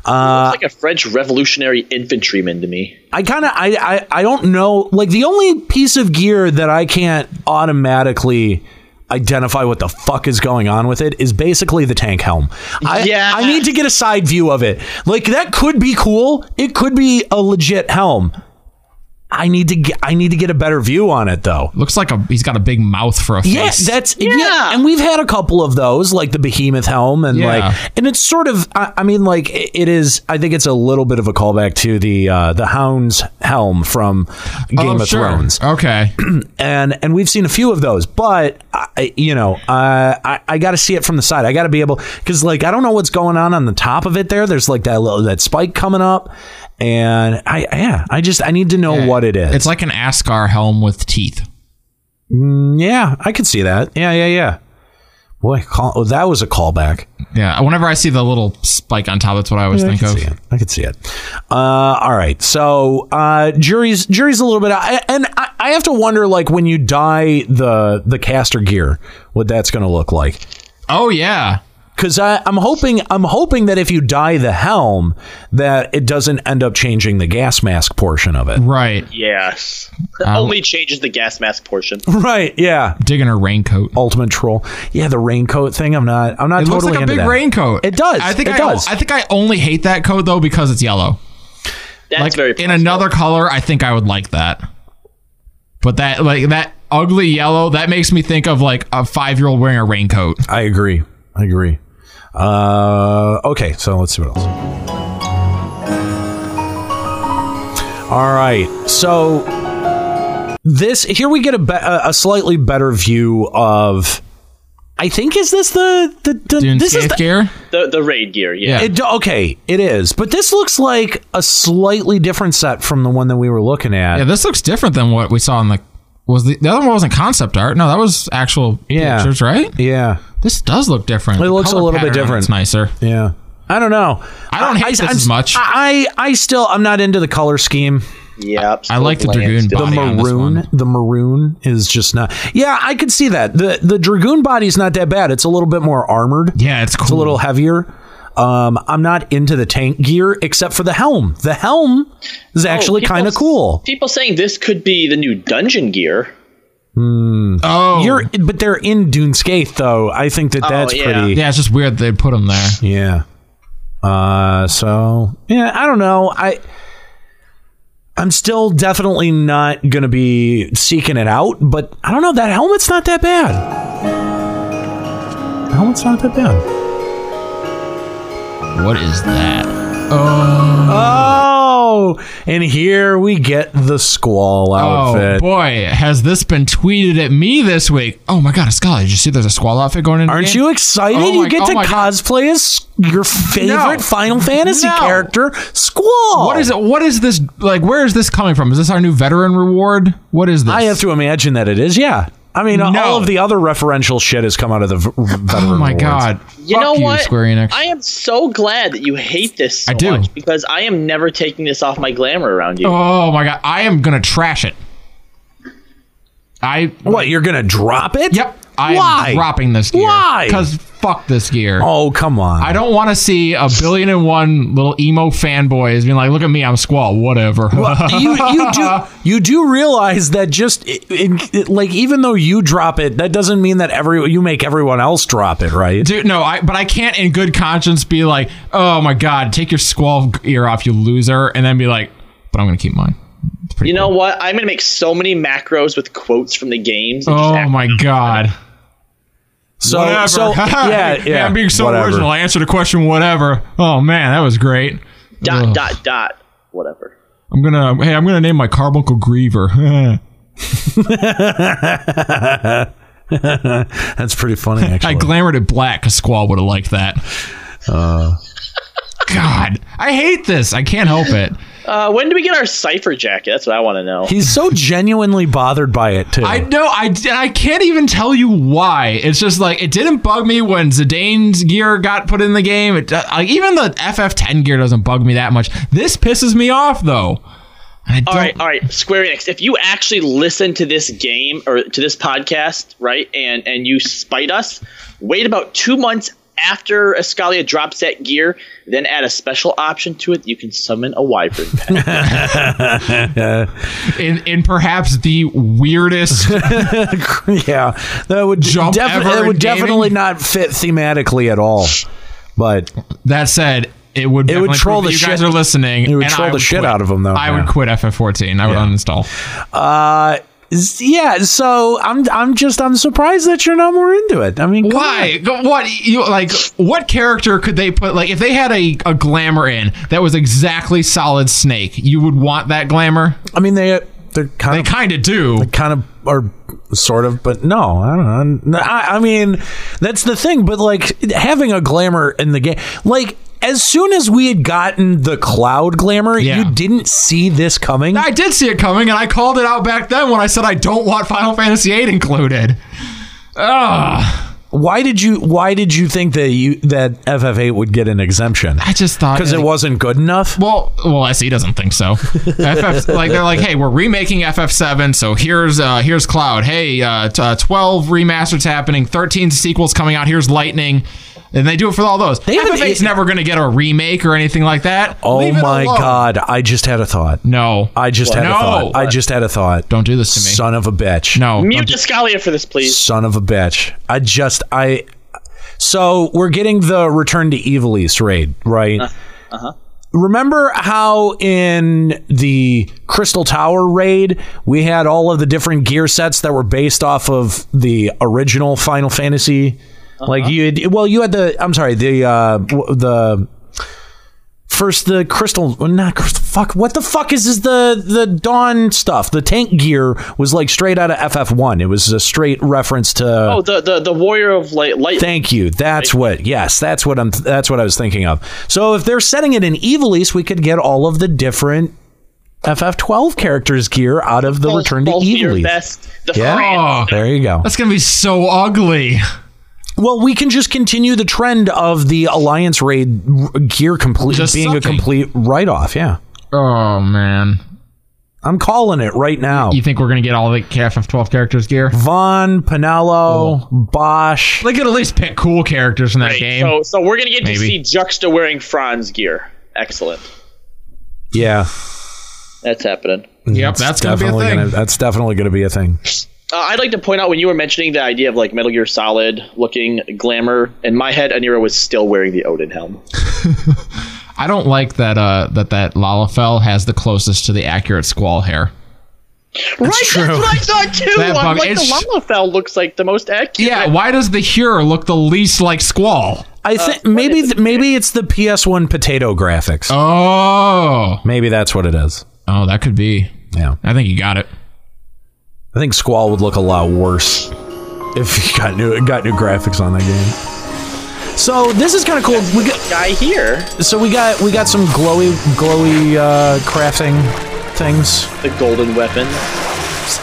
Uh, looks like a French Revolutionary infantryman to me. I kind of I, I I don't know. Like the only piece of gear that I can't automatically identify what the fuck is going on with it is basically the tank helm. I, Yes. I need to get a side view of it. Like that could be cool. It could be a legit helm. I need to get I need to get a better view on it though. Looks like a he's got a big mouth for a face. Yeah, that's yeah. and we've had a couple of those, like the behemoth helm, and Yeah. like, and it's sort of, I, I mean, like it it is. I think it's a little bit of a callback to the uh, the Hound's helm from Game Oh, of sure. Thrones, Okay. <clears throat> and and we've seen a few of those, but I, you know, uh, I I got to see it from the side. I got to be able because like I don't know what's going on on the top of it. There, there's like that little that spike coming up, and I yeah, I just I need to know what it is. It's like an Ascar helm with teeth. Mm, yeah, I could see that. Yeah, yeah, yeah. Boy, call, oh, that was a callback. Yeah. Whenever I see the little spike on top, that's what I always Yeah, think I of. see it. I could see it. Uh, all right, so uh, jury's jury's a little bit, I, and I, I have to wonder, like when you dye the the caster gear, what that's going to look like. Oh yeah. Because I'm hoping I'm hoping that if you dye the helm, that it doesn't end up changing the gas mask portion of it. Right. Yes, Um, <laughs> only changes the gas mask portion. <laughs> Right. Yeah. Digging a raincoat. Ultimate troll. Yeah, the raincoat thing. I'm not. I'm not It looks totally like a into big that. raincoat. It does. I think it I, does. I think I only hate that coat though because it's yellow. That's like very in another color, I think I would like that. But that like that ugly yellow that makes me think of like a five year old wearing a raincoat. I agree. I agree. Uh, okay, so let's see what else. All right, so this here we get a be- a a slightly better view of. I think is this the the, the this is the, gear. The the raid gear, yeah. It, okay, it is, but this looks like a slightly different set from the one that we were looking at. Yeah, this looks different than what we saw in the was the, the other one wasn't concept art. No, that was actual Yeah. pictures, right? Yeah, This does look different. It The looks a little bit different. It's nicer. Yeah. I don't know. I don't hate this I'm- as much. I I still I'm not into the color scheme. Yeah, I like the dragoon the body on this maroon. one. The maroon is just not. Yeah, I could see that. the The dragoon body's not that bad. It's a little bit more armored. Yeah, it's cool. It's a little heavier. Um, I'm not into the tank gear except for the helm. The helm is actually Oh, kind of cool. People saying this could be the new dungeon gear. Oh, You're, but they're in Dun Scaith though. I think that Oh, that's yeah. pretty. yeah, it's just weird they put them there. Yeah. Uh so yeah, I don't know. I I'm still definitely not gonna be seeking it out, but I don't know, that helmet's not that bad. The helmet's not that bad. What is that? Oh no! And here we get the squall oh, outfit. Oh boy, has this been tweeted at me this week? Oh my god, Scully, did you see there's a squall outfit going in? Aren't you excited? Oh you my- get oh to my God. cosplay as your favorite No. Final Fantasy No. character, Squall. What is it? What is this? Like, where is this coming from? Is this our new veteran reward? What is this? I have to imagine that it is. Yeah. I mean, No. all of the other referential shit has come out of the v- Oh my awards. god! You Fuck know you, what? Square Enix. I am so glad that you hate this so I do. much because I am never taking this off my glamour around you. Oh my god! I am gonna trash it. I What? You're gonna drop it? Yep. I Why? am dropping this gear. Why? Because fuck this gear. Oh come on! I don't want to see a billion and one little emo fanboys being like, "Look at me, I'm Squall." Whatever. you you do <laughs> you do realize that just in, in- like even though you drop it, that doesn't mean that every you make everyone else drop it, right? Dude, no, I but I can't in good conscience be like, "Oh my god, take your Squall ear off, you loser," and then be like, "But I'm gonna keep mine." You know what? I'm gonna make so many macros with quotes from the games. Oh my god. So whatever. so <laughs> yeah Hey, yeah. I'm being so whatever. original. I answered a question. Whatever. Oh man, that was great. dot Ugh. dot dot whatever. I'm gonna. Hey, I'm gonna name my carbuncle Griever. <laughs> That's pretty funny, Actually, <laughs> I actually. glamored it black because Squall would have liked that. Uh, God, I hate this. I can't help it. Uh, when do we get our cipher jacket? That's what I want to know. he's so genuinely bothered by it too. I know. I, I can't even tell you why. It's just like it didn't bug me when Zidane's gear got put in the game. It, uh, even the FF10 gear doesn't bug me that much. This pisses me off though. And I All don't- right, all right, Square Enix. If you actually listen to this game or to this podcast, right, and and you spite us, wait about two months after Escalia drops that gear, then add a special option to it. You can summon a wyvern. pet. <laughs> in in perhaps the weirdest. <laughs> yeah, that would Jump defi- ever that in would definitely gaming? not fit thematically at all. But that said, it would It would troll the that you guys shit- are listening. it would troll I the shit quit. out of 'em, though, I yeah. would quit FF14. I would uninstall. uh, s- yeah, so I'm I'm just I'm surprised that you're not more into it. I mean, Why? Go- What you like? What character could they put? Like, if they had a, a glamour in that was exactly Solid Snake, you would want that glamour. I mean, they they're kind They of kind of do. kind of are sort of, but no, I don't know. I, I mean, that's the thing. But like having a glamour in the game, like as soon as we had gotten the cloud glamour, Yeah. you didn't see this coming. I did see it coming, and I called it out back then when I said I don't want Final Fantasy VIII included. Ugh. Why did you Why did you think that you that FF8 would get an exemption? I just thought Because it like- wasn't good enough. Well, well, SE doesn't think so. <laughs> FF, like they're like, hey, we're remaking FF7, so here's uh, here's Cloud. Hey, uh, t- uh, 12 remasters happening, 13 sequels coming out. Here's Lightning, and they do it for all those. haven't- FF8's never going to get a remake or anything like that. Oh Leave my alone. god! I just had a thought. No, I just had no. a thought. I just had a thought. Don't do this to me. Son of a bitch. No, Mute don't do- for this, please. Son of a bitch. I just I. So we're getting the Return to Ivalice raid, right? Uh-huh. Remember how in the Crystal Tower raid we had all of the different gear sets that were based off of the original Final Fantasy? Like you, had, well, you had the. I'm sorry, the uh, the first the crystal not crystal fuck what the fuck is this the the dawn stuff the tank gear was like straight out of ff1 it was a straight reference to Oh, the the the warrior of light. light thank you that's what yes that's what i'm that's what i was thinking of so if they're setting it in Ivalice we could get all of the different ff12 characters gear out of the Both- return to both Ivalice best. The yeah Fran- there you go That's gonna be so ugly. Well, we can just continue the trend of the Alliance raid gear complete Just being a complete write off. Yeah, Oh man, I'm calling it right now. you think we're gonna get all the KFF12 characters gear? Vaan, Penelo, Basch. They could at least pick cool characters in that Great. game. So so we're gonna get Maybe. to see Juxta wearing Fran's gear. Excellent. Yeah, That's happening. yep, that's gonna be a definitely thing. gonna. That's definitely gonna be a thing. Uh, I'd like to point out when you were mentioning the idea of like Metal Gear Solid looking glamour, in my head, Aniro was still wearing the Odin helm. <laughs> I don't like that uh that that Lalafell has the closest to the accurate squall hair. right, that's what I thought <laughs> too. That I'm bug- like it's- the Lalafell looks like the most accurate. Yeah, why does the Hyur look the least like Squall? I think maybe th- maybe it's the PS1 potato graphics. Oh, maybe that's what it is. Oh, that could be. Yeah, I think you got it. I think Squall would look a lot worse if he got new got new graphics on that game. So this is kind of cool. We got guy here. So we got we got some glowy glowy uh, crafting things. The golden weapon.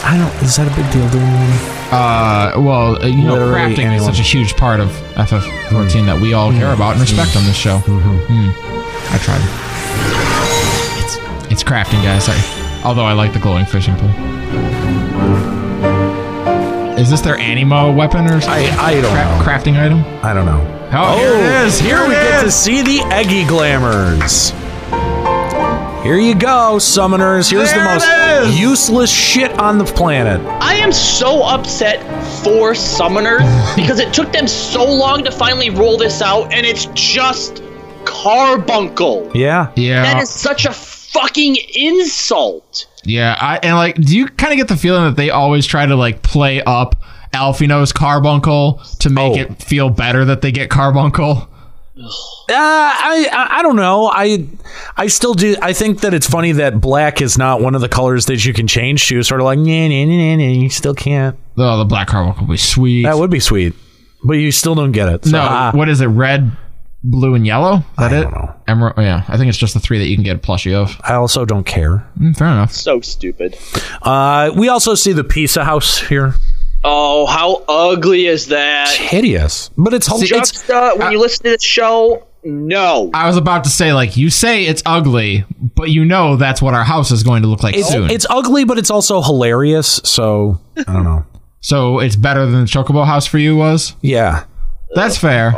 I don't. Is that a big deal? To anyone? Uh, well, uh, you know, Literally crafting is such a huge part of FF14 that we all care about and respect on this show. Mm. I tried. It's, it's crafting, guys. I, although I like the glowing fishing pole. Is this their anima weapon or something? I I don't know. crafting item? I don't know. Oh, oh here it is. Here, we it get to see the Egi Glamours. Here you go, summoners. Here's There the it most useless shit on the planet. I am so upset for summoners <laughs> because it took them so long to finally roll this out, and it's just carbuncle. Yeah. Yeah. That is such a fucking insult. Yeah, I and like, do you kind of get the feeling that they always try to like play up Alphinaud's carbuncle to make Oh. it feel better that they get carbuncle? Uh, I, I I don't know. I I still do. I think that it's funny that black is not one of the colors that you can change to. Sort of like, nah, nah, nah, nah, nah, you still can't. Oh, the black carbuncle would be sweet. That would be sweet, but you still don't get it. So, no, ah. what is it? Red, blue, and yellow? Is that I it? don't know. Emerald. Yeah, I think it's just the three that you can get a plushie of. I also don't care. Mm, fair enough. So stupid. Uh, we also see the pizza house here. Oh, how ugly is that? Hideous, but it's See, it's Just, uh, when you listen to this show, no. I was about to say, like, you say it's ugly, but you know that's what our house is going to look like it's, soon. it's ugly, but it's also hilarious. So I don't know. <laughs> so it's better than the Chocobo house for you was. Yeah, That's fair.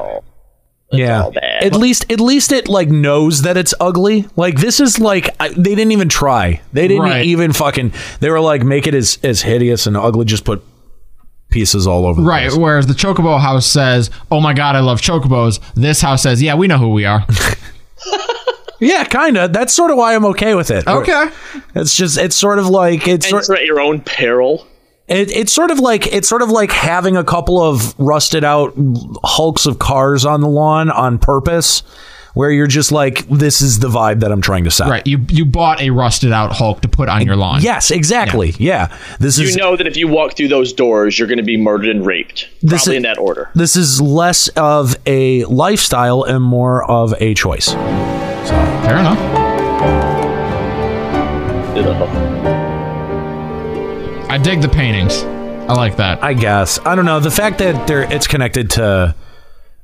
Yeah. bad. At least, at least it like knows that it's ugly. Like this is like I, they didn't even try. They didn't Right. even fucking. They were like make it as as hideous and ugly. Just put pieces all over. The Right. place. Whereas the Chocobo house says, "Oh my god, I love Chocobos." This house says, "Yeah, we know who we are." <laughs> Yeah, kind of. That's sort of why I'm okay with it. okay. It's just it's sort of like it's sort Enter at your own peril. It, it's sort of like it's sort of like having a couple of rusted out hulks of cars on the lawn on purpose, where you're just like, this is the vibe that I'm trying to sell. Right. You you bought a rusted out Hulk to put on your lawn. Yes, exactly. Yeah, this You is know that if you walk through those doors, you're going to be murdered and raped. This Probably is- in that order. this is less of a lifestyle and more of a choice. Fair enough. I dig the paintings. I like that. I guess I don't know the fact that there it's connected to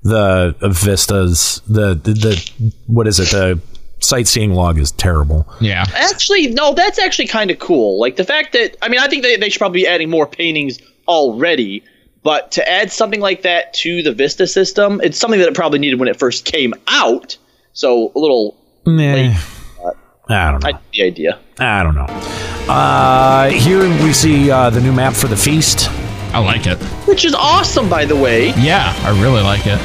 the vistas. The, the the what is it? The sightseeing log is terrible. Yeah. Actually, no, that's actually kind of cool. Like the fact that, I mean, I think they, they should probably be adding more paintings already, but to add something like that to the Vista system, it's something that it probably needed when it first came out. So a little Nah. I don't know. I the idea. I don't know. Uh, here we see uh, the new map for the feast. I like it. Which is awesome, by the way. Yeah, I really like it.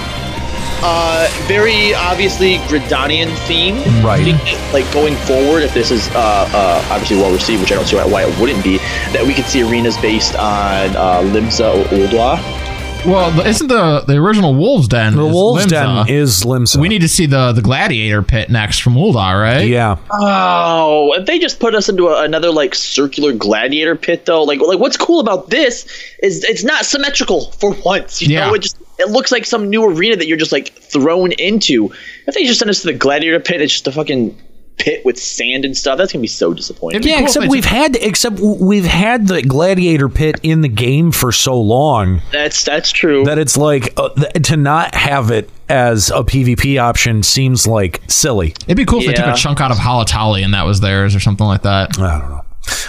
Uh, very obviously Gridanian theme. Right. Think, Like going forward, if this is uh, uh, obviously well received, which I don't see why, why it wouldn't be, that we could see arenas based on uh, Limsa or Ul'dah. Well, the- isn't the the original Wolves Den? The Wolves Limsa? Den is Limsa. We need to see the the Gladiator pit next from Ul'dah, right? Yeah. Oh, if they just put us into a, another like circular gladiator pit though, like like what's cool about this is it's not symmetrical for once. You Yeah. know, it just it looks like some new arena that you're just like thrown into. If they just send us to the gladiator pit, it's just a fucking pit with sand and stuff. That's gonna be so disappointing. Yeah, except we've had except we've had the gladiator pit in the game for so long That's that's true. that it's like uh, th- to not have it as a PvP option seems like silly. It'd be cool if they took a chunk out of Halatali and that was theirs or something like that. I don't know.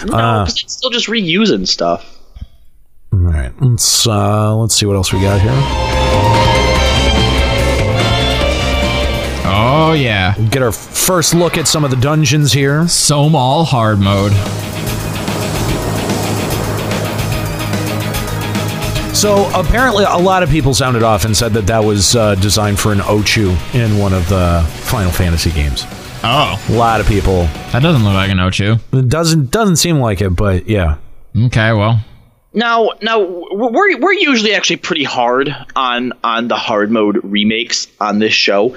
no, uh, 'cause it's still just reusing stuff. All right, let's uh, let's see what else we got here. Oh yeah. Get our first look at some of the dungeons here. Sohm Al hard mode. So apparently, a lot of people sounded off and said that that was uh, designed for an Ochu in one of the Final Fantasy games. Oh, A lot of people. that doesn't look like an Ochu. It doesn't doesn't seem like it, but yeah. Okay, well, Now, now we're we're usually actually pretty hard on on the hard mode remakes on this show.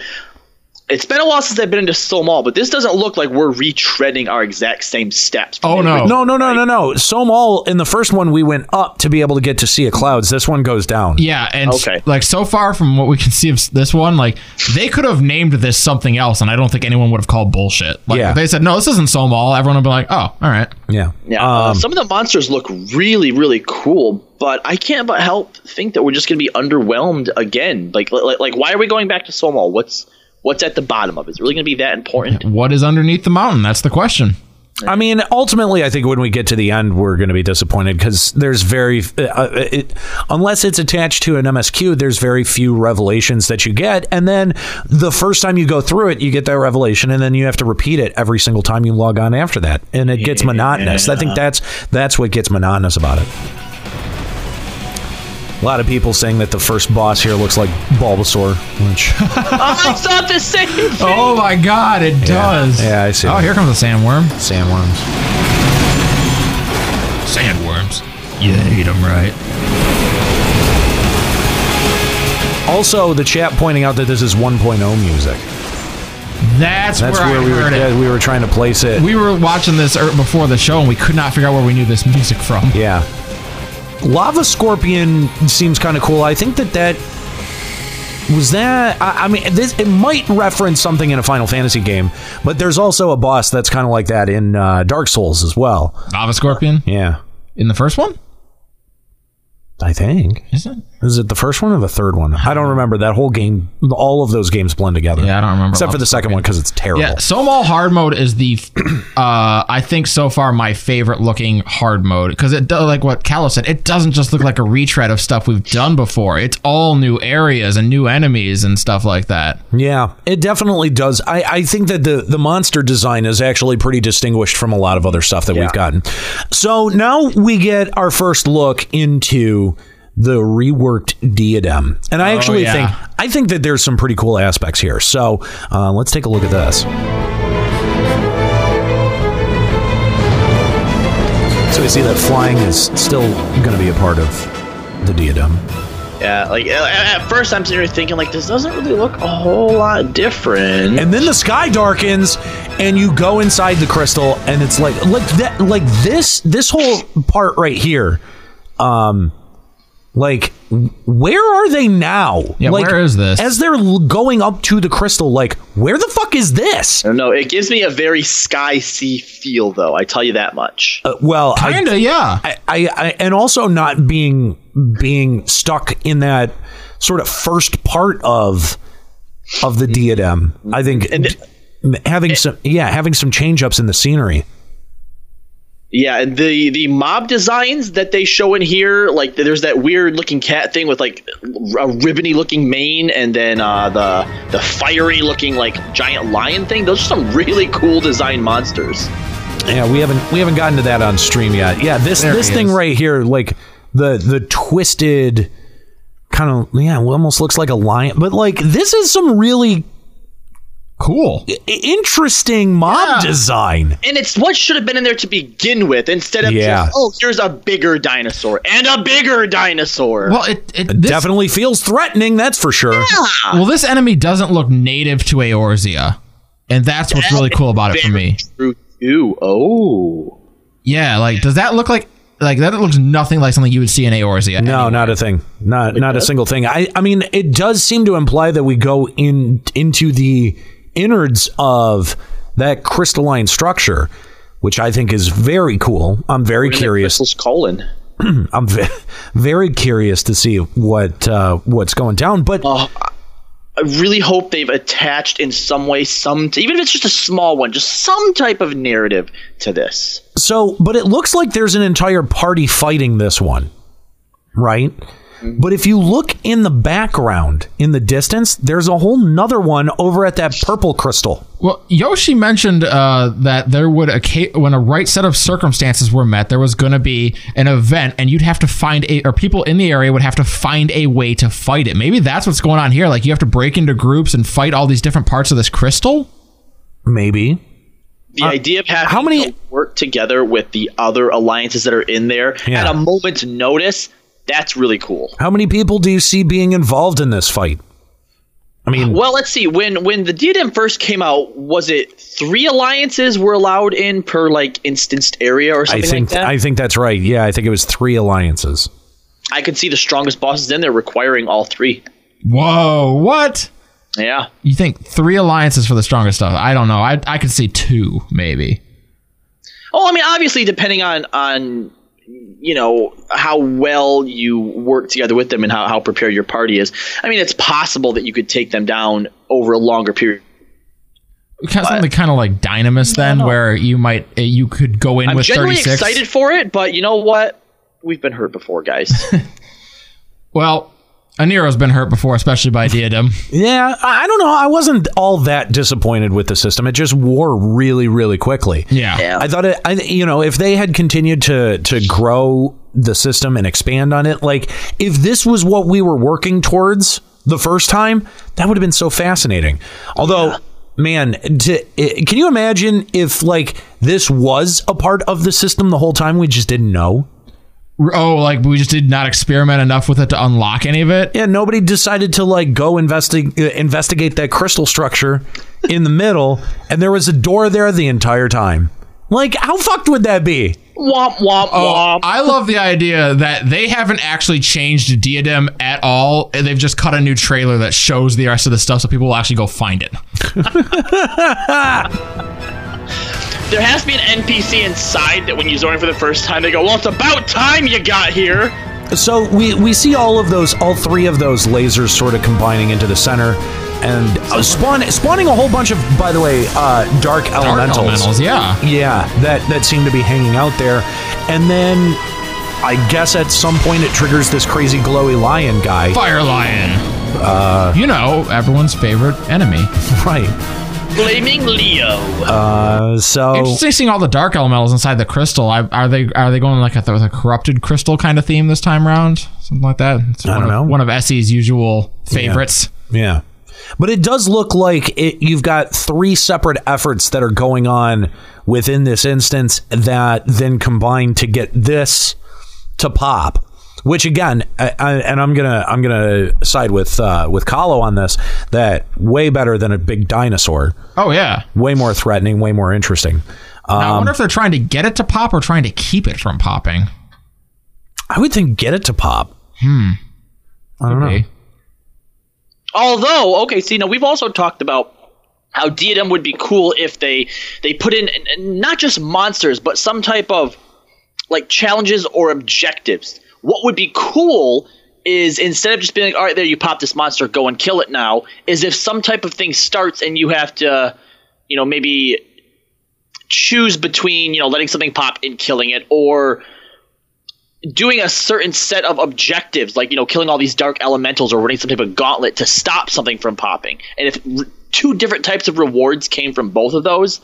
It's been a while since I've been into Sohm Al, but this doesn't look like we're retreading our exact same steps. Oh no, no, no, no, no, no. Sohm Al in the first one we went up to be able to get to Sea of Clouds. This one goes down. Yeah, and Okay. like so far from what we can see of this one, like they could have named this something else, and I don't think anyone would have called bullshit. Like Yeah. if they said no, this isn't Sohm Al, everyone would be like, oh, all right. Yeah. Yeah, uh, Um, some of the monsters look really, really cool, but I can't but help think that we're just going to be underwhelmed again. Like, like, like, why are we going back to Sohm Al? What's what's at the bottom of it? Is it really going to be that important? What is underneath the mountain? That's the question. I mean, ultimately, I think when we get to the end, we're going to be disappointed because there's very, uh, it, unless it's attached to an MSQ, there's very few revelations that you get. And then the first time you go through it, you get that revelation, and then you have to repeat it every single time you log on after that, and it gets monotonous. I think that's that's what gets monotonous about it. A lot of people saying that the first boss here looks like Bulbasaur, which <laughs> I thought the same thing. Oh my god, it does. yeah, I see. Oh, here comes the sandworm. sandworms. Sandworms. You hate them, right? Also, the chat pointing out that this is 1.0 music. That's, That's where, where, I we were. heard it. yeah, we were trying to place it. We were watching this er- before the show, and we could not figure out where we knew this music from. Yeah. Lava Scorpion seems kind of cool. I think that that was that. I, I mean, this it might reference something in a Final Fantasy game, but there's also a boss that's kind of like that in uh, Dark Souls as well. Lava Scorpion Yeah, in the first one. I think. Is it? Is it the first one or the third one? I don't remember. That whole game, all of those games blend together. Yeah, I don't remember. Except for the second one because it's terrible. Yeah, Sohm Al hard mode is the, <clears throat> uh, I think so far my favorite looking hard mode because it does like what Kahlo said. It doesn't just look like a retread of stuff we've done before. It's all new areas and new enemies and stuff like that. Yeah, it definitely does. I, I think that the, the monster design is actually pretty distinguished from a lot of other stuff that we've gotten. So now we get our first look into the reworked diadem, and I Oh, actually yeah. think I think that there's some pretty cool aspects here. So uh, let's take a look at this. So we see that flying is still going to be a part of the diadem. Yeah, like at at first I'm sitting here thinking like this doesn't really look a whole lot different. And then the sky darkens, and you go inside the crystal, and it's like like that like this this whole part right here. Um, like where are they now? Yeah, like, where is this? As they're going up to the crystal, like where the fuck is this? I don't know. It gives me a very Sky Sea feel, though. I tell you that much. Uh, well, Kinda, yeah. I, I, I and also not being being stuck in that sort of first part of of the diadem. I think having some yeah having some change ups in the scenery. Yeah, and the the mob designs that they show in here, like there's that weird looking cat thing with like a ribbony looking mane, and then uh, the the fiery looking like giant lion thing. Those are some really cool design monsters. Yeah, we haven't we haven't gotten to that on stream yet. Yeah, this There this thing is. right here, like the the twisted kind of yeah, almost looks like a lion, but like this is some really cool, interesting mob design. And it's what should have been in there to begin with, instead of Yeah. just oh, here's a bigger dinosaur and a bigger dinosaur. Well, it, it It definitely feels threatening, that's for sure. Well, this enemy doesn't look native to Eorzea, and that's what's really cool about it for me. True too. Oh. Yeah, like does that look like like that looks nothing like something you would see in Eorzea? No, not a thing. Not not a single thing. I I mean, it does seem to imply that we go in into the innards of that crystalline structure, which I think is very cool. I'm very curious. colon. <clears throat> I'm ve- very curious to see what uh, what's going down. But I really hope they've attached in some way some even if it's just a small one, just some type of narrative to this. so, but it looks like there's an entire party fighting this one, right? But if you look in the background, in the distance, there's a whole nother one over at that purple crystal. Well, Yoshi mentioned uh, that there would occa- when a right set of circumstances were met, there was going to be an event, and you'd have to find a or people in the area would have to find a way to fight it. Maybe that's what's going on here. Like you have to break into groups and fight all these different parts of this crystal. Maybe. The idea of having how many- to work together with the other alliances that are in there Yeah. at a moment's notice, that's really cool. How many people do you see being involved in this fight? I mean, Well, let's see. When when the diadem first came out, was it three alliances were allowed in per like instanced area or something I something think like that? I think that's right. Yeah, I think it was three alliances. I could see the strongest bosses in there requiring all three. Whoa, what? Yeah. You think three alliances for the strongest stuff? I don't know. I I could see two, maybe. Oh, I mean, obviously, depending on on you know how well you work together with them and how, how prepared your party is. I mean, it's possible that you could take them down over a longer period. Kind of something kind of like Dynamis, then, where you might uh, you could go in I'm with genuinely thirty six. excited for it, but you know what? We've been hurt before, guys. <laughs> Well, Aniro's been hurt before, especially by Diadem. <laughs> Yeah, I I don't know. I wasn't all that disappointed with the system. It just wore really, really quickly. Yeah. I thought it. I, you know, if they had continued to to grow the system and expand on it, like if this was what we were working towards the first time, that would have been so fascinating. Although. Man, to, can you imagine if like this was a part of the system the whole time we just didn't know? Oh, like we just did not experiment enough with it to unlock any of it. Yeah, nobody decided to like go investi- uh, investigate that crystal structure in the middle, and there was a door there the entire time. Like, how fucked would that be? womp womp Oh, womp. I love the idea that they haven't actually changed Diadem at all. They've just cut a new trailer that shows the rest of the stuff so people will actually go find it. <laughs> <laughs> There has to be an NPC inside that when you zone in for the first time, they go, "Well, it's about time you got here." So we we see all of those, all three of those lasers sort of combining into the center, and uh, spawn, spawning a whole bunch of, by the way, uh, dark elementals. elementals, yeah. yeah, that that seem to be hanging out there, and then I guess at some point it triggers this crazy glowy lion guy. Fire Lion. Uh, You know, everyone's favorite enemy. <laughs> right. Blaming Leo. Uh, so Interesting seeing all the dark elementals inside the crystal. I, are they are they going like a, with a corrupted crystal kind of theme this time around? Something like that. It's I one don't of, know. One of Essie's usual favorites. Yeah. But it does look like it, you've got three separate efforts that are going on within this instance that then combine to get this to pop. Which again, I, I, and I'm gonna I'm gonna side with uh, with Kahlo on this. That way better than a big dinosaur. Oh yeah. Way more threatening. Way more interesting. Now, I Um, wonder if they're trying to get it to pop or trying to keep it from popping. I would think get it to pop. Hmm. I don't know. Although, okay, see, now we've also talked about how diadem would be cool if they they put in n- n- not just monsters, but some type of like challenges or objectives. What would be cool is instead of just being like, all right, there, you pop this monster, go and kill it now, is if some type of thing starts and you have to, you know, maybe choose between, you know, letting something pop and killing it or doing a certain set of objectives, like you know, killing all these dark elementals or running some type of gauntlet to stop something from popping. And if r- two different types of rewards came from both of those,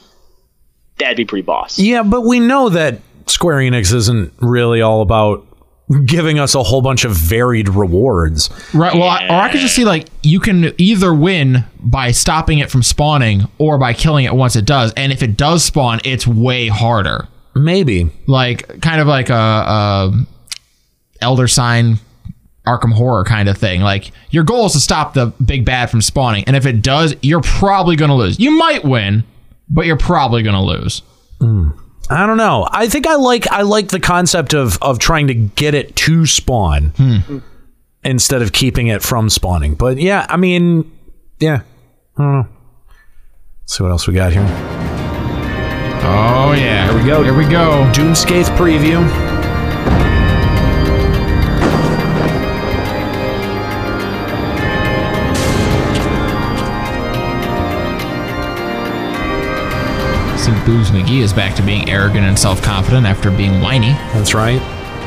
that'd be pretty boss. Yeah, but we know that Square Enix isn't really all about giving us a whole bunch of varied rewards. Right. Well, I, or I could just see like you can either win by stopping it from spawning or by killing it once it does. And if it does spawn, it's way harder. Maybe like kind of like a, a Elder Sign Arkham Horror kind of thing. Like your goal is to stop the big bad from spawning, and if it does, you're probably going to lose. You might win, but you're probably going to lose. Hmm. I don't know. I think I like I like the concept of of trying to get it to spawn hmm. instead of keeping it from spawning. But yeah, I mean, yeah, I don't know. Let's see what else we got here. Oh yeah, here we go. Here we go. Doomscape preview. See, Booze McGee is back to being arrogant and self confident after being whiny. That's right.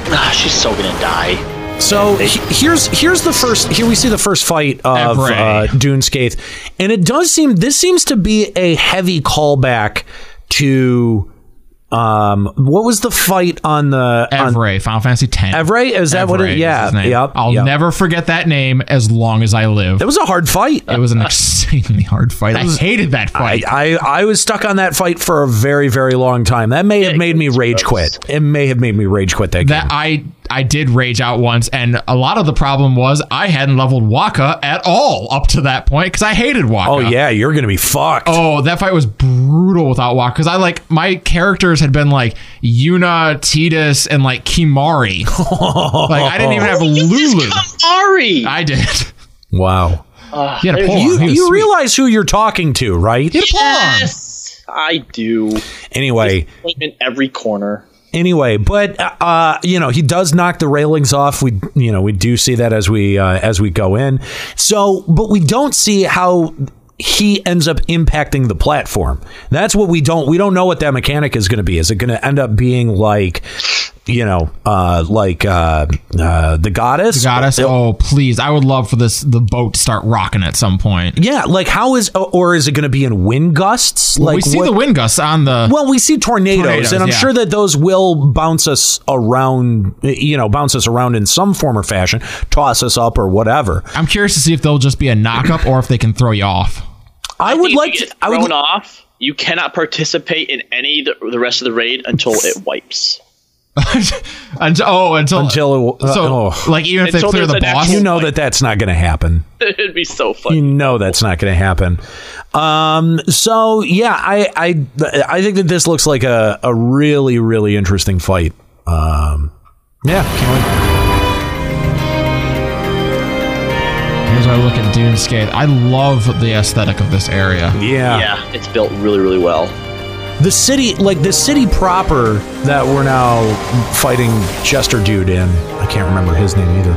Ah, she's so gonna die. So he- here's here's the first here we see the first fight of Evrae. uh, Dun Scaith, and it does seem this seems to be a heavy callback to Um, what was the fight on the on Evrae, Final Fantasy X. Evrae? Is that what it- Evrae is yeah, his name. yep, I'll yep. never forget that name as long as I live. That was a hard fight. It was an insanely hard fight. I hated that I, fight. I I was stuck on that fight for a very very long time. That may have made me rage quit. It may have made me rage quit that game. that I I did rage out once, and a lot of the problem was I hadn't leveled Wakka at all up to that point because I hated Wakka. Oh yeah, you're gonna be fucked. Oh, that fight was brutal without Wakka because I like my characters had been like Yuna, Tidus, and like Kimahri. <laughs> like I didn't even have Lulu. Ari. I did. Wow. Uh, He had a there's- You. He you realize who you're talking to, right? He had a pull. Yes, I do. Anyway, In every corner. Anyway, but uh, you know he does knock the railings off. We you know we do see that as we uh, as we go in. So, but we don't see how he ends up impacting the platform. That's what we don't we don't know what that mechanic is going to be. Is it going to end up being like you know uh, like uh, uh, the goddess? Goddess. Oh please! I would love for this the boat to start rocking at some point. Yeah, like how is or is it going to be in wind gusts? Well, Like we see what- the wind gusts on the. Well, we see tornadoes, Tornadoes, and I'm yeah. sure that those will bounce us around, you know, bounce us around in some form or fashion, toss us up or whatever. I'm curious to see if they'll just be a knockup or if they can throw you off. I, would like to. get I would. thrown off. You cannot participate in any the, the rest of the raid until it wipes. <laughs> until, oh, until Until uh, so oh. like even if Until they clear the an boss, you know that that's not going to happen. <laughs> It'd be so funny. You know that's not going to happen. Um. So yeah, I I I think that this looks like a a really really interesting fight. Um. Yeah. Can't wait. Here's where I look at Dune Dun Scaith. I love the aesthetic of this area. Yeah. Yeah, it's built really, really well. The city like the city proper that we're now fighting Chester dude in I can't remember his name either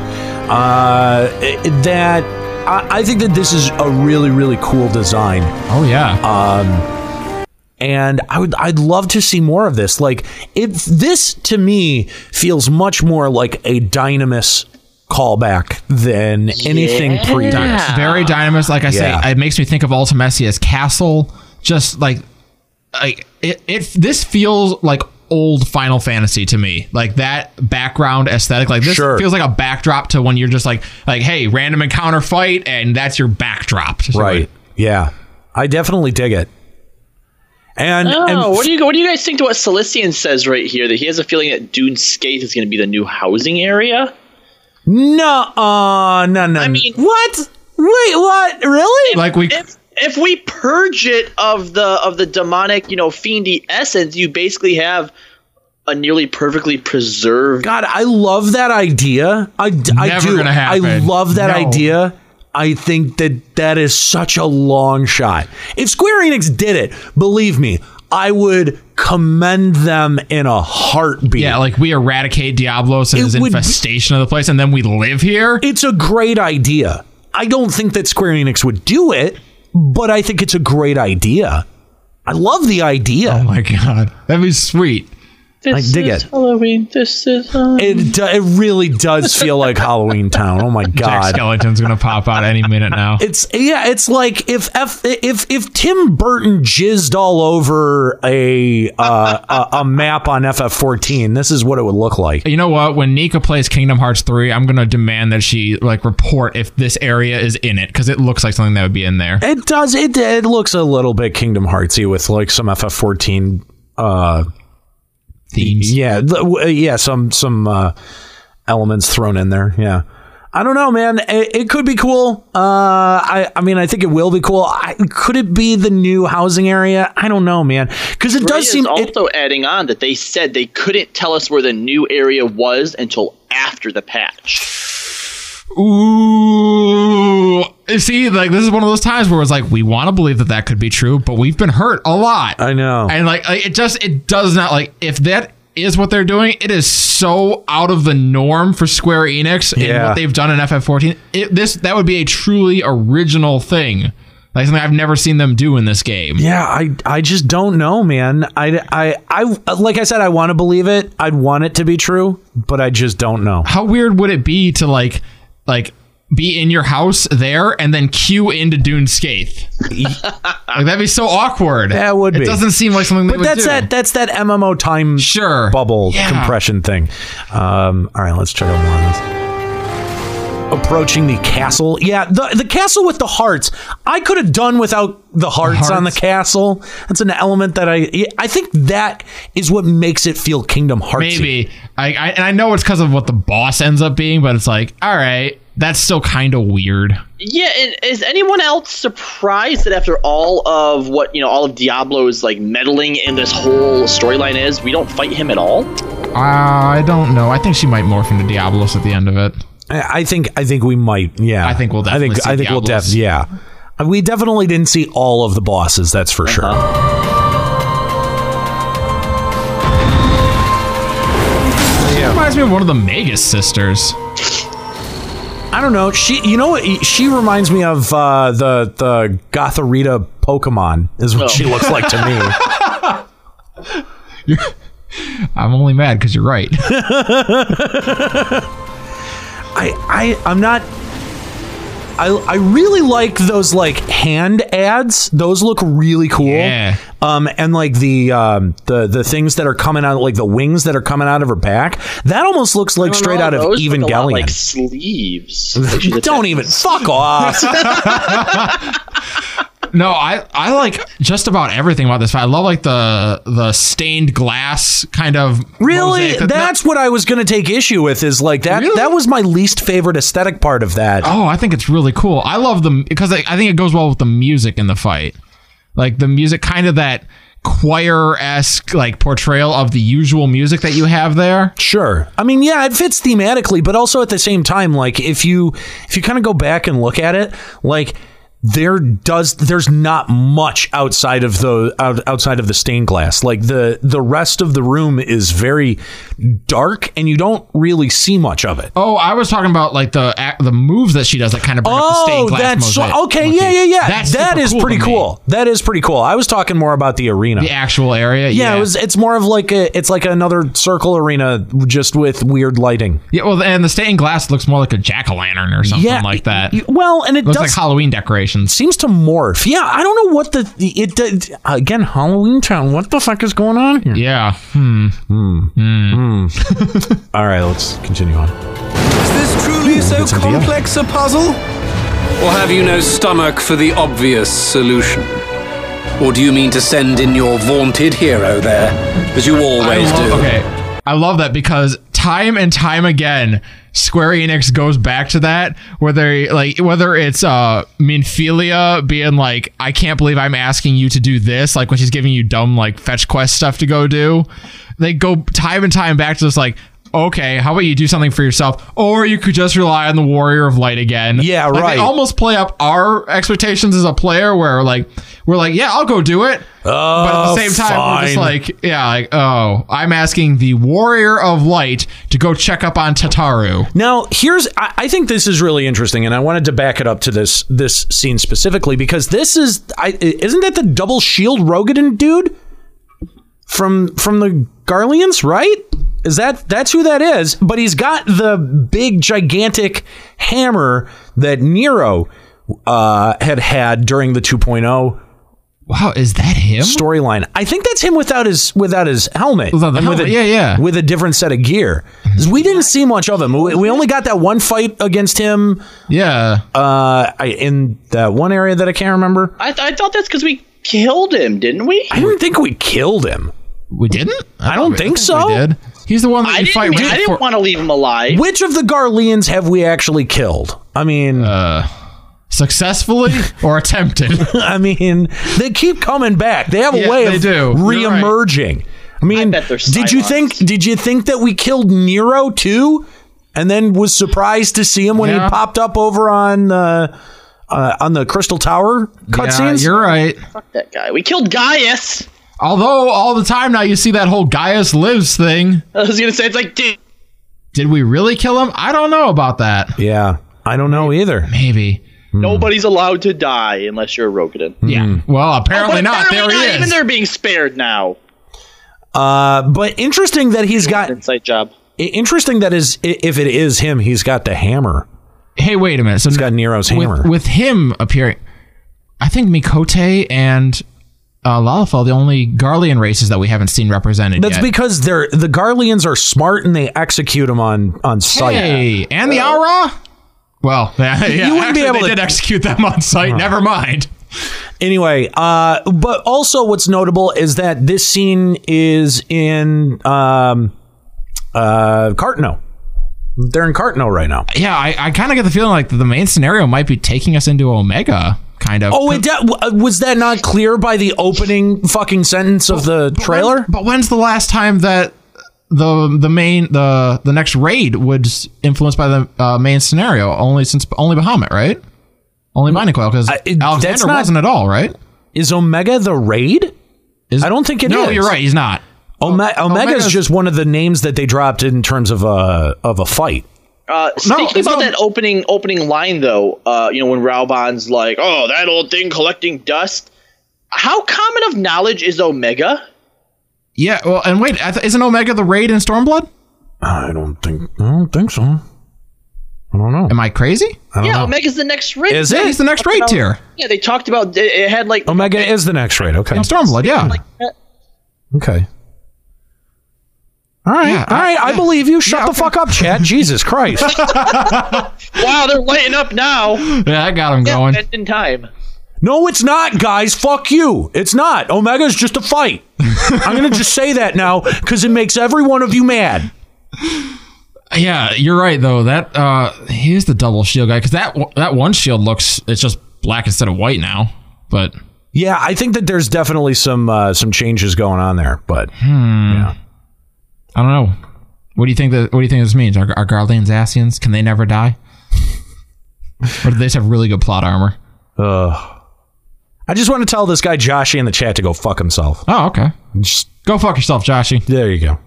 uh it- that I, I think that this is a really really cool design Oh yeah. um and I would I'd love to see more of this like if this to me feels much more like a dynamis callback than anything Yeah. previous very dynamous. Like I Yeah. say, it makes me think of Ultimecia's castle. Just like, like it, it. This feels like old Final Fantasy to me. Like that background aesthetic. Like this Sure. feels like a backdrop to when you're just like, like, hey, random encounter fight, and that's your backdrop. to right it. yeah I definitely dig it and, Oh, and what do you what do you guys think to what Cilician says right here? That he has a feeling that Dun Scaith is going to be the new housing area. No, uh, no, no. I mean, what? Wait, what? Really? Like we. If if we purge it of the of the demonic, you know, fiendy essence, you basically have a nearly perfectly preserved. God, I love that idea. I, I do. gonna happen. I love that No. idea. I think that that is such a long shot. If Square Enix did it, believe me, I would commend them in a heartbeat. Yeah, like we eradicate Diablos and It his would be- infestation of the place, and then we live here. It's a great idea. I don't think that Square Enix would do it, but I think it's a great idea. I love the idea. Oh my god, that'd be sweet. I dig it. Halloween. This is It, do, it really does feel like Halloween Town. Oh my Jack god! Skeleton's gonna pop out any minute now. <laughs> It's yeah, it's like if F, if if Tim Burton jizzed all over a uh, a, a map on FF14, this is what it would look like. You know what? When Nika plays Kingdom Hearts 3, I'm gonna demand that she like report if this area is in it because it looks like something that would be in there. It does. It it looks a little bit Kingdom Heartsy with like some FF14 uh, Themes. Yeah, yeah, some some uh, elements thrown in there. Yeah. I don't know, man. It, it could be cool. Uh, I, I mean, I think it will be cool. I, could it be the new housing area? I don't know, man. Because it Ray does is seem. it- also adding on that they said they couldn't tell us where the new area was until after the patch. Ooh, see, like this is one of those times where it's like we want to believe that that could be true, but we've been hurt a lot. I know, and like like, it just it does not like if that is what they're doing, it is so out of the norm for Square Enix and Yeah. what they've done in FF14. It, this that would be a truly original thing, like something I've never seen them do in this game. Yeah, I I just don't know, man. I, I, I like I said, I want to believe it. I'd want it to be true, but I just don't know. How weird would it be to like like be in your house there and then queue into Dun Scaith. <laughs> like, that'd be so awkward. That would It be. doesn't seem like something. They But would that's do. that that's that MMO time sure bubble Yeah. compression thing. Um, all right, let's check out more of this. Approaching the castle. Yeah, the the castle with the hearts. I could have done without the hearts, on the castle. That's an element that I I think that is what makes it feel Kingdom Hearts. Maybe. I, I and I know it's because of what the boss ends up being, but it's like, all right, that's still kind of weird. Yeah, and is anyone else surprised that after all of what you know, all of Diablo's like meddling in this whole storyline is, we don't fight him at all? Uh, I don't know. I think she might morph into Diablos at the end of it. I I think I think we might. Yeah, I think we'll I think definitely see I think we'll Diablos. def yeah. Uh, We definitely didn't see all of the bosses. That's for sure. She reminds me of one of the Magus sisters. I don't know. She, you know, what? she reminds me of uh, the the Gothorita Pokemon. Is what Oh. she looks like to me. <laughs> I'm only mad because you're right. <laughs> I, I, I'm not. I, I really like those like hand ads. Those look really cool. Yeah. Um, and like the um the the things that are coming out, like the wings that are coming out of her back. That almost looks like straight know, out of those look a lot Evangelion. like sleeves. <laughs> Don't even fuck off. <laughs> <laughs> No, I I like just about everything about this fight. I love like the the stained glass kind of Really, that- that's what I was going to take issue with. Is like that. That was my least favorite aesthetic part of that. Oh, I think it's really cool. I love them because I, I think it goes well with the music in the fight. Like the music, kind of that choir esque like portrayal of the usual music that you have there. Sure. I mean, yeah, it fits thematically, but also at the same time, like if you if you kind of go back and look at it, like there does there's not much outside of the out, outside of the stained glass. Like the the rest of the room is very dark, and you don't really see much of it. Oh, I was talking about like the the moves that she does that kind of bring up the Oh, stained glass that's so, mosaic. okay. Yeah, yeah, yeah. That's that is cool pretty cool. That is pretty cool. I was talking more about the arena. The actual area. yeah, Yeah, it was. It's more of like a. It's like another circle arena, just with weird lighting. Yeah, well, and the stained glass looks more like a jack o' lantern or something Yeah, like that. well, and it looks does like Halloween decorations. seems to morph. Yeah, I don't know what the it did again. Halloween Town. What the fuck is going on here? Yeah. Hmm. Hmm. Hmm. <laughs> All right, let's continue on. Is this truly so get some complex a puzzle? Or have you no stomach for the obvious solution? Or do you mean to send in your vaunted hero there, as you always I love, do? Okay, I love that because time and time again, Square Enix goes back to that. Whether like whether it's uh Minfilia being like, I can't believe I'm asking you to do this, like when she's giving you dumb like fetch quest stuff to go do. They go time and time back to this like. Okay, how about you do something for yourself, or you could just rely on the Warrior of Light again? Yeah, Like, right. They almost play up our expectations as a player, where like we're like, yeah, I'll go do it, but at Oh, the same time, we're just like, yeah, like, oh, I'm asking the Warrior of Light to go check up on Tataru. Now, here's I, I think this is really interesting, and I wanted to back it up to this this scene specifically because this is I, isn't that the double shield Roegadyn dude from from the Garleans, right? Is that that's who that is? But he's got the big gigantic hammer that Nero uh, had had during the 2.0 Wow, is that him? storyline. I think that's him without his without his helmet. Without the and with helmet, a, yeah, yeah. With a different set of gear. We didn't see much of him. We, we only got that one fight against him Yeah, uh, I, in that one area that I can't remember. I, th- I thought that's because we killed him, didn't we? I didn't think we killed him. we didn't. I don't think so. We did. He's the one that I you didn't, fight I didn't want to leave him alive. Which of the Garleans have we actually killed? I mean, uh, successfully <laughs> or attempted. I mean, they keep coming back. They have a Yeah, way of do. You're right. reemerging. I mean, bet they're did you think? Did you think that we killed Nero too, and then was surprised to see him when Yeah. he popped up over on uh, uh, on the Crystal Tower yeah, cutscenes? you're right. Fuck that guy. We killed Gaius. Although all the time now you see that whole Gaius lives thing. I was gonna say it's like, dude, Did we really kill him? I don't know about that. yeah, I don't know either. Maybe. nobody's allowed to die unless you're a Roegadyn. Yeah. Well, apparently But not. apparently there he not. Even is. they're being spared now. Uh, but interesting that he's got. Insight job. Interesting that is if it is him, he's got the hammer. Hey, wait a minute. So it's got Nero's with, hammer. with him appearing, I think Miqo'te and uh, Lalafell the only Garlean races that we haven't seen represented That's yet. because they're the Garleans are smart and they execute them on on site. Hey, and the Au Ra. Well, <laughs> yeah, You yeah, wouldn't actually, be able they to- did execute them on site. Never mind. Anyway, uh, but also what's notable is that this scene is in um, uh, Carteneau. They're in Carteneau right now. Yeah, I, I kind of get the feeling like the main scenario might be taking us into Omega, kind of. Oh, it de- was that not clear by the opening fucking sentence of the trailer? But when's the last time that the the main the the next raid was influenced by the uh, main scenario? Only since only Bahamut, right? Only Binding Coil because Alexander not- wasn't at all, right? Is Omega the raid? Is, I don't think it is. no, you're right. He's not. Ome- Omega's, Omega's- just one of the names that they dropped in terms of a of a fight. Uh, speaking it's about not- that opening opening line though, uh, you know when Raubahn's like, "Oh, that old thing collecting dust." How common of knowledge is Omega? Yeah. Well, and wait, isn't Omega the raid in Stormblood? I don't think. I don't think so. I don't know. Am I crazy? I don't Yeah, know. Omega's the next raid. Is it? he's the next raid tier Yeah, they talked about it, it had like Omega is the next raid. Okay. in Stormblood. Yeah. Okay. All right. Yeah, All right. I, yeah. believe you. Shut Yeah, the okay. fuck up, Chad. <laughs> Jesus Christ. <laughs> wow, they're lighting up now. Yeah, I got them going. end in time. No, it's not, guys. Fuck you. It's not. Omega's just a fight. <laughs> I'm going to just say that now because it makes every one of you mad. Yeah, you're right though. That uh he is the double shield guy because that that one shield looks it's just black instead of white now. But Yeah, I think that there's definitely some uh, some changes going on there, but I don't know. What do you think that? What do you think this means? Are, are Garleans Ascians? Can they never die? <laughs> or do they just have really good plot armor? Ugh. I just want to tell this guy Joshy in the chat to go fuck himself. Oh, okay. Just Go fuck yourself, Joshy. there you go.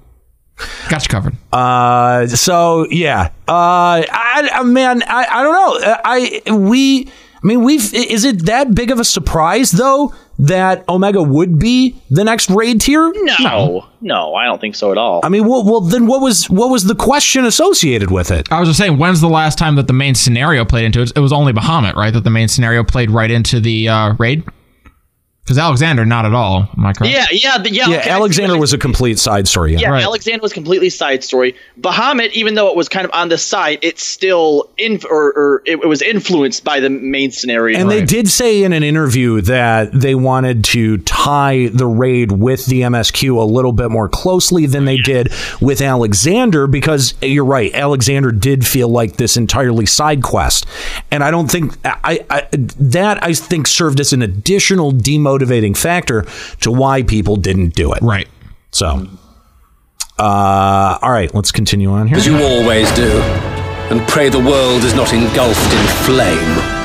Got you covered. Uh, so yeah, uh, I, I man, I, I don't know. I we, I mean, we've. Is it that big of a surprise though that Omega would be the next raid tier? No, no, I don't think so at all. I mean, well, well, then what was what was the question associated with it? I was just saying, when's the last time that the main scenario played into it? It was only Bahamut, right? That the main scenario played right into the uh, raid. Because Alexander, not at all. Am I correct? yeah, yeah, the- yeah. Yeah, okay, Alexander was a complete side story. Yeah. Yeah, Right. Alexander was completely side story. Bahamut, even though it was kind of on the side, it's still in or, or it, it was influenced by the main scenario. And they did say in an interview that they wanted to tie the raid with the MSQ a little bit more closely than they did with Alexander because you're right, Alexander did feel like this entirely side quest. And I don't think I, I that I think served as an additional demotivating factor to why people didn't do it. Right. So uh all right, let's continue on here. As you always do, and pray the world is not engulfed in flame.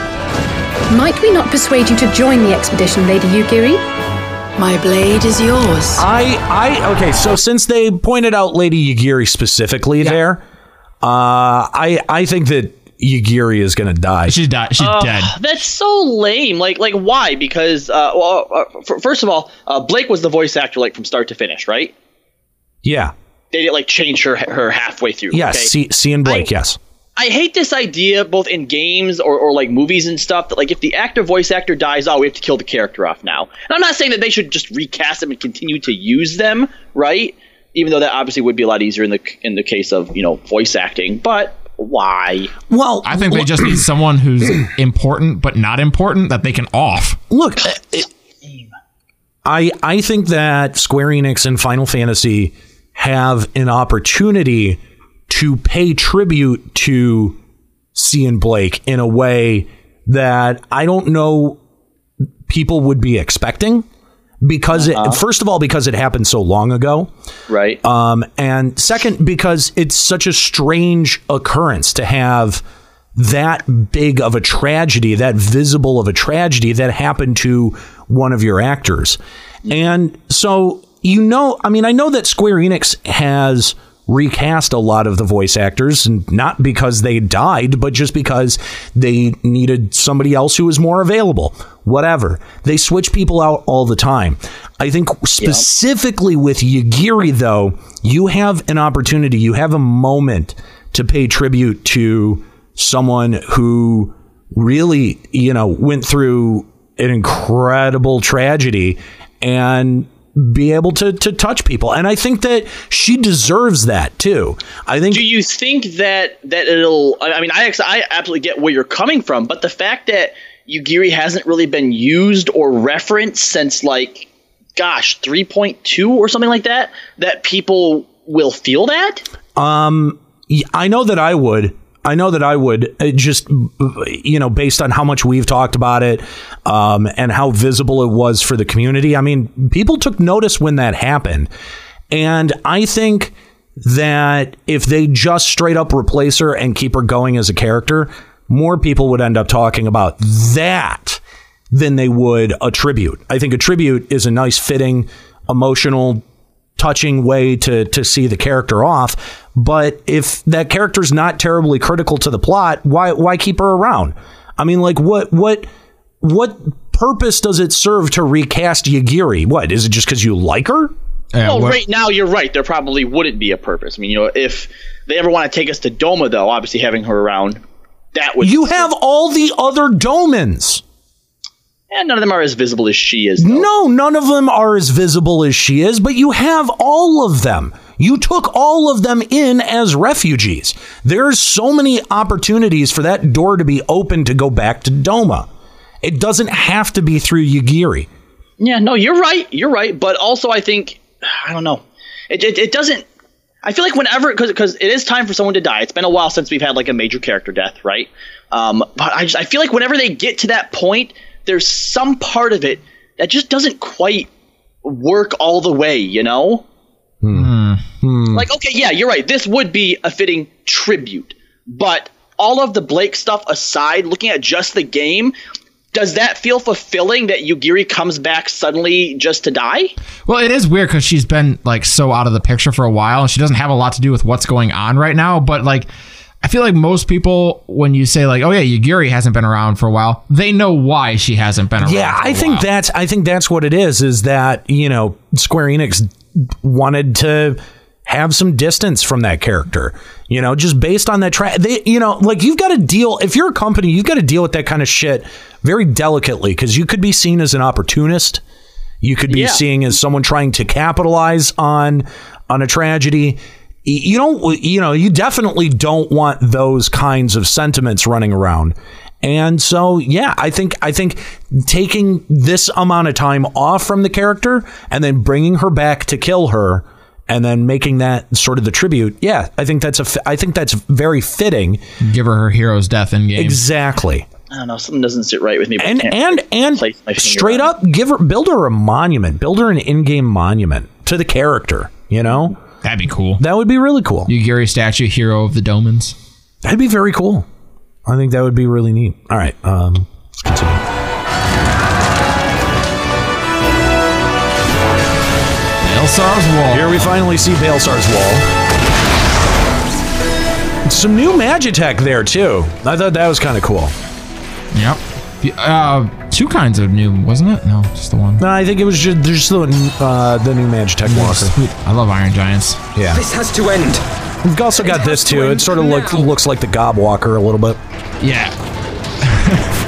Might we not persuade you to join the expedition, Lady Yugiri? My blade is yours. I, I, okay. So since they pointed out Lady Yugiri specifically there, uh, I, I think that Yugiri is going to die. She's died. She's Oh, dead. That's so lame. Like, like why? Because, uh, well, uh, f- first of all, uh, Blake was the voice actor like from start to finish, right? Yeah. They didn't like change her her halfway through. Yes. okay? C, C and Blake. I- yes. I hate this idea both in games or, or like movies and stuff that like if the actor voice actor dies, oh we have to kill the character off now. And I'm not saying that they should just recast them and continue to use them, right? Even though that obviously would be a lot easier in the in the case of you know voice acting, but why? Well, I think they just need someone who's <clears throat> important but not important that they can off. Look, uh, it- I, I think that Square Enix and Final Fantasy have an opportunity to pay tribute to C and Blake in a way that I don't know people would be expecting because it, first of all because it happened so long ago. Right. Um and second because it's such a strange occurrence to have that big of a tragedy that visible of a tragedy that happened to one of your actors. And so you know i mean i know that square enix has recast a lot of the voice actors not because they died but just because they needed somebody else who was more available. Whatever. They switch people out all the time. I think specifically with yugiri though you have an opportunity you have a moment to pay tribute to someone who really, you know, went through an incredible tragedy and be able to to touch people. And I think that she deserves that too. I think Do you think that that it'll? I mean, I actually, I absolutely get where you're coming from, but the fact that Yugiri hasn't really been used or referenced since like, gosh, 3.2 or something like that, that people will feel that. Um, I know that I would. I know that I would. uh, Just you know, based on how much we've talked about it, um, and how visible it was for the community. I mean, people took notice when that happened, and I think that if they just straight up replace her and keep her going as a character, more people would end up talking about that than they would a tribute. I think a tribute is a nice, fitting, emotional touching way to to see the character off. But if that character's not terribly critical to the plot, why why keep her around? I mean, like what what what purpose does it serve to recast Yugiri? What is it just because you like her? well, right now you're right. There probably wouldn't be a purpose. I mean, you know, if they ever want to take us to Doma, though, obviously having her around, that would. You have all the other Domans. And none of them are as visible as she is. No, none of them are as visible as she is, but you have all of them. You took all of them in as refugees. There's so many opportunities for that door to be open to go back to Doma. It doesn't have to be through Yugiri. Yeah, no, you're right. You're right. But also, I think I don't know. It it, it doesn't. I feel like whenever because it is time for someone to die. It's been a while since we've had like a major character death, right? Um, but I just I feel like whenever they get to that point, there's some part of it that just doesn't quite work all the way. You know? Hmm. Like, okay, yeah, you're right. This would be a fitting tribute. But all of the Blake stuff aside, looking at just the game, does that feel fulfilling that Yugiri comes back suddenly just to die? Well, it is weird because she's been like so out of the picture for a while, and she doesn't have a lot to do with what's going on right now. But like, I feel like most people, when you say like, "Oh yeah, Yugiri hasn't been around for a while," they know why she hasn't been around. Yeah, for a I think while. that's I think that's what it is. Is that you know Square Enix wanted to have some distance from that character. You know, just based on that track. They, you know, like you've got to deal. If you're a company, you've got to deal with that kind of shit very delicately because you could be seen as an opportunist. You could be Yeah. seen as someone trying to capitalize on on a tragedy. You don't, you know, you definitely don't want those kinds of sentiments running around. And so, yeah, I think I think taking this amount of time off from the character and then bringing her back to kill her and then making that sort of the tribute. Yeah, I think that's a I think that's very fitting. Give her her hero's death in game. Exactly. I don't know. Something doesn't sit right with me. but And and and place my finger straight on up give her build her a monument. Build her an in-game monument to the character, you know? That'd be cool. That would be really cool. You Yugiri statue, hero of the Domans. That'd be very cool. I think that would be really neat. All right, um, let's continue. Baelsar's Wall. Here we finally see Baelsar's Wall. Some new Magitech there too. I thought that was kind of cool. Yep. Uh, two kinds of new, wasn't it? No, just the one. No, I think it was just, just the uh, the new Magitech Walker. Sweet. I love Iron Giants. Yeah. This has to end. We've also got this too. It sort of look, looks like the Gob Walker a little bit. Yeah. <laughs>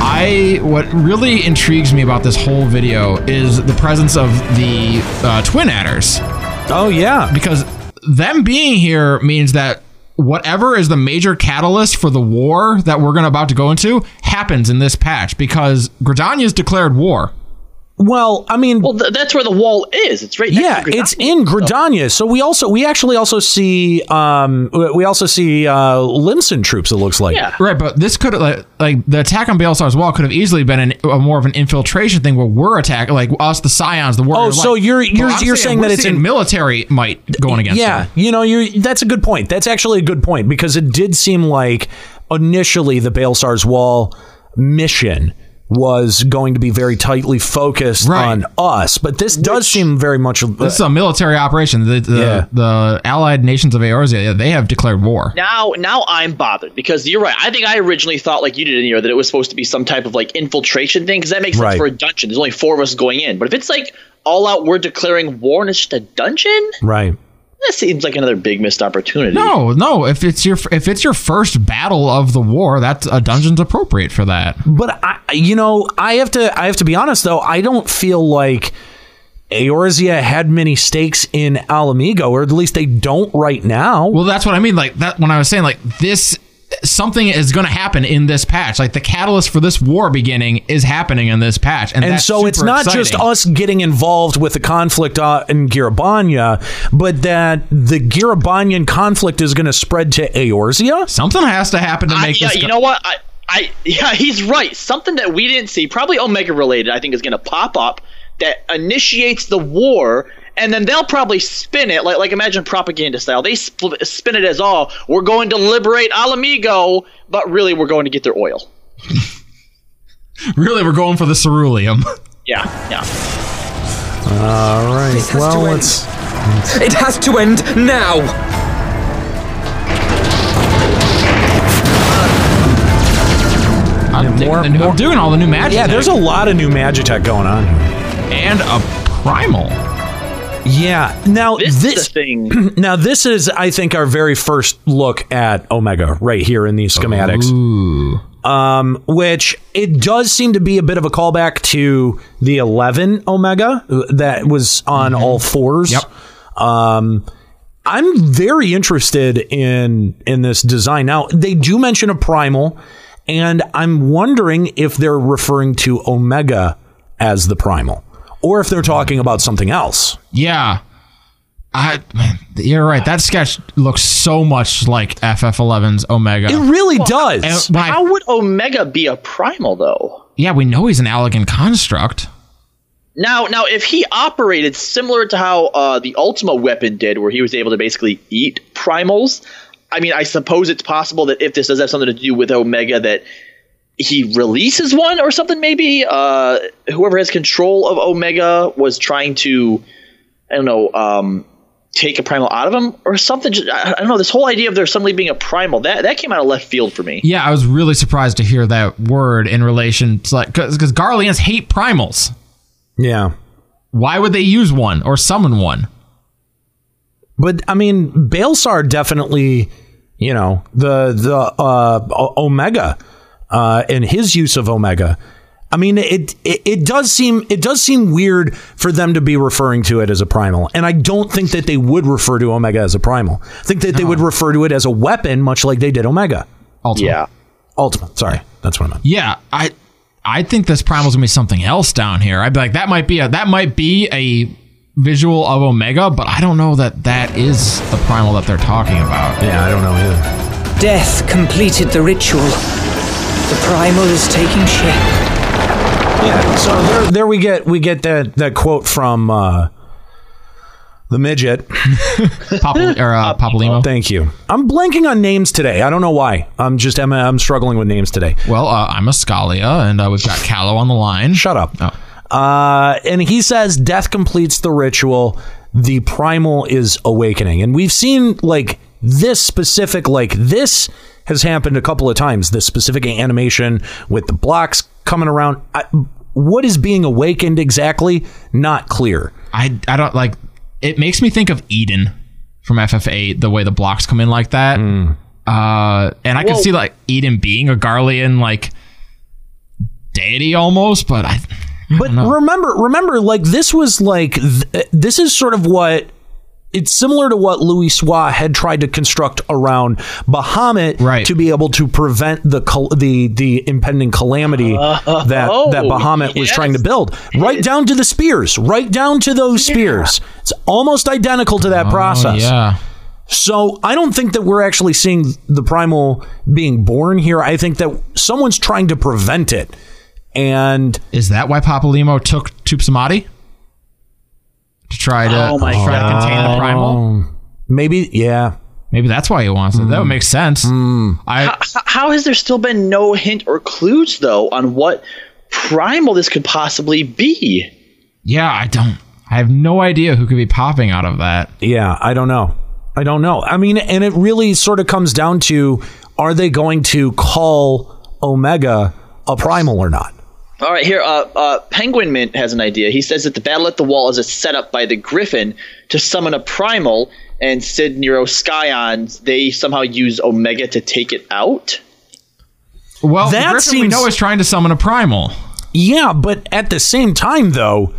I what really intrigues me about this whole video is the presence of the uh, twin adders. Oh yeah, because them being here means that whatever is the major catalyst for the war that we're gonna about to go into happens in this patch because Gridania's declared war. Well, I mean, well, th- that's where the wall is. It's right. Yeah, it's in Gridania. So we also we actually also see um we also see uh Limson troops. It looks like. yeah. Right, but this could like, like the attack on Baelsar's wall could have easily been an, a more of an infiltration thing where we're attacking like us, the Scions, the Warrior. Oh, so Light. you're- you're- you're saying we're that it's in- military might going against. yeah, them. you know, you're that's a good point. That's actually a good point because it did seem like initially the Baelsar's Wall mission was going to be very tightly focused on us, but this does seem very much. This is a military operation. The the, Yeah. the allied nations of Eorzea, yeah, they have declared war. Now, now I'm bothered because you're right. I think I originally thought, like you did in here, that it was supposed to be some type of like infiltration thing because that makes sense Right. for a dungeon. There's only four of us going in, but if it's like all out, we're declaring war and it's just a dungeon. Right. That seems like another big missed opportunity. No, no. If it's your if it's your first battle of the war, that's a dungeon's appropriate for that. But I, you know, I have to I have to be honest though. I don't feel like Eorzea had many stakes in Ala Mhigo, or at least they don't right now. Well, that's what I mean. Like that when I was saying like this something is going to happen in this patch. Like the catalyst for this war beginning is happening in this patch, and, And, that's so it's not exciting. just us getting involved with the conflict uh, in Gyr Abania, but that the Gyr Abanian conflict is going to spread to Eorzea. Something has to happen to I- make yeah, this. you go- know what? I, I, yeah, he's right. Something that we didn't see, probably Omega related, I think is going to pop up that initiates the war, and then they'll probably spin it like, like imagine propaganda style. They spl- spin it as all we're going to liberate Ala Mhigo, but really we're going to get their oil. <laughs> really, we're going for the ceruleum. <laughs> Yeah, yeah. All right. This has well, to end. let's. It has to end now! I'm, digging the new, I'm doing all the new magic. Yeah, there's a lot of new Magitech going on here. and a primal. Yeah. Now This, this, is thing. <clears throat> now this is I think our very first look at Omega right here in these schematics. Ooh. Um, which it does seem to be a bit of a callback to the 11 Omega that was on all fours. Yep. Um, I'm very interested in in this design. Now they do mention a primal, and I'm wondering if they're referring to Omega as the primal, or if they're talking about something else. Yeah. I, man, you're right. That sketch looks so much like FF11's Omega. It really does. And I- How would Omega be a primal though? yeah, we know he's an Allagan construct. Now, now, if he operated similar to how uh, the Ultima weapon did, where he was able to basically eat primals, I mean, I suppose it's possible that if this does have something to do with Omega, that he releases one or something. Maybe uh, whoever has control of Omega was trying to, I don't know, um, take a primal out of him or something. Just- I, I don't know. This whole idea of there suddenly being a primal that that came out of left field for me. Yeah, I was really surprised to hear that word in relation to like because Garleans hate primals. Yeah. Why would they use one or summon one? But I mean, Baelsar definitely, you know, the the uh, Omega uh, and his use of Omega. I mean, it, it it does seem it does seem weird for them to be referring to it as a primal, and I don't think that they would refer to Omega as a primal. I think that they would refer to it as a weapon, much like they did Omega. Ultimate. Yeah. Ultimate. Sorry, that's what I meant. Yeah, I I think this primal's gonna be something else down here. I'd be like, that might be a that might be a visual of Omega, but I don't know that that is the primal that they're talking about. Yeah, I don't know either. Death completed the ritual. The primal is taking shape. Yeah. So there, there we get we get that that quote from uh, the midget. <laughs> Papa, or uh, Papalymo. Thank you. I'm blanking on names today. I don't know why. I'm just I'm, I'm struggling with names today. Well, uh, I'm Escalia, and uh, we've got Kahlo on the line. Shut up. Oh. Uh, and he says death completes the ritual. The primal is awakening, and we've seen like this specific like this has happened a couple of times. This specific animation with the blocks coming around. I, what is being awakened exactly? Not clear. I I don't like. It makes me think of Eden from FF8, the way the blocks come in like that. Hmm. Uh, and I can Well- see like Eden being a Garlean like deity almost, but I. But remember, remember, like this was like th- this is sort of what it's similar to what Louisoix had tried to construct around Bahamut Right. to be able to prevent the the the impending calamity <laughs> oh, that that oh, Bahamut was trying to build, right down to the spears, right down to those spears. It's almost identical to that Oh, process. yeah. So I don't think that we're actually seeing the primal being born here. I think that someone's trying to prevent it. And Is that why Papalymo took Tupsimati? To try to, Oh my try to contain the primal? Maybe, yeah. Maybe that's why he wants it. That would mm. make sense. Mm. I H- how has there still been no hint or clues though on what primal this could possibly be? yeah, I don't. I have no idea who could be popping out of that. Yeah, I don't know. I don't know. I mean, and it really sort of comes down to are they going to call Omega a primal or not? All right, here, uh, uh, Penguin Mint has an idea. He says that the battle at the wall is a setup by the Griffin to summon a primal and Cid Nero Scions, they somehow use Omega to take it out. Well, That Griffin we know is trying to summon a primal. Yeah, but at the same time, though,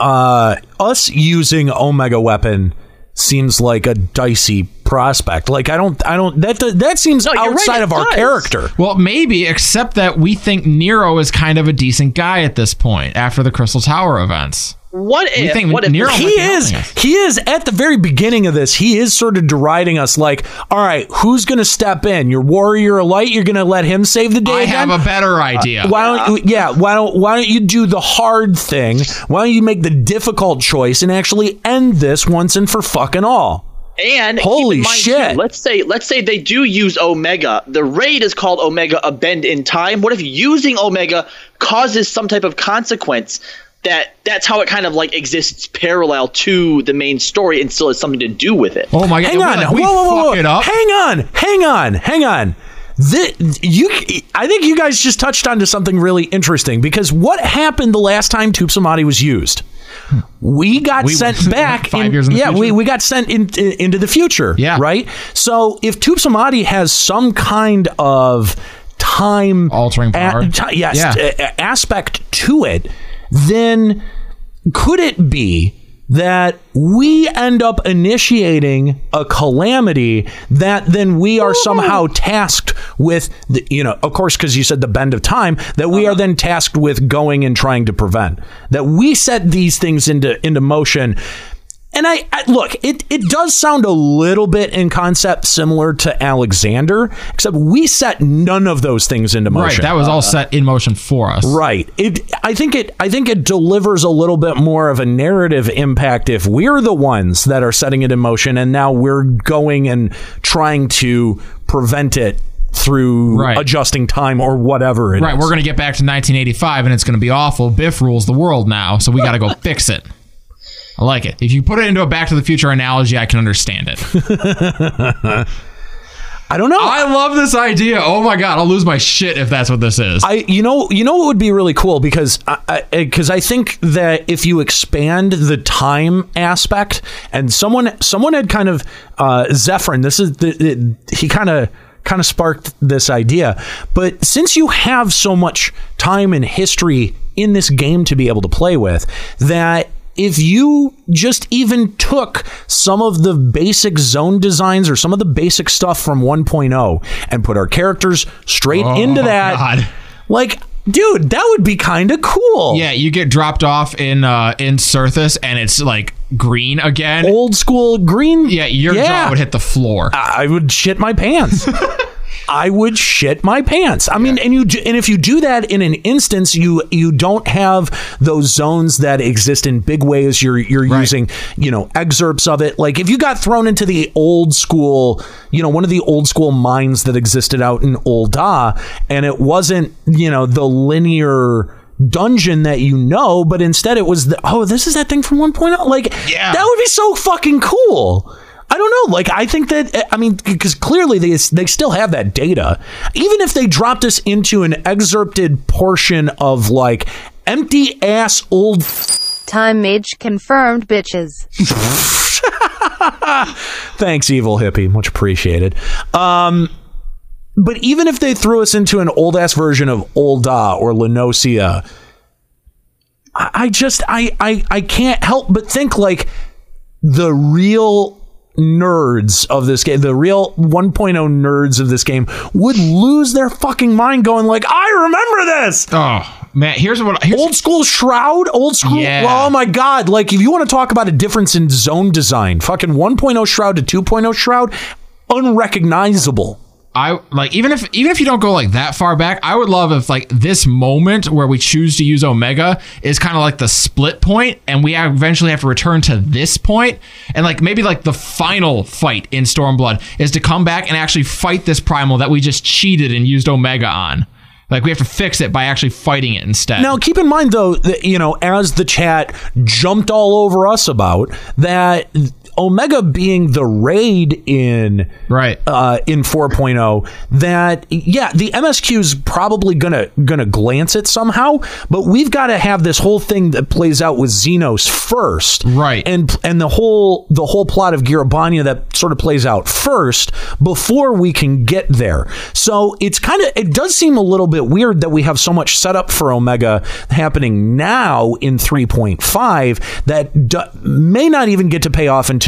uh, us using Omega Weapon seems like a dicey prospect. Like I don't, I don't. That that seems you're right, outside it of our does. character. Well, maybe, except that we think Nero is kind of a decent guy at this point after the Crystal Tower events. What We if? think what if Nero He is. He is at the very beginning of this. He is sort of deriding us, like, "All right, who's going to step in? Your warrior of light. You're going to let him save the day I again? have a better uh, idea. Why don't you, yeah? Why don't Why don't you do the hard thing? Why don't you make the difficult choice and actually end this once and for fucking all? And keep Holy in mind, shit. too, let's say let's say they do use Omega. The raid is called Omega a bend in time. What if using Omega causes some type of consequence that that's how it kind of like exists parallel to the main story and still has something to do with it. Oh my god! Hang it'll on, like whoa, whoa, whoa, whoa. Hang on, hang on, hang on. Thi- you, I think you guys just touched onto something really interesting because what happened the last time Tupsimati was used? We got We- sent <laughs> back five years in the yeah, we, future? we got sent in, in- into the future. Yeah. right. So if Tube has some kind of time Altering power. ti- yes, Yeah. a- a- aspect to it, then could it be that we end up initiating a calamity that then we are somehow tasked with the, you know of course because you said the bend of time that we are then tasked with going and trying to prevent. That we set these things into into motion and I, I look, it it does sound a little bit in concept similar to Alexander, except we set none of those things into motion. Right, that was all set in motion for us. Right. It I think it I think it delivers a little bit more of a narrative impact if we're the ones that are setting it in motion and now we're going and trying to prevent it through Right. adjusting time or whatever it Right, is. we're gonna get back to 1985, and it's gonna be awful. Biff rules the world now, so we got to go <laughs> fix it. I like it. If you put it into a Back to the Future analogy, I can understand it. <laughs> I don't know. I love this idea. Oh my god, I'll lose my shit if that's what this is. I you know you know what would be really cool because I because I, think that if you expand the time aspect and someone someone had kind of uh, Zephyrin this is the, the, he kind of kind of sparked this idea but since you have so much time and history in this game to be able to play with that if you just even took some of the basic zone designs or some of the basic stuff from 1.0 and put our characters straight Oh, into that God. like, dude, that would be kind of cool. yeah, you get dropped off in uh in Coerthas, and it's like green again. Old school green. Yeah, your Yeah. jaw would hit the floor. I would shit my pants. <laughs> I would shit my pants. I mean, and you do, and if you do that in an instance, you you don't have those zones that exist in big ways. You're you're using you know excerpts of it. Like if you got thrown into the old school, you know, one of the old school mines that existed out in Ul'dah, and it wasn't you know the linear dungeon that you know, but instead it was the oh, this is that thing from 1.0. Point out. Like Yeah. that would be so fucking cool. I don't know. Like, I think that I mean, because clearly they they still have that data. Even if they dropped us into an excerpted portion of like empty ass old. Time mage confirmed, bitches. <laughs> Thanks, evil hippie. Much appreciated. Um, but even if they threw us into an old ass version of Ul'dah or La Noscea, I, I just I, I I can't help but think like the real nerds of this game, the real 1.0 nerds of this game would lose their fucking mind going like, I remember this. Oh man, here's what here's, Old school shroud, old school. Yeah. Oh my god! Like if you want to talk about a difference in zone design, fucking 1.0 shroud to 2.0 shroud, unrecognizable. I like even if even if you don't go like that far back, I would love if like this moment where we choose to use Omega is kind of like the split point, and we eventually have to return to this point, and like maybe like the final fight in Stormblood is to come back and actually fight this primal that we just cheated and used Omega on. Like we have to fix it by actually fighting it instead. Now, keep in mind though that you know, as the chat jumped all over us about that, Omega being the raid in right. uh, in 4.0 that yeah the MSQ is probably gonna gonna glance it somehow but we've got to have this whole thing that plays out with Zenos first. Right. And and the whole the whole plot of Gyr Abania that sort of plays out first before we can get there. So it's kind of it does seem a little bit weird that we have so much setup for Omega happening now in 3.5 that d- may not even get to pay off until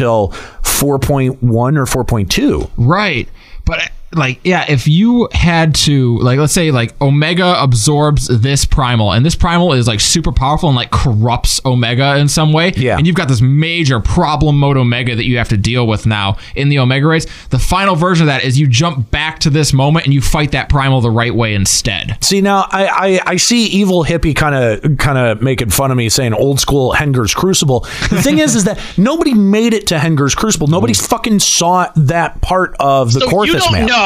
4.1 or 4.2 Right. But like yeah, if you had to like let's say like Omega absorbs this primal and this primal is like super powerful and like corrupts Omega in some way. Yeah. And you've got this major problem mode Omega that you have to deal with now in the Omega race. The final version of that is you jump back to this moment and you fight that primal the right way instead. See now, I I, I see evil hippie kind of kind of making fun of me, saying old school Henger's Crucible. The thing is, is that nobody made it to Henger's Crucible. Nobody fucking saw that part of the so Coerthas you don't map. know.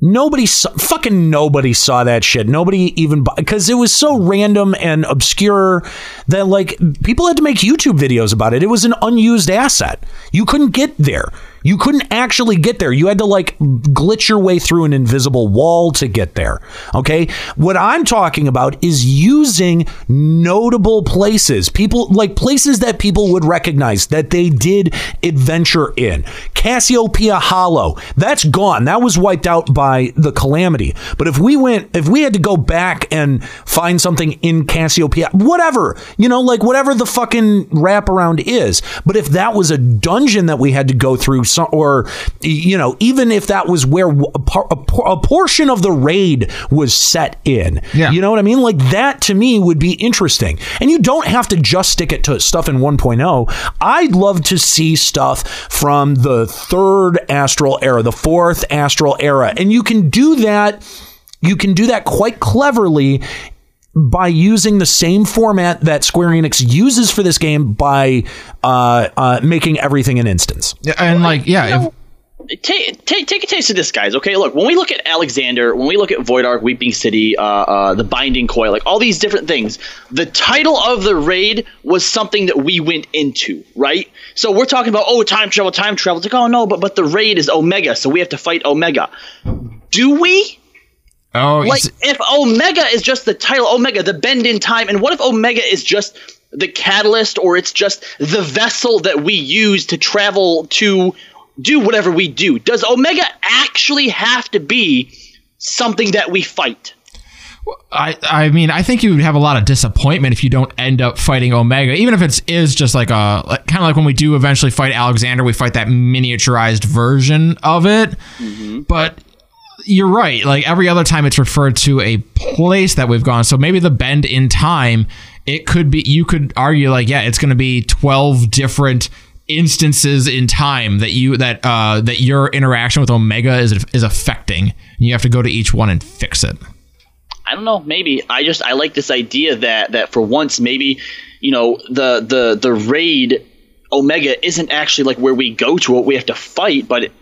Nobody saw, fucking nobody saw that shit. Nobody even because it was so random and obscure that like people had to make YouTube videos about it. It was an unused asset. You couldn't get there. You couldn't actually get there. You had to like glitch your way through an invisible wall to get there. Okay? What I'm talking about is using notable places. People like places that people would recognize that they did adventure in. Cassiopeia Hollow. That's gone. That was wiped out by the calamity. But if we went if we had to go back and find something in Cassiopeia, whatever, you know, like whatever the fucking wraparound is. But if that was a dungeon that we had to go through, or you know, even if that was where a, par- a, por- a portion of the raid was set in, Yeah. you know what I mean? Like that to me would be interesting. And you don't have to just stick it to stuff in 1.0. I'd love to see stuff from the third astral era, the fourth astral era, and you can do that. You can do that quite cleverly by using the same format that Square Enix uses for this game by uh, uh, making everything an instance. Yeah, and like yeah, if, Take, take, take a taste of this, guys. Okay, look. When we look at Alexander, when we look at Void Ark, Weeping City, uh, uh, the Binding Coil, like all these different things, the title of the raid was something that we went into, right? So we're talking about oh, time travel, time travel. It's like oh no, but but the raid is Omega, so we have to fight Omega. Do we? Oh like if Omega is just the title Omega, the bend in time, and what if Omega is just the catalyst or it's just the vessel that we use to travel to do whatever we do? Does Omega actually have to be something that we fight? I, I mean, I think you would have a lot of disappointment if you don't end up fighting Omega, even if it is just like a like, kind of like when we do eventually fight Alexander, we fight that miniaturized version of it. Mm-hmm. But you're right. Like every other time, it's referred to a place that we've gone. So maybe the bend in time, it could be. You could argue like, yeah, it's going to be twelve different instances in time that you that uh that your interaction with Omega is is affecting. And you have to go to each one and fix it. I don't know. Maybe I just I like this idea that that for once maybe you know the the the raid Omega isn't actually like where we go to what we have to fight, but it,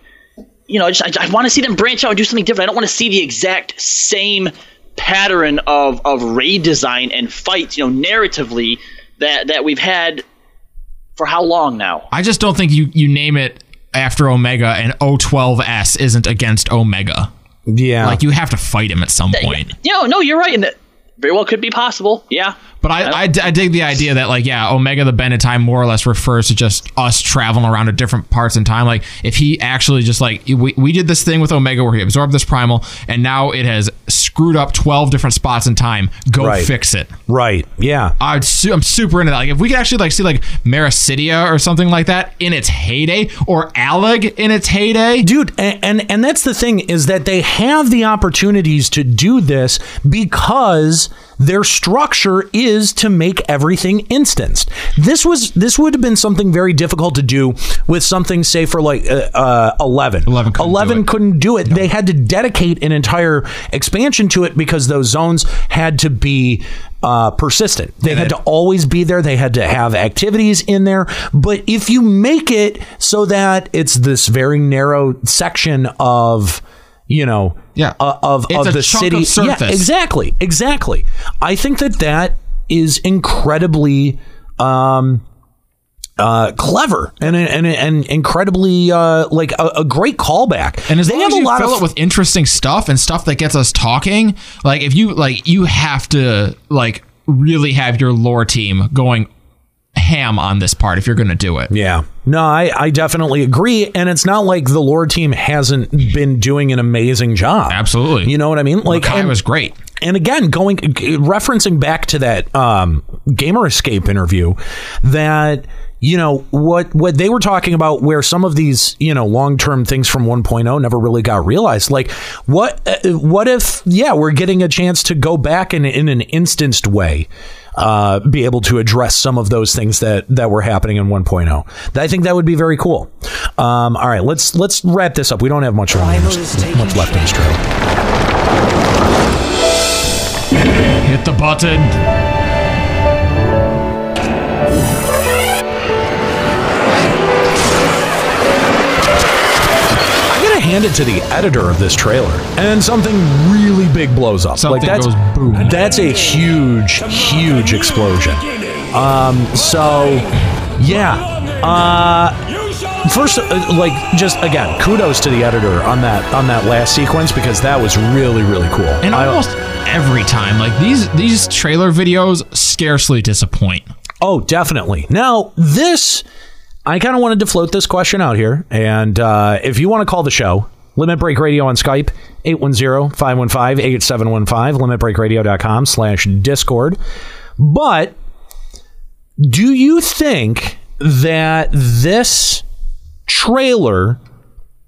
you know I just I, I want to see them branch out and do something different. I don't want to see the exact same pattern of of raid design and fights. You know, narratively that that we've had for how long now? I just don't think you you name it after Omega and O12S isn't against Omega. Yeah. Like you have to fight him at some point. You know, no, you're right, and that very well could be possible. Yeah. But I, I, I dig the idea that like yeah Omega the Bend in time more or less refers to just us traveling around to different parts in time like if he actually just like we, we did this thing with Omega where he absorbed this primal and now it has screwed up 12 different spots in time go Right. fix it Right. Yeah. I'd su- I'm super into that like if we could actually like see like Marasidia or something like that in its heyday or Allag in its heyday dude and, and and that's the thing is that they have the opportunities to do this because their structure is to make everything instanced this was this would have been something very difficult to do with something say for like uh, uh 11 11 couldn't 11 couldn't do it they had to dedicate an entire expansion to it because those zones had to be uh, persistent. They had to always be there. They had to have activities in there. But if you make it so that it's this very narrow section of, you know, yeah, uh, of It's of the city, of surface. yeah, exactly, exactly. I think that that is incredibly. Um, uh, clever and and and incredibly uh, like a, a great callback. And as they long have as a lot fill of it with interesting stuff and stuff that gets us talking, like if you like, you have to like really have your lore team going ham on this part if you're going to do it. Yeah. No, I, I definitely agree. And it's not like the lore team hasn't been doing an amazing job. Absolutely. You know what I mean? Like Makai and- was great. And again, going referencing back to that um, Gamer Escape interview, that you know what what they were talking about, where some of these you know long term things from 1.0 never really got realized. Like what uh, what if yeah we're getting a chance to go back in in an instanced way. Uh, be able to address some of those things that that were happening in 1.0. I think that would be very cool. Um, all right, let's let's wrap this up. We don't have much much left in this trailer. Hit the button. Hand it to the editor of this trailer, and something really big blows up. Something that's, goes boom. That's a huge, huge explosion. Um, so yeah. Uh, first, uh, like, just again, kudos to the editor on that on that last sequence because that was really, really cool. And I- almost every time, like these these trailer videos scarcely disappoint. Oh, definitely. Now, this, I kind of wanted to float this question out here. And uh, if you want to call the show, Limit Break Radio on Skype, 810-515-8715, limitbreakradio.com slash Discord. But do you think that this trailer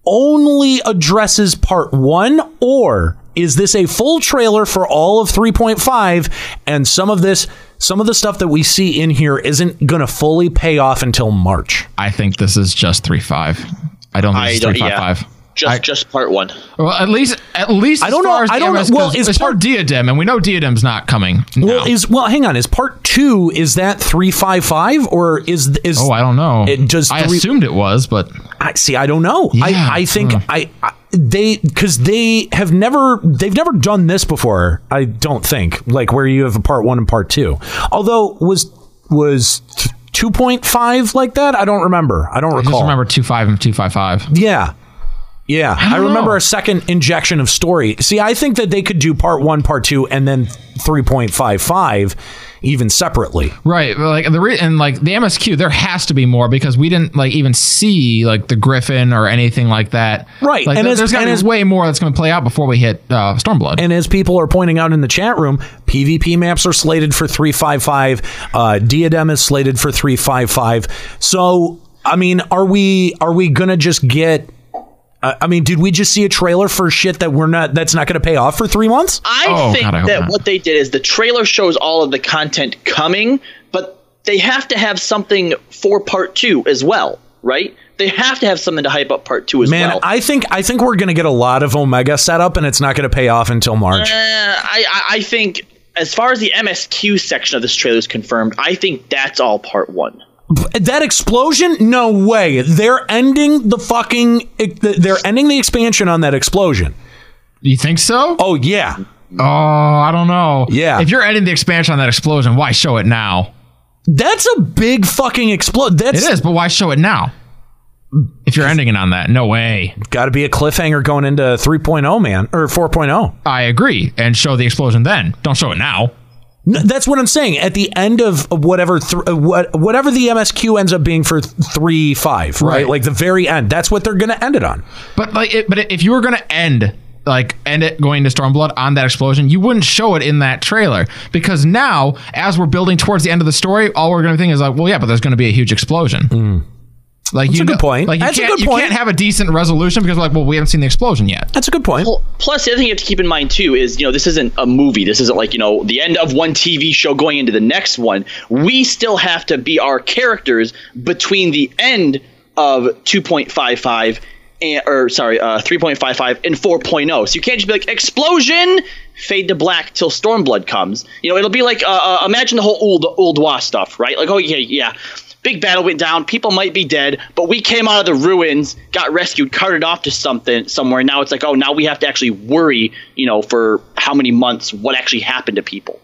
only addresses part one, or is this a full trailer for all of 3.5 and some of this some of the stuff that we see in here isn't going to fully pay off until March? I think this is just three five. I don't think I it's don't. three five Yeah, five. just just part one. Well, at least at least I don't far know- as I don't know- MS well, 'cause is it's part- part Diadem, and we know Diadem's not coming. Well, is well, hang on. Is part two is that three five five or is is? oh, I don't know. It just I three- assumed it was, but I see. I don't know. Yeah, I I think hmm. I, I they because they have never they've never done this before. I don't think like where you have a part one and part two. Although was was two point five like that. I don't remember. I don't I recall. just remember two five and two five five. Yeah. Yeah, I, don't remember know. a second injection of story. See, I think that they could do part one, part two, and then 3.55 even separately. Right, like the re- and like the MSQ, there has to be more because we didn't like even see like the Griffin or anything like that. Right, like and there- as- there's got to and be as- way more that's going to play out before we hit uh, Stormblood. And as people are pointing out in the chat room, PvP maps are slated for 355. Uh, Diadem is slated for 355. So, I mean, are we are we gonna just get? Uh, I mean, did we just see a trailer for shit that we're not that's not going to pay off for three months? I Oh, think God, I that not. what they did is the trailer shows all of the content coming, but they have to have something for part two as well, right? They have to have something to hype up part two as Man, well. I think I think we're going to get a lot of Omega setup, and it's not going to pay off until March. Uh, I, I I think as far as the MSQ section of this trailer is confirmed, I think that's all part one. That explosion? No way. They're ending the fucking. They're ending the expansion on that explosion. you think so? Oh yeah. Oh, I don't know. Yeah. If you're ending the expansion on that explosion, why show it now? That's a big fucking explode. That's It is, but why show it now? If you're ending it on that, no way. got to be a cliffhanger going into 3.0, man, or oh. 4.0. I agree, and show the explosion then. Don't show it now. No, that's what I'm saying. At the end of whatever th- uh, what, whatever the MSQ ends up being for three five, right? Right. Like the very end. That's what they're going to end it on. But like, it, but if you were gonna end like end it going to Stormblood on that explosion, you wouldn't show it in that trailer because now, as we're building towards the end of the story, all we're gonna think is like, well, yeah, but there's gonna be a huge explosion. Like That's you a good know- point. Like you That's a can't, good you point. can't have a decent resolution because like, well, we haven't seen the explosion yet. That's a good point. Pl- Plus, the other thing you have to keep in mind too is, you know, this isn't a movie. This isn't like you know the end of one TV show going into the next one. We still have to be our characters between the end of 2.55 and or sorry, uh, 3.55 and 4.0. So you can't just be like explosion, fade to black till Stormblood comes. You know, it'll be like uh, uh, imagine the whole old old Wa stuff, right? Like, oh yeah, yeah. Big battle went down. People might be dead, but we came out of the ruins, got rescued, carted off to something somewhere. Now it's like, oh, now we have to actually worry, you know, for how many months what actually happened to people.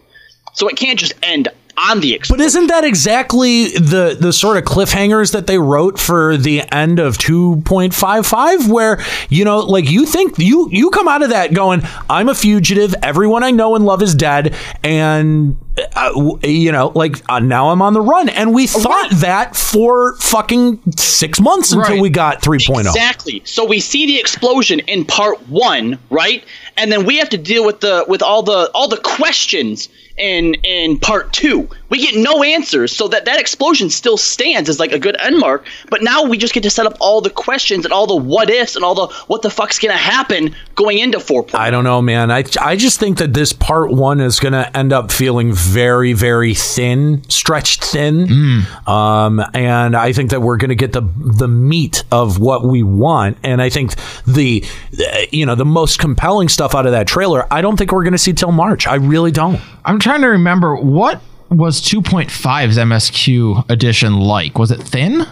So it can't just end on the But isn't that exactly the the sort of cliffhangers that they wrote for the end of 2.55 where you know like you think you you come out of that going I'm a fugitive everyone I know and love is dead and uh, you know like uh, now I'm on the run and we thought that for fucking 6 months until Right. we got oh. 3.0 Exactly. So we see the explosion in part one, right? And then we have to deal with the with all the all the questions in in part two. We get no answers, so that that explosion still stands as like a good end mark. But now we just get to set up all the questions and all the what ifs and all the what the fuck's gonna happen going into four. I don't know, man. I I just think that this part one is going to end up feeling very, very thin, stretched thin. Um, and I think that we're going to get the the meat of what we want. And I think the uh, you know the most compelling stuff out of that trailer. I don't think we're going to see till March. I really don't. I'm trying to remember what was 2.5's MSQ edition like. Was it thin?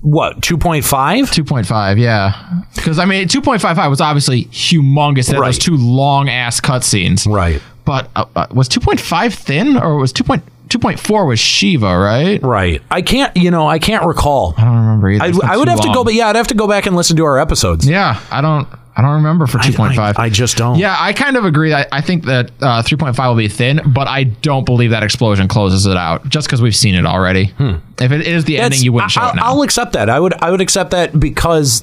What 2.5? 2.5, yeah. Because I mean, 2.55 was obviously humongous. It had those two long ass cutscenes, right? But uh, uh, was 2.5 thin, or was 2. 2.4 was Shiva, right? Right. I can't, you know, I can't recall. I don't remember either. I, I would have to go, but yeah, I'd have to go back and listen to our episodes. Yeah, I don't. I don't remember for 2.5. I, I just don't. Yeah, I kind of agree. I, I think that uh, 3.5 will be thin, but I don't believe that explosion closes it out just because we've seen it already. If it is the Hmm. That's- ending, you wouldn't show I, it now. I'll accept that. I would. I would accept that because.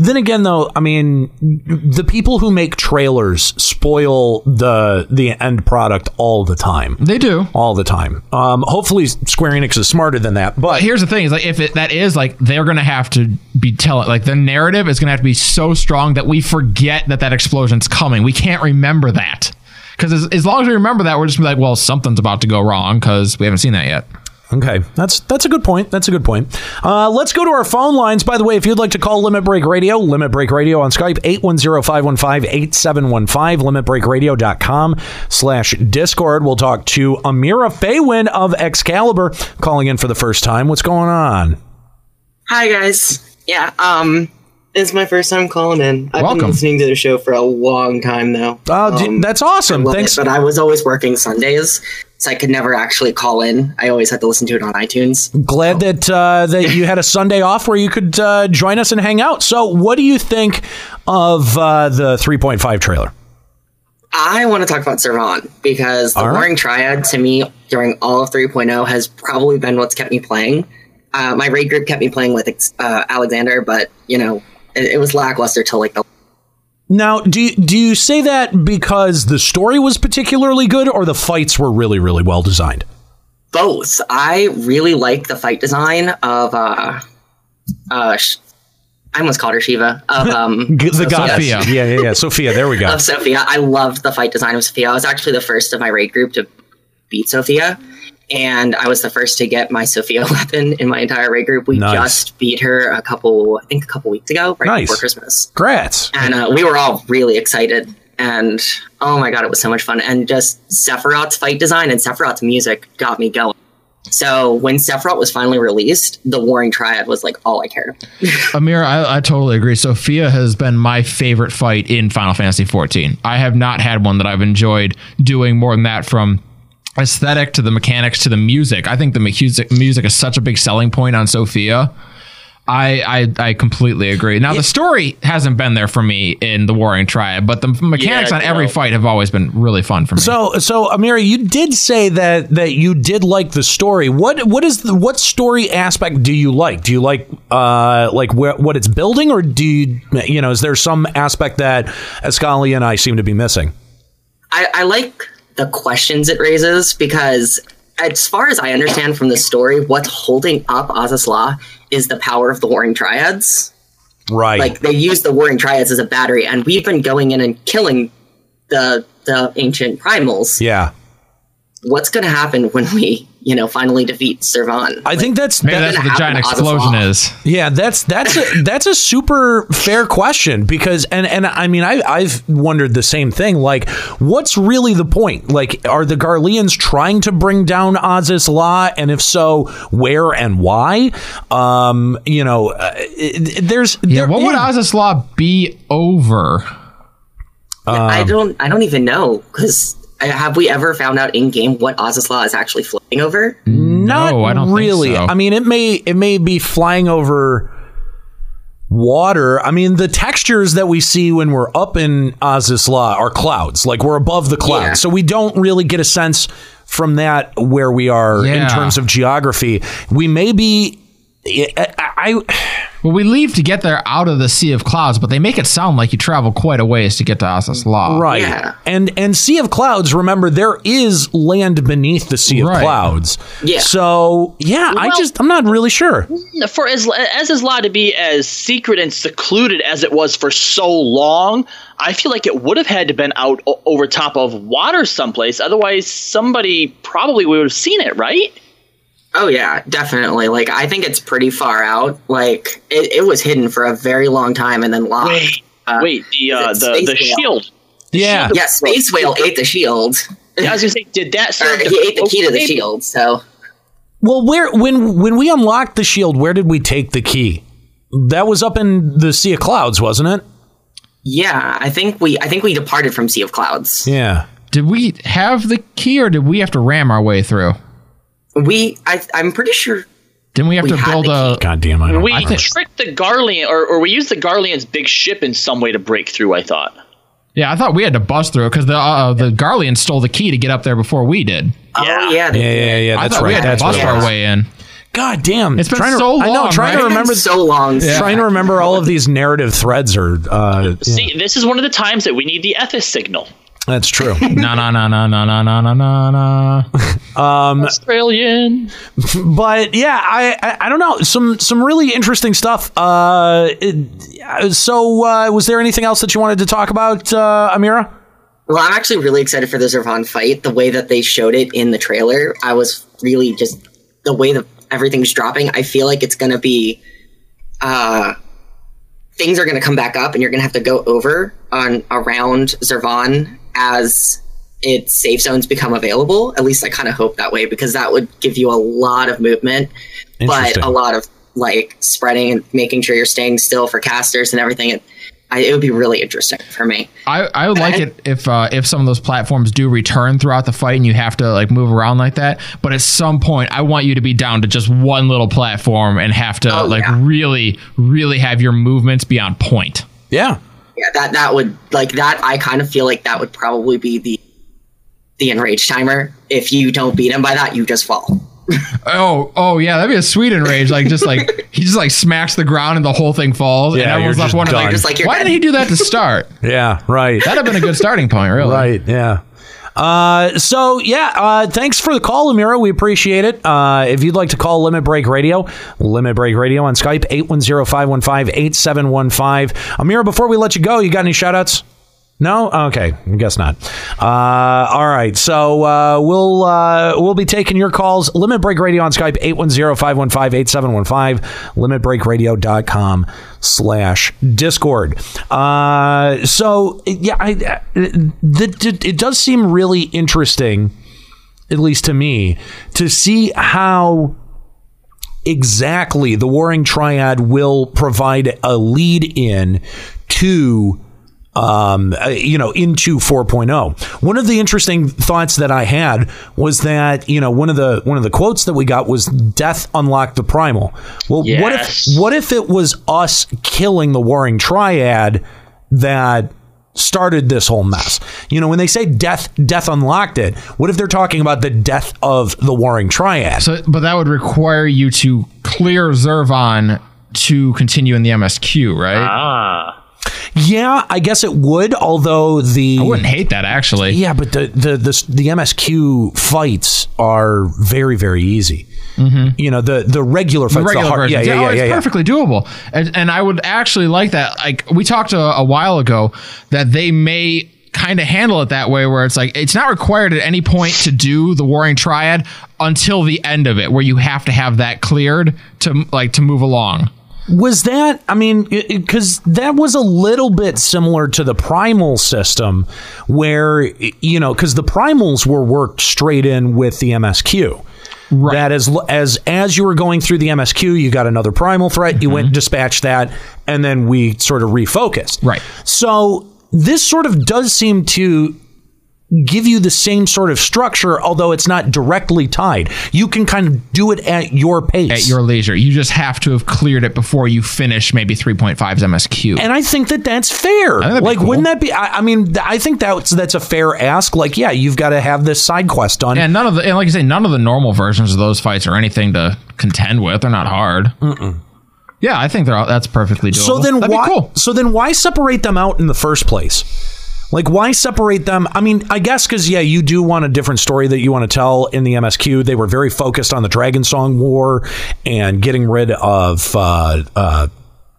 Th- then again, though, I mean, the people who make trailers spoil the the end product all the time. They do all the time. Um, hopefully, Square Enix is smarter than that. But here's the thing: is like if it, that is like they're gonna have to be telling like the narrative is gonna have to be so strong that we forget that that explosion's coming. We can't remember that because as, as long as we remember that, we're just gonna be like, well, something's about to go wrong because we haven't seen that yet. Okay, that's that's a good point. That's a good point. Uh, let's go to our phone lines. By the way, if you'd like to call Limit Break Radio, Limit Break Radio on Skype, 810-515-8715, limitbreakradio.com slash Discord. We'll talk to Amira Faywin of Excalibur calling in for the first time. What's going on? Hi guys. Yeah, um it's my first time calling in. I've Welcome. been listening to the show for a long time now. Oh, d- that's awesome. Thanks. it, but I was always working Sundays, so I could never actually call in. I always had to listen to it on iTunes. Glad that uh, that you had a Sunday off where you could uh, join us and hang out. So, what do you think of uh, the 3.5 trailer? I want to talk about Zurvan because the right. Warring Triad to me during all of 3.0 has probably been what's kept me playing. Uh, my raid group kept me playing with uh, Alexander, but you know it, it was lackluster till like the Now, do you, do you say that because the story was particularly good or the fights were really really well designed? both. I really like the fight design of uh uh I almost called her Shiva of <laughs> um the Sophia. goddess. Yeah, yeah, yeah. Sophia, there we go. Of Sophia. I loved the fight design of Sophia. I was actually the first of my raid group to beat Sophia. And I was the first to get my Sophia <laughs> weapon in my entire raid group. We Nice. just beat her a couple, I think a couple weeks ago, right Nice. before Christmas. Grats. And uh, we were all really excited. And oh my god, it was so much fun. And just Sephiroth's fight design and Sephiroth's music got me going. So when Sephiroth was finally released, the Warring Triad was like all I cared. <laughs> Amir, I, I totally agree. Sophia has been my favorite fight in Final Fantasy XIV. I have not had one that I've enjoyed doing more than that from aesthetic to the mechanics to the music. I think the music music is such a big selling point on Sophia. I, I I completely agree. Now the story hasn't been there for me in the Warring Triad, but the mechanics Yeah, on every no. fight have always been really fun for me. So, so Amira, you did say that that you did like the story. What what is the what story aspect do you like? Do you like uh like where, what it's building, or do you you know is there some aspect that Escalia and I seem to be missing? I, I like the questions it raises because, as far as I understand from the story, what's holding up Azys Lla is the power of the Warring Triads. Right. Like they use the Warring Triads as a battery, and we've been going in and killing the the ancient primals. yeah. What's going to happen when we, you know, finally defeat Zurvan? I think that's Maybe that's what the giant explosion is. Yeah, that's that's a, <laughs> that's a super fair question because and and I mean I I've wondered the same thing. Like, what's really the point? Like, are the Garleans trying to bring down Azys Lla? and if so, where and why? Um, you know, uh, it, it- there's yeah, what would Azys Lla be over? I don't. I don't even know because have we ever found out in game what Azys Lla is actually flying over? Mm, Not I don't think really. so. I mean, it may it may be flying over water. I mean, the textures that we see when we're up in Azys Lla are clouds. Like we're above the clouds, Yeah. so we don't really get a sense from that where we are in terms of geography. We may be. I, I Well, we leave to get there out of the sea of clouds, but they make it sound like you travel quite a ways to get to Azys Lla. Right. Yeah. And and Sea of Clouds, remember there is land beneath the Sea of Right. Clouds. Yeah. So, yeah, I just I'm not really sure. for as Azys Lla to be as secret and secluded as it was for so long, I feel like it would have had to been out o- over top of water someplace. Otherwise, somebody probably would have seen it, right? Oh yeah, definitely. Like I think it's pretty far out. Like it, it was hidden for a very long time and then lost. Wait, Uh, wait, the uh, is the Space the Whale? shield. Yeah. Yeah, Space Whale ate the shield. I was gonna say, did that <laughs> serve? he ate the key to the shield. So Well, where when when we unlocked the shield, where did we take the key? That was up in the Sea of Clouds, wasn't it? yeah, I think we I think we departed from Sea of Clouds. Yeah. Did we have the key, or did we have to ram our way through? We I I'm pretty sure Didn't we have We to build a? God damn, I don't. We I think- tricked the Garlean, or, or we used the Garlean's big ship in some way to break through. I thought. Yeah, I thought we had to bust through because the uh, the Garlean stole the key to get up there before we did. Oh yeah, Yeah, yeah, yeah. I That's thought right. we had to bust right. our way in. God damn. It's been trying to, so I know. Trying right? to remember. so long. Trying to remember all of these narrative threads are. Uh, yeah, See, this is one of the times that we need the Ethis signal. That's true. No, no, no, no, no, no, no, no, no, no. Um, Australian. but yeah, I, I I don't know some some really interesting stuff. Uh, it- so uh, was there anything else that you wanted to talk about, uh, Amira? Well, I'm actually really excited for the Zurvan fight. The way that they showed it in the trailer, I was really just the way that everything's dropping. I feel like it's gonna be, uh, things are gonna come back up, and you're gonna have to go over on around Zurvan as its safe zones become available. At least I kind of hope that way because that would give you a lot of movement, but a lot of like spreading and making sure you're staying still for casters and everything. It, I, it would be really interesting for me. I, I would like it if uh, if some of those platforms do return throughout the fight and you have to like move around like that. But at some point, I want you to be down to just one little platform and have to Oh, like yeah. really, really have your movements be on point. Yeah. Yeah, that that would like that. I kind of feel like that would probably be the the enrage timer. If you don't beat him by that, you just fall. <laughs> Oh, oh yeah, that'd be a sweet enrage. Like just like <laughs> he just like smacks the ground and the whole thing falls. Yeah, and everyone's you're left just wondering done. like, Just like why dead. didn't he do that to start? <laughs> Yeah. Right. That'd have been a good starting point, really. Right. Yeah. Uh, so yeah, uh, thanks for the call, Amira. We appreciate it. Uh, if you'd like to call Limit Break Radio, Limit Break Radio on Skype, 810-515-8715. Amira, before we let you go, you got any shout outs? No? Okay, I guess not. Uh, all right, so uh, we'll uh, we'll be taking your calls. Limit Break Radio on Skype, 810-515-8715, limitbreakradio.com slash Discord. Uh, so, yeah, I, uh, it does seem really interesting, at least to me, to see how exactly the Warring Triad will provide a lead in to um, uh, you know, into 4.0. One of the interesting thoughts that I had was that you know one of the one of the quotes that we got was "Death unlocked the primal." Well, what if what if it was us killing the Warring Triad that started this whole mess? You know, when they say death death unlocked it, what if they're talking about the death of the Warring Triad? So, but that would require you to clear Zurvan to continue in the MSQ, right? Ah. Yeah, I guess it would. Although the I wouldn't hate that actually. Yeah, but the the the, the MSQ fights are very very easy. Mm-hmm. You know the the regular fights, the regular hard, version. yeah, yeah, oh, yeah, it's yeah, yeah. perfectly doable, and, and I would actually like that. Like we talked a, a while ago that they may kind of handle it that way, where it's like it's not required at any point to do the Warring Triad until the end of it, where you have to have that cleared to like to move along. Was that? I mean, because that was a little bit similar to the primal system, where you know, because the primals were worked straight in with the MSQ. Right. That as as as you were going through the MSQ, you got another primal threat. You went mm-hmm. and dispatched that, and then we sort of refocused. Right. So this sort of does seem to give you the same sort of structure, although it's not directly tied. You can kind of do it at your pace. At your leisure. You just have to have cleared it before you finish maybe 3.5's MSQ. and I think that that's fair. Like, cool. wouldn't that be? I, I mean, th- I think that's that's a fair ask. Like, yeah, you've got to have this side quest done. and none of the, and like I say, none of the normal versions of those fights are anything to contend with. They're not hard. Yeah, I think they're all, that's perfectly doable. So then That'd why? cool. So then why separate them out in the first place? Like why separate them? I mean, I guess because yeah, you do want a different story that you want to tell in the MSQ. They were very focused on the Dragon Song War and getting rid of uh, uh,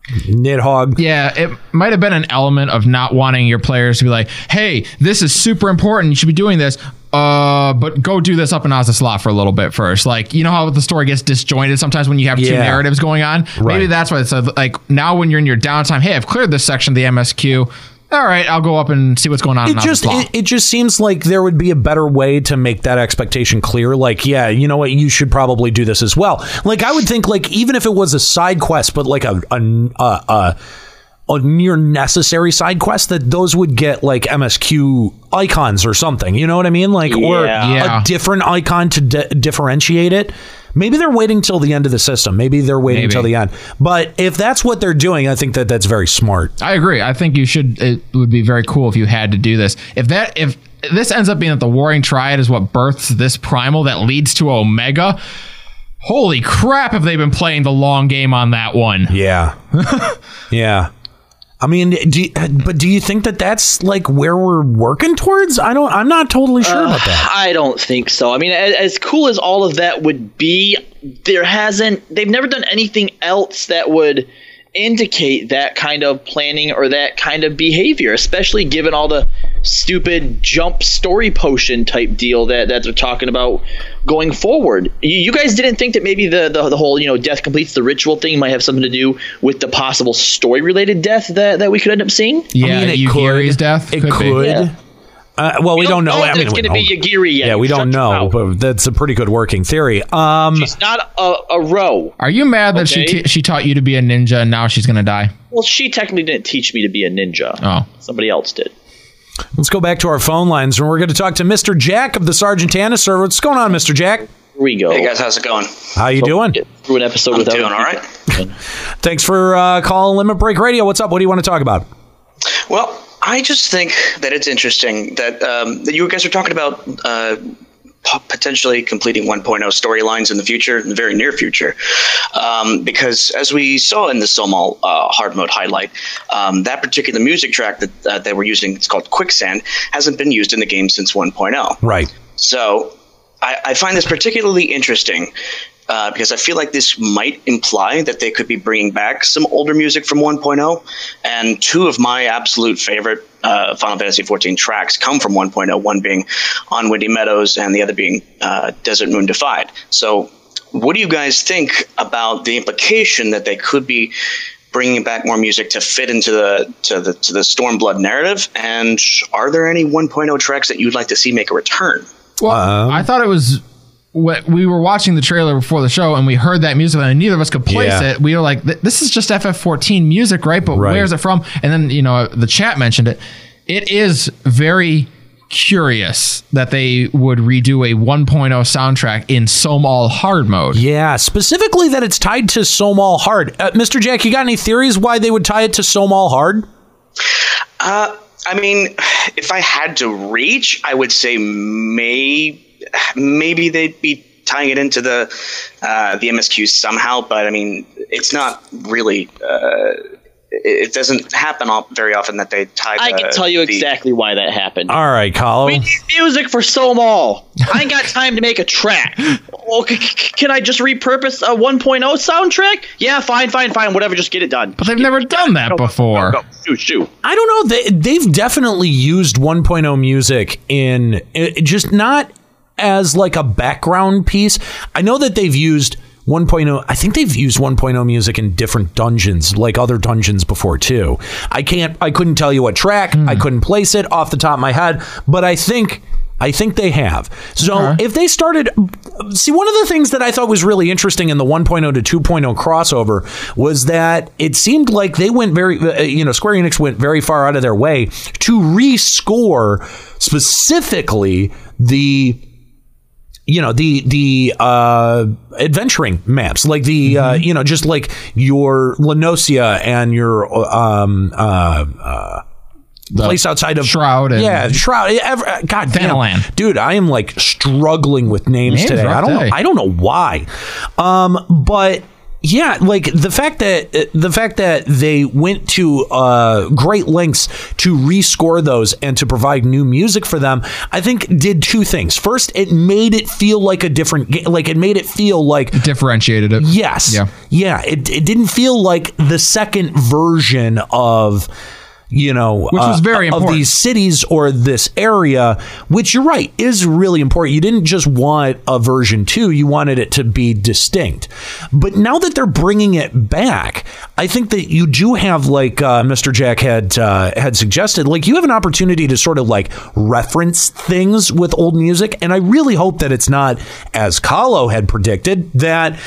Nidhogg. Yeah, it might have been an element of not wanting your players to be like, "Hey, this is super important. You should be doing this." Uh, but go do this up in Azys Lla for a little bit first. Like, you know how the story gets disjointed sometimes when you have two narratives going on. Maybe that's why it's like now when you're in your downtime. Hey, I've cleared this section of the MSQ. All right, I'll go up and see what's going on. It just it, it just seems like there would be a better way to make that expectation clear. Like, yeah, you know what, you should probably do this as well. Like, I would think like even if it was a side quest, but like a a a, a, a near necessary side quest, that those would get like MSQ icons or something. You know what I mean? Like, or Yeah. Yeah. a different icon to di- differentiate it. Maybe they're waiting till the end of the system. Maybe they're waiting Maybe. till the end. But if that's what they're doing, I think that that's very smart. I agree. I think you should. It would be very cool if you had to do this. If that, if this ends up being that the Warring Triad is what births this primal that leads to Omega. Holy crap! Have they been playing the long game on that one? Yeah, <laughs> yeah. I mean, do you, but do you think that that's like where we're working towards? I don't. I'm not totally sure about that. Uh, I don't think so. I mean, as, as cool as all of that would be, there hasn't. They've never done anything else that would indicate that kind of planning or that kind of behavior, especially given all the stupid jump story potion type deal that, that they're talking about going forward. You, you guys didn't think that maybe the, the the whole you know death completes the ritual thing might have something to do with the possible story related death that, that we could end up seeing? Yeah, I mean, it Yugiri's could. death. It could. be. could. Yeah. Uh, well, we, don't know. know I mean, it's gonna be don't- Yugiri yet. Yeah, we don't shut know. But that's a pretty good working theory. Um, She's not a, a row. Are you mad that she t- she taught you to be a ninja and now she's gonna die? Well, she technically didn't teach me to be a ninja. Oh. Somebody else did. Let's go back to our phone lines, and we're going to talk to Mr. Jack of the Sargatanas server. What's going on, Mr. Jack? Here we go. Hey guys, how's it going? How you doing? Get through an episode I'm without doing all right. <laughs> Thanks for uh, calling Limit Break Radio. What's up? What do you want to talk about? Well, I just think that it's interesting that um, that you guys are talking about uh, po- potentially completing 1.0 storylines in the future, in the very near future, um, because as we saw in the Sohm Al uh, hard mode highlight, um, that particular music track that uh, they were using, it's called Quicksand, hasn't been used in the game since 1.0. Right. So I, I find this particularly interesting uh, because I feel like this might imply that they could be bringing back some older music from 1.0. And two of my absolute favorite uh, Final Fantasy 14 tracks come from 1.0, one being On Windy Meadows and the other being uh, Desert Moon Defied. So, what do you guys think about the implication that they could be? Bringing back more music to fit into the to the to the Stormblood narrative, and are there any 1.0 tracks that you'd like to see make a return? Well, Um, I thought it was. What we were watching the trailer before the show, and we heard that music, and neither of us could place Yeah. it. We were like, "This is just FF14 music, right?" But Right. where's it from? And then you know, the chat mentioned it. It is very curious that they would redo a 1.0 soundtrack in Sohm Al hard mode. Yeah, specifically that it's tied to Sohm Al Hard. Uh, Mr. Jack, you got any theories why they would tie it to Sohm Al Hard? Uh, I mean, <sighs> if I had to reach, I would say may maybe they'd be tying it into the uh, the MSQ somehow. But I mean, it's not really. Uh, it it doesn't happen all, very often that they tie. I can tell you the- exactly why that happened. All right, Kahlo. We need music for Sohm Al. I ain't got time to make a track. <laughs> Well, c- c- can I just repurpose a 1.0 soundtrack? Yeah, fine, fine, fine. Whatever, just get it done. But they've never done that before. Go, shoot, shoot. I don't know. They, they've definitely used 1.0 music in just not as like a background piece. I know that they've used 1.0. I think they've used 1.0 music in different dungeons, like other dungeons before too. I can't. I couldn't tell you what track. I couldn't place it off the top of my head. But I think. I think they have. So if they started, see, one of the things that I thought was really interesting in the 1.0 to 2.0 crossover was that it seemed like they went very, uh, you know, Square Enix went very far out of their way to rescore specifically the you know the the uh adventuring maps like the uh you know just like your La Noscea and your um uh uh place outside of Shroud and- yeah shroud ever, god damn. Dude i am like struggling with names, Names today. i don't day. know i don't know why. Um but yeah, like the fact that the fact that they went to uh, great lengths to rescore those and to provide new music for them, I think did two things. First, it made it feel like a different, ga- like it made it feel like differentiated it. Yes, Yeah. yeah. It, it didn't feel like the second version of you know Which was uh, very of these cities or this area which you're right is really important. You didn't just want a version 2 you wanted it to be distinct. But now that they're bringing it back i think that you do have like uh, mr jack had uh, had suggested like you have an opportunity to sort of like reference things with old music. And i really hope that it's not as Kahlo had predicted that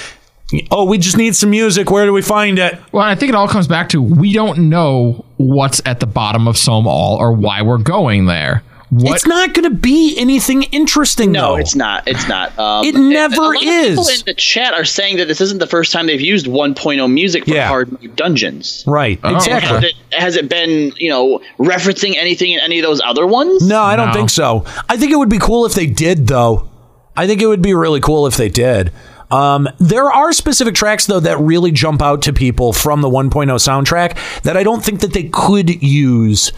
oh we just need some music where do we find it Well, I think it all comes back to we don't know what's at the bottom of Sohm Al or why we're going there. What it's not going to be anything interesting No, though. it's not. It's not. <laughs> Um, It never and a lot of People in the chat are saying that this isn't the first time they've used 1.0 music for hard mode dungeons. Right, exactly. Has it, has it been, you know, referencing anything in any of those other ones? No, I don't think so. I think it would be cool if they did, though. I think it would be really cool if they did. Um, there are specific tracks though that really jump out to people from the 1.0 soundtrack that I don't think that they could use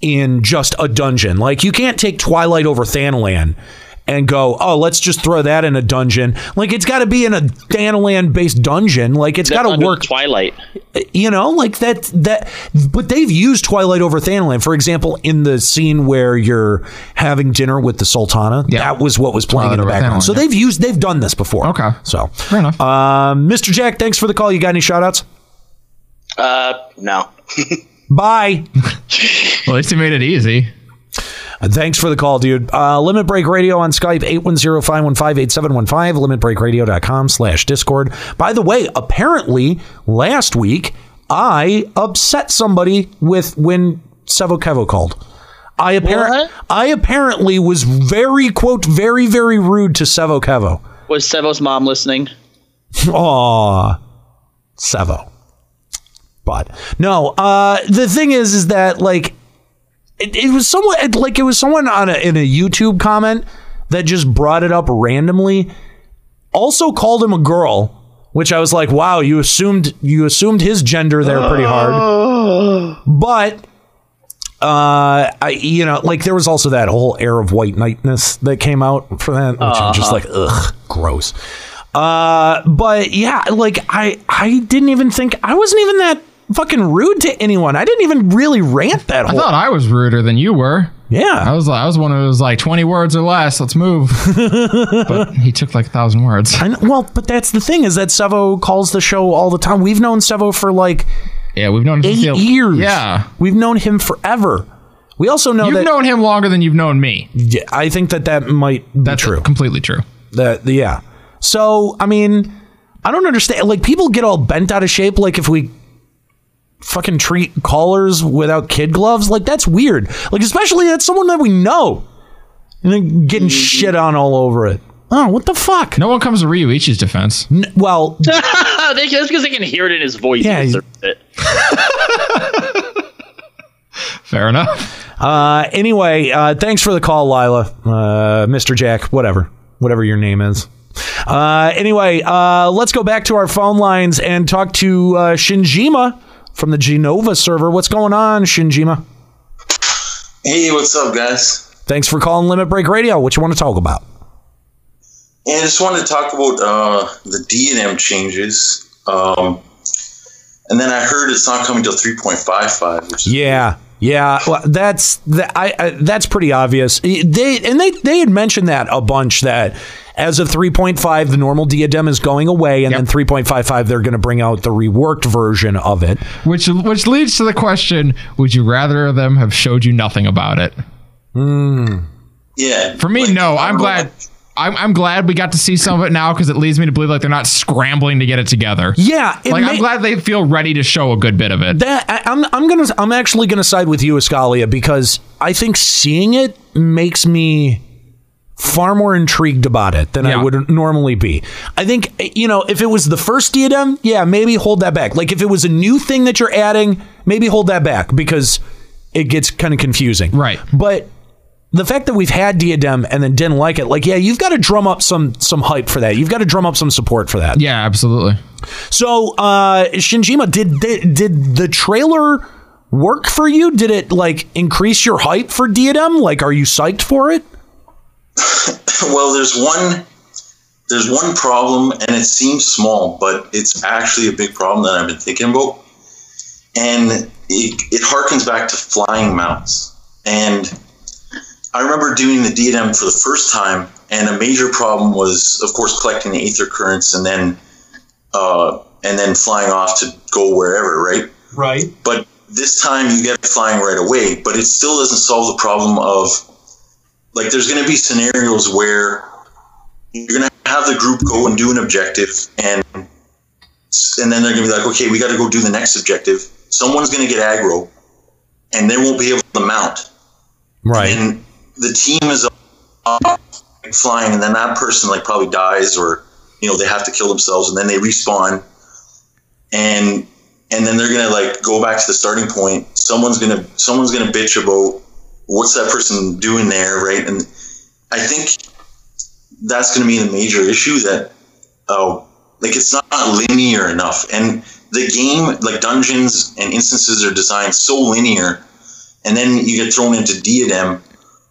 in just a dungeon. Like you can't take Twilight over Thanalan and go, oh, let's just throw that in a dungeon. Like it's got to be in a Thanalan based dungeon. Like it's got to Under work. Twilight. You know, like that that but they've used Twilight over Thanalan. For example, in the scene where you're having dinner with the Sultana, that was what was playing in the background. Thanalan, so yeah. they've used they've done this before. Okay. So fair enough. Um, Mr. Jack, thanks for the call. You got any shout outs? Uh, no. <laughs> Bye. <laughs> Well, at least he made it easy. Thanks for the call, dude. Uh, Limit Break Radio on Skype, 810-515-8715, limitbreakradio.com slash Discord. By the way, apparently last week I upset somebody with when Sevo Kevo called. I apparently I apparently was very quote very very rude to Sevo Kevo. Was Sevo's mom listening? <laughs> Aw, Sevo. But no, uh, the thing is, is that like it, it was someone it- like it was someone on a, in a YouTube comment that just brought it up randomly. Also called him a girl, which I was like, wow, you assumed you assumed his gender there pretty hard. <sighs> But uh I you know like there was also that whole air of white knightness that came out for that which I'm just Uh-huh. like ugh gross uh but yeah like I I didn't even think I wasn't even that fucking rude to anyone I didn't even really rant that I whole thought I was ruder than you were. Yeah, I was. I was one who was like twenty words or less. Let's move. <laughs> but he took like a thousand words. I kn- well but that's the thing is that Sevo calls the show all the time we've known Sevo for like Yeah, we've known him eight years Yeah, we've known him forever we also know you've that known him longer than you've known me. Yeah, I think that that might be That's true. completely true. That yeah. So I mean, I don't understand. Like people get all bent out of shape. Like if we fucking treat callers without kid gloves, like that's weird. Like especially that's someone that we know, and then getting shit on all over it. Oh, what the fuck? No one comes to Ryuichi's defense. N- well, <laughs> they, that's because they can hear it in his voice. Yeah, He he's- <laughs> fair enough. Uh, anyway, uh, thanks for the call, Lila, uh, Mr. Jack, whatever, whatever your name is. Uh, anyway, uh, let's go back to our phone lines and talk to uh, Shinjima from the Jenova server. What's going on, Shinjima? Hey, what's up, guys? Thanks for calling Limit Break Radio. What you want to talk about? Yeah, I just wanted to talk about uh, the Diadem changes. Um, and then I heard it's not coming to 3.55, which is Yeah, yeah. Well, that's that. I, I that's pretty obvious. They and they they had mentioned that a bunch that as of 3.5, the normal diadem is going away, and then 3.55 they're going to bring out the reworked version of it. Which which leads to the question: Would you rather them have showed you nothing about it? Hmm. Yeah. For me, no. I'm glad. I'm, I'm glad we got to see some of it now because it leads me to believe like they're not scrambling to get it together. Yeah, it like may- I'm glad they feel ready to show a good bit of it. That I, I'm I'm gonna I'm actually gonna side with you, Escalia, because I think seeing it makes me far more intrigued about it than I would normally be. I think you know if it was the first diadem, yeah, maybe hold that back. Like if it was a new thing that you're adding, maybe hold that back because it gets kind of confusing. Right. But the fact that we've had diadem and then didn't like it, like yeah, you've got to drum up some some hype for that. You've got to drum up some support for that. Yeah, absolutely. So, uh, Shinjima, did, did did the trailer work for you? Did it like increase your hype for Diadem? Like, are you psyched for it? <laughs> well, there's one there's one problem, and it seems small, but it's actually a big problem that I've been thinking about, and it, it harkens back to flying mounts. And I remember doing the diadem for the first time, and a major problem was, of course, collecting the ether currents and then uh, and then flying off to go wherever, right? Right. But this time you get flying right away, but it still doesn't solve the problem of like there's going to be scenarios where you're going to have the group go and do an objective and and then they're going to be like okay we got to go do the next objective. Someone's going to get aggro and they won't be able to mount. Right. And the team is flying and then that person like probably dies or you know they have to kill themselves and then they respawn. And and then they're gonna like go back to the starting point. Someone's gonna someone's gonna bitch about what's that person doing there right? And i think that's gonna be the major issue that oh like it's not linear enough. And the game like dungeons and instances are designed so linear and then you get thrown into diadem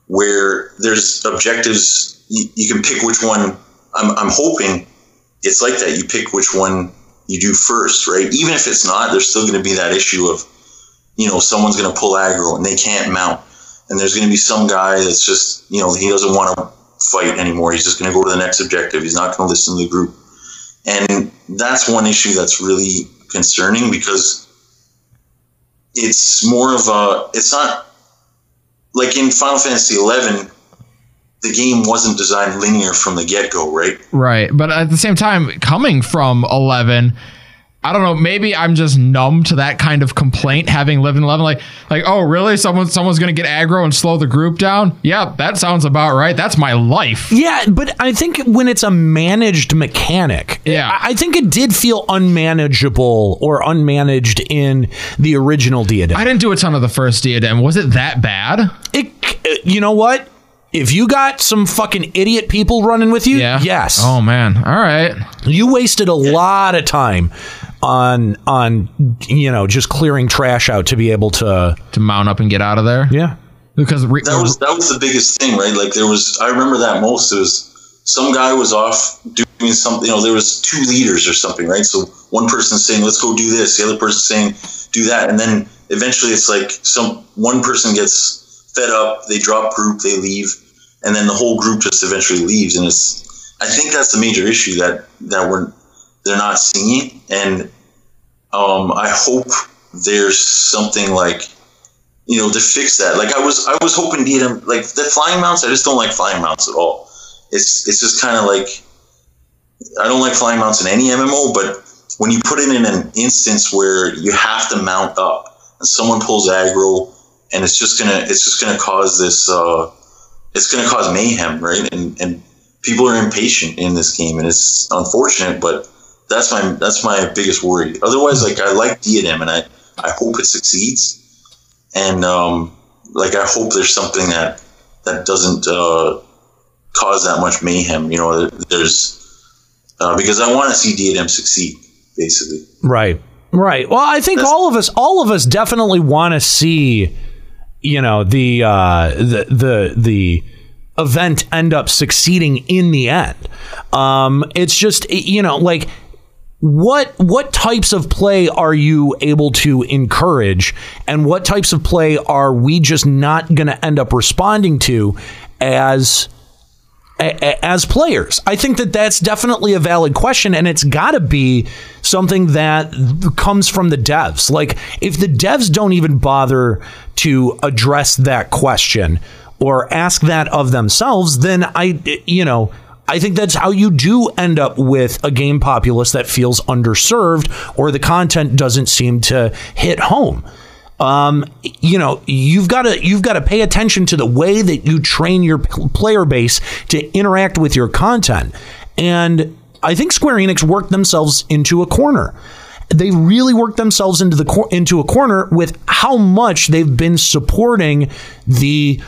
where there's objectives. You, you can pick which one I'm, I'm hoping it's like that. You pick which one you do first right? Even if it's not there's still going to be that issue of you know someone's going to pull aggro and they can't mount and there's going to be some guy that's just you know he doesn't want to fight anymore. He's just going to go to the next objective. He's not going to listen to the group. And that's one issue that's really concerning because it's more of a it's not like in Final Fantasy 11 the game wasn't designed linear from the get-go right? Right. But at the same time, coming from 11, I don't know, maybe I'm just numb to that kind of complaint having lived in 11 like like oh really someone someone's going to get aggro and slow the group down? Yeah, that sounds about right. That's my life. Yeah, but I think when it's a managed mechanic, yeah, I I think it did feel unmanageable or unmanaged in the original Diadem. I didn't do a ton of the first Diadem. Was it that bad? It, you know what? If you got some fucking idiot people running with you, Yeah. yes. Oh man. All right. You wasted a lot of time on on you know just clearing trash out to be able to to mount up and get out of there. Yeah. Because re- that was that was the biggest thing right like there was I remember that most it was some guy was off doing something you know there was two leaders or something right so one person saying let's go do this the other person saying do that and then eventually it's like some one person gets fed up they drop group they leave and then the whole group just eventually leaves and it's I think that's the major issue that that we're they're not seeing it. and um, I hope there's something like you know to fix that. Like I was I was hoping Diadem like the flying mounts I just don't like flying mounts at all. It's it's just kind of like I don't like flying mounts in any MMO but when you put it in an instance where you have to mount up and someone pulls aggro and it's just gonna it's just gonna cause this uh it's gonna cause mayhem right? And and people are impatient in this game and it's unfortunate but that's my that's my biggest worry otherwise like i like diadem and i i hope it succeeds and um like i hope there's something that that doesn't uh cause that much mayhem you know there's uh, because i want to see diadem succeed basically Right. Right. Well, I think all of us all of us definitely want to see you know the uh the the the event end up succeeding in the end. Um it's just you know like what what types of play are you able to encourage and what types of play are we just not going to end up responding to as as players? I think that that's definitely a valid question, and it's got to be something that comes from the devs. Like, if the devs don't even bother to address that question, or ask that of themselves, then I, you know, I think that's how you do end up with a game populace that feels underserved or the content doesn't seem to hit home. Um, you know, you've got to you've got to pay attention to the way that you train your player base to interact with your content. And I think Square Enix worked themselves into a corner. They really worked themselves into the cor- into a corner with how much they've been supporting the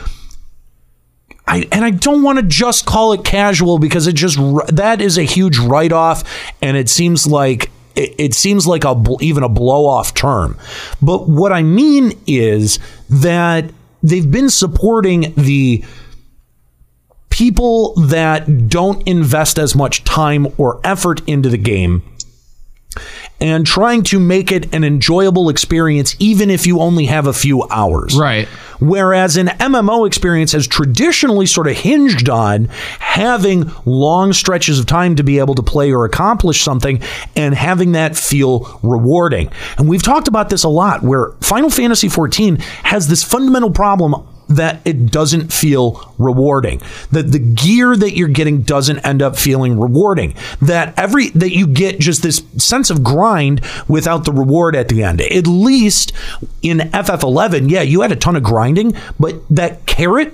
I, and I don't want to just call it casual because it just that is a huge write off, and it seems like it, it seems like a even a blow off term. But what I mean is that they've been supporting the people that don't invest as much time or effort into the game and trying to make it an enjoyable experience even if you only have a few hours. Right. Whereas an MMO experience has traditionally sort of hinged on having long stretches of time to be able to play or accomplish something and having that feel rewarding. And we've talked about this a lot where Final Fantasy XIV has this fundamental problem that it doesn't feel rewarding. That the gear that you're getting doesn't end up feeling rewarding. That every that you get just this sense of grind without the reward at the end. At least in ff11 yeah you had a ton of grinding but that carrot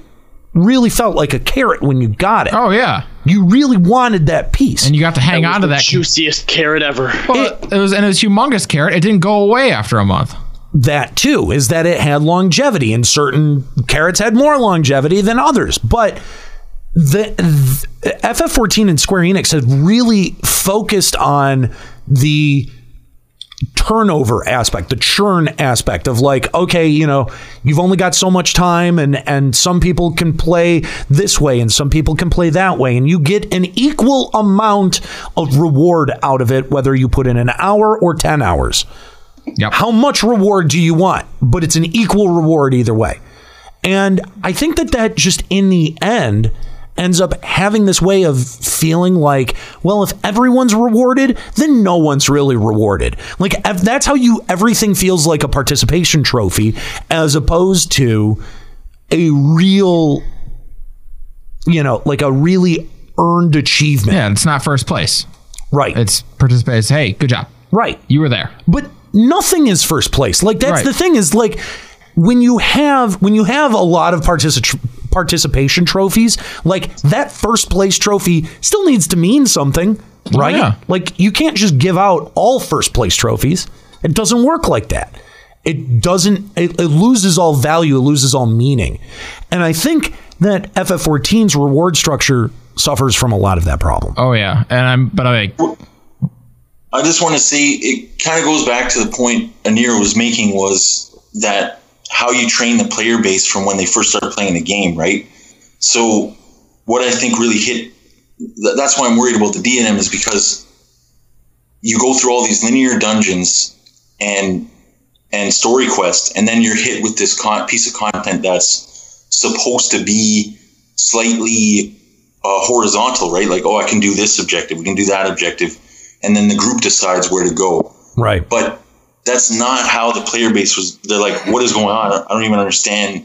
really felt like a carrot when you got it. Oh yeah. You really wanted that piece. And you got to hang That was on to the that. juiciest carrot ever. Well, it, was and it was humongous carrot. It didn't go away after a month. That too is that it had longevity and certain carrots had more longevity than others. But the, the ff14 and square enix have really focused on the turnover aspect the churn aspect of like okay you know you've only got so much time and and some people can play this way and some people can play that way. And you get an equal amount of reward out of it whether you put in an hour or 10 hours Yep. how much reward do you want? But it's an equal reward either way. And I think that that just in the end ends up having this way of feeling like, well, if everyone's rewarded, then no one's really rewarded. Like if that's how you everything feels like a participation trophy as opposed to a real you know, like a really earned achievement. Yeah, it's not first place. Right. It's participate. It's, hey, good job. Right. You were there. But nothing is first place. Like that's Right. the thing is like when you have when you have a lot of partici- participation trophies, like that first place trophy still needs to mean something, oh, right? yeah. Like you can't just give out all first place trophies. It doesn't work like that. It doesn't it, it loses all value, it loses all meaning. And I think that FF14's reward structure suffers from a lot of that problem. Oh yeah, and I'm but I I just want to say it kind of goes back to the point Aniro was making was that how you train the player base from when they first start playing the game, right? So what I think really hit th- that's why I'm worried about the Diadem is because you go through all these linear dungeons and and story quests and then you're hit with this con- piece of content that's supposed to be slightly uh, horizontal, right? Like, oh, I can do this objective, we can do that objective, and then the group decides where to go. Right. But that's not how the player base was. They're like, what is going on? I don't even understand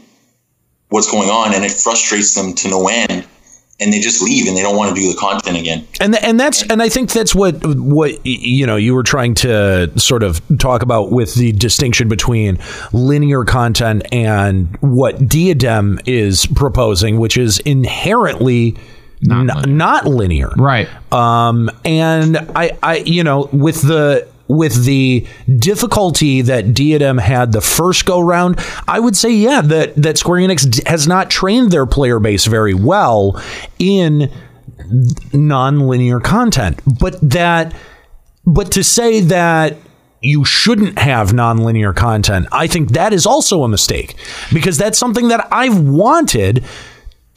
what's going on, and it frustrates them to no end. And they just leave, and they don't want to do the content again. and and that's and I think that's what what you know you were trying to sort of talk about with the distinction between linear content and what Diadem is proposing, which is inherently not, not linear, right? Um, and I I you know with the with the difficulty that Diadem had the first go round, I would say yeah that that Square Enix has not trained their player base very well in non-linear content. But that but to say that you shouldn't have non-linear content i think that is also a mistake. Because that's something that i've wanted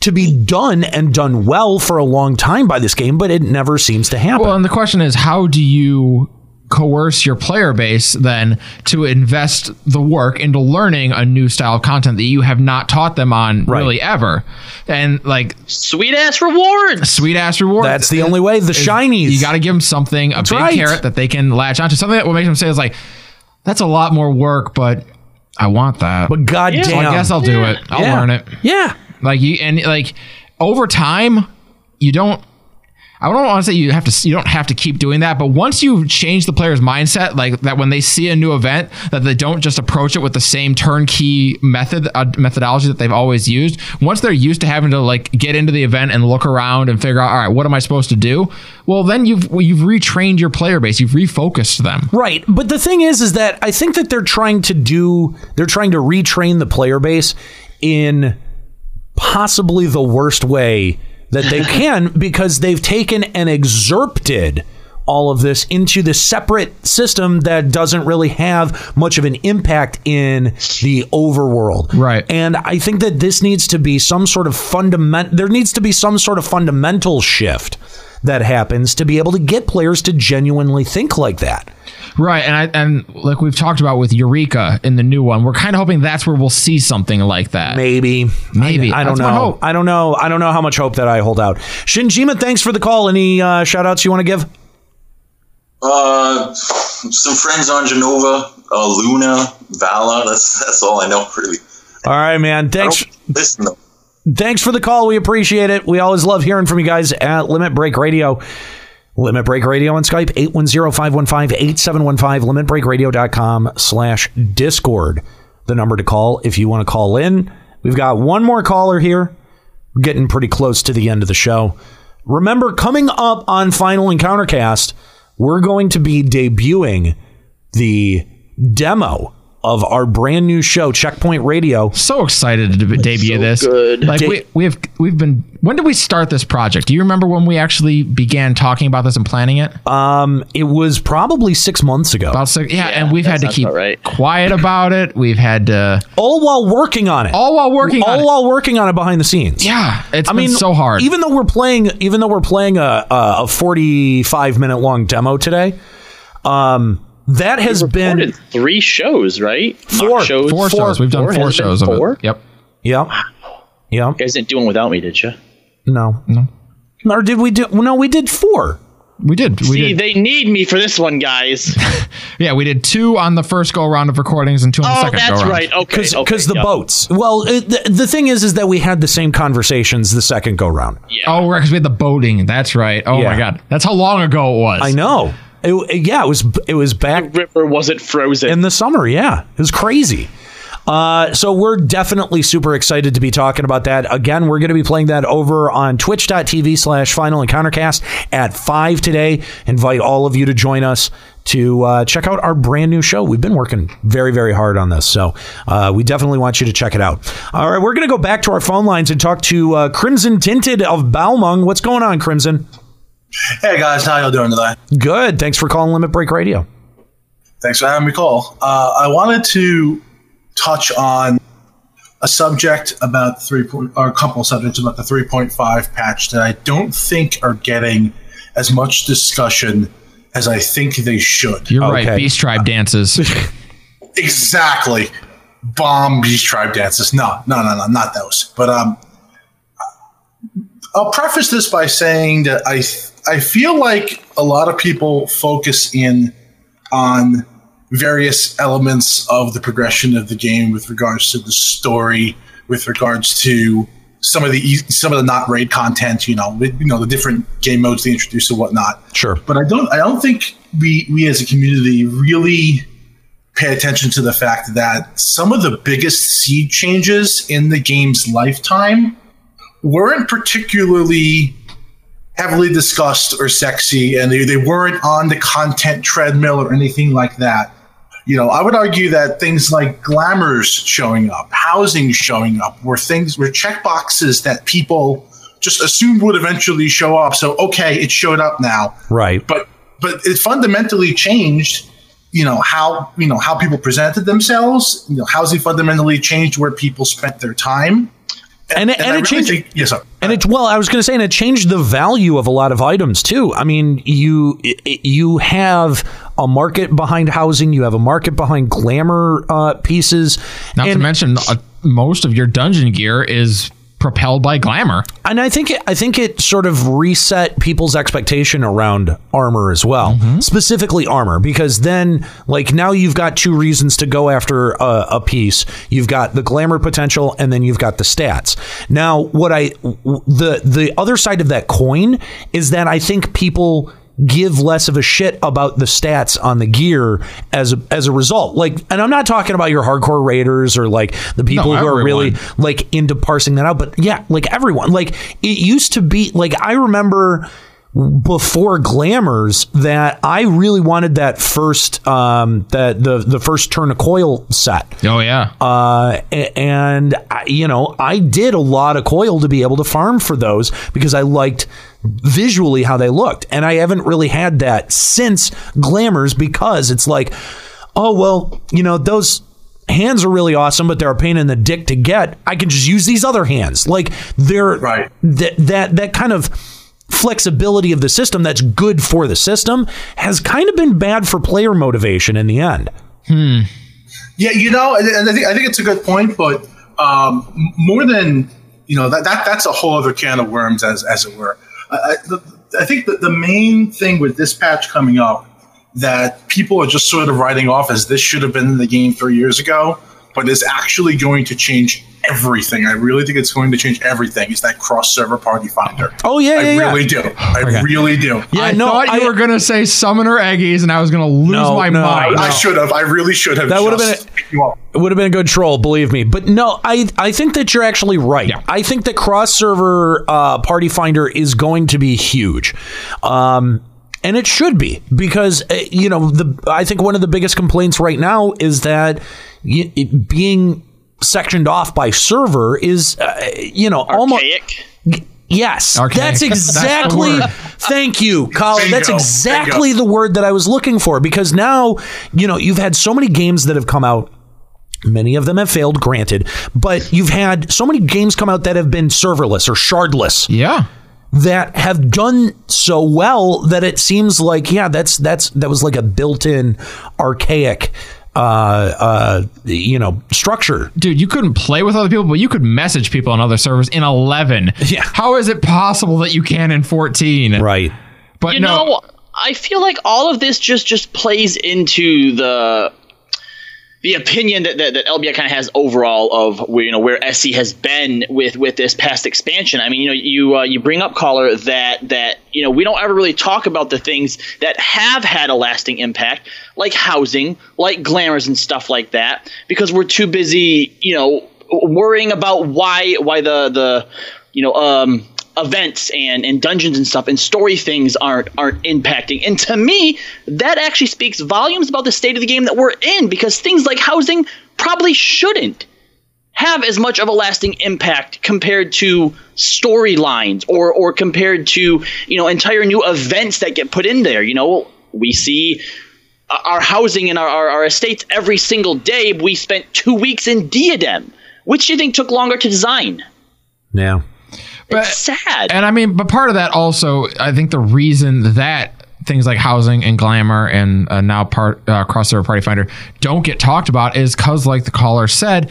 to be done and done well for a long time by this game but it never seems to happen Well, and the question is, how do you coerce your player base then to invest the work into learning a new style of content that you have not taught them on really ever? And like sweet ass rewards, sweet ass rewards. That's the only way. The Is- shinies. You got to give them something, a That's big right. carrot that they can latch onto. Something that will make them say is like, "That's a lot more work, but I want that." But goddamn, So I guess I'll do it. I'll Yeah. learn it. Yeah. Like you and like over time, you don't. I don't want to say you have to. You don't have to keep doing that, but once you change the player's mindset, like that, when they see a new event, that they don't just approach it with the same turnkey method uh, methodology that they've always used. Once they're used to having to like get into the event and look around and figure out, all right, what am I supposed to do? Well, then you've well, you've retrained your player base. You've refocused them. Right. But the thing is, is that I think that they're trying to do, they're trying to retrain the player base in possibly the worst way that they <laughs> can because they've taken and excerpted all of this into the separate system that doesn't really have much of an impact in the overworld. Right. And I think that this needs to be some sort of fundament there needs to be some sort of fundamental shift that happens to be able to get players to genuinely think like that. Right, and I and like we've talked about with Eureka in the new one, we're kind of hoping that's where we'll see something like that. Maybe, maybe I, I don't That's know. I don't know. I don't know how much hope that I hold out. Shinjima, thanks for the call. Any uh, shout outs you want to give? Uh, some friends on Jenova, uh, Luna, Vala. That's that's all I know really. All right, man. Thanks. Listen though. Thanks for the call. We appreciate it. We always love hearing from you guys at Limit Break Radio. Limit Break Radio on Skype, 810-515-8715, limitbreakradio.com slash Discord. The number to call if you want to call in. We've got one more caller here. We're getting pretty close to the end of the show. Remember, coming up on Final Encountercast, we're going to be debuting the demo of our brand new show, Checkpoint Radio. So excited to deb- debut so this. good. Like Da- we we have we've been. When did we start this project? Do you remember when we actually began talking about this and planning it? Um, it was probably six months ago. About six, yeah, and we've had to keep right. quiet about it. We've had to all while working on it. All while working all on it. while working on it behind the scenes. Yeah, it's I been mean, so hard. Even though we're playing, even though we're playing a a, a forty five minute long demo today, um, that has been three shows, right? Four. Mock shows. Four shows. We've done four Has it been shows of it. Yep. Yep. Yep. You guys didn't do one without me, did you? No. No. Or did we do? No, we did four. We did. We See, did. they need me for this one, guys. <laughs> Yeah, we did two on the first go round of recordings and two on the Oh, second that's go round. That's right. Okay, Because okay, the yeah. boats. Well, it, the, the thing is, is that we had the same conversations the second go round. Oh, right, because we had the boating. That's right. Oh Yeah. my god, that's how long ago it was. I know. It, yeah, it was. It was back. river wasn't frozen in the summer. Yeah, it was crazy. Uh, so we're definitely super excited to be talking about that. Again, we're going to be playing that over on twitch.tv slash final encountercast at five today. Invite all of you to join us to uh, check out our brand new show. We've been working very, very hard on this. So uh, we definitely want you to check it out. All right, we're going to go back to our phone lines and talk to uh, Crimson Tinted of Balmung. What's going on, Crimson? <laughs> Hey guys, how y'all doing today? Good. Thanks for calling Limit Break Radio. Thanks for having me call. Uh, I wanted to touch on a subject about three point, or a couple of subjects about the 3.5 patch that I don't think are getting as much discussion as I think they should. You're right. Beast Tribe dances. <laughs> Exactly. Bomb Beast Tribe dances. No, no, no, no, not those. But um, I'll preface this by saying that I I feel like a lot of people focus in on various elements of the progression of the game with regards to the story, with regards to some of the some of the not raid content, you know, with, you know the different game modes they introduce and whatnot. Sure. But I don't I don't think we we as a community really pay attention to the fact that some of the biggest seed changes in the game's lifetime weren't particularly heavily discussed or sexy and they, they weren't on the content treadmill or anything like that. You know, I would argue that things like glamours showing up, housing showing up, were things were checkboxes that people just assumed would eventually show up. So okay, it showed up now Right. but but it fundamentally changed you know how you know how people presented themselves you know housing fundamentally changed where people spent their time and, and, I it really changed. think- yes sir. And it well, I was going to say, and it changed the value of a lot of items too. I mean, you you have a market behind housing, you have a market behind glamour uh, pieces. Not to mention, uh, most of your dungeon gear is propelled by glamour. And I think it, I think it sort of reset people's expectation around armor as well, Mm-hmm. specifically armor, because then like now you've got two reasons to go after a, a piece. You've got the glamour potential, and then you've got the stats. Now, what I the the other side of that coin is that I think people give less of a shit about the stats on the gear as a, as a result. Like, and I'm not talking about your hardcore raiders or like the people No, who are really like into parsing that out. But yeah, like everyone, like it used to be like I remember before glamours that I really wanted that first um that the the first turn a coil set. Oh yeah. Uh and you know, I did a lot of coil to be able to farm for those because I liked visually how they looked. And I haven't really had that since glamours because it's like oh well, you know, those hands are really awesome, but they're a pain in the dick to get. I can just use these other hands. Like they're right. That that that kind of flexibility of the system that's good for the system has kind of been bad for player motivation in the end. Hmm. Yeah, you know, and and I think I think it's a good point, but um, more than you know that, that that's a whole other can of worms, as as it were. I, I, the, I think that the main thing with this patch coming up that people are just sort of writing off as this should have been in the game three years ago, but it's actually going to change everything. I really think it's going to change everything. Is that cross server party finder? Oh yeah, I yeah, yeah. really do. I really do. Yeah, I thought you were gonna say summoner eggies, and I was gonna lose No, my no, mind. I should have. I really should have. That would have just picked. It would have been a good troll, believe me. But no, I I think that you're actually right. I think that cross server uh, party finder is going to be huge. Um, and it should be because uh, you know the I think one of the biggest complaints right now is that it being sectioned off by server is uh, you know almost Yes, Archaic. that's That's exactly. word. thank you, Colin. That's exactly Bingo. the word that I was looking for because now, you know, you've had so many games that have come out. Many of them have failed, granted, but you've had so many games come out that have been serverless or shardless. Yeah. That have done so well that it seems like, yeah, that's that's that was like a built-in archaic uh uh you know structure Dude, you couldn't play with other people, but you could message people on other servers in 11. Yeah. How is it possible that you can in 14? Right. But you no. know, I feel like all of this just just plays into the the opinion that, that, that LBI kind of has overall of where you know where SC has been with with this past expansion. I mean, you know, you uh, you bring up caller that that you know we don't ever really talk about the things that have had a lasting impact, like housing, like glamours and stuff like that, because we're too busy, you know, worrying about why why the the you know um events and, and dungeons and stuff and story things aren't aren't impacting. And to me, that actually speaks volumes about the state of the game that we're in because things like housing probably shouldn't have as much of a lasting impact compared to storylines or or compared to, you know, entire new events that get put in there. You know, we see our housing and our, our, our estates every single day. We spent two weeks in Diadem. Which do you think took longer to design? Yeah. But, it's sad. And I mean, but part of that also, I think the reason that things like housing and glamour and uh, now part uh, crossover party finder don't get talked about is because, like the caller said,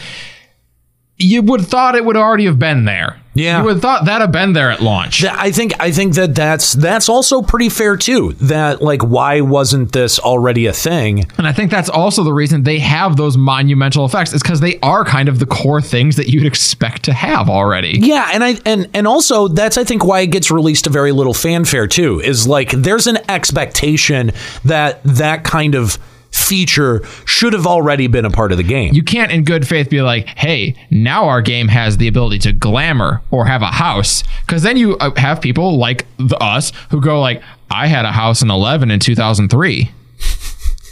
you would have thought it would already have been there. Yeah. you would have thought that'd have been there at launch. I think I think that that's that's also pretty fair too. That like why wasn't this already a thing? And I think that's also the reason they have those monumental effects is because they are kind of the core things that you'd expect to have already. Yeah, and I and and also that's I think why it gets released to very little fanfare too. Is like there's an expectation that that kind of feature should have already been a part of the game. You can't, in good faith, be like, "Hey, now our game has the ability to glamour or have a house," because then you uh, have people like the, us who go like, "I had a house in 11 in 2003."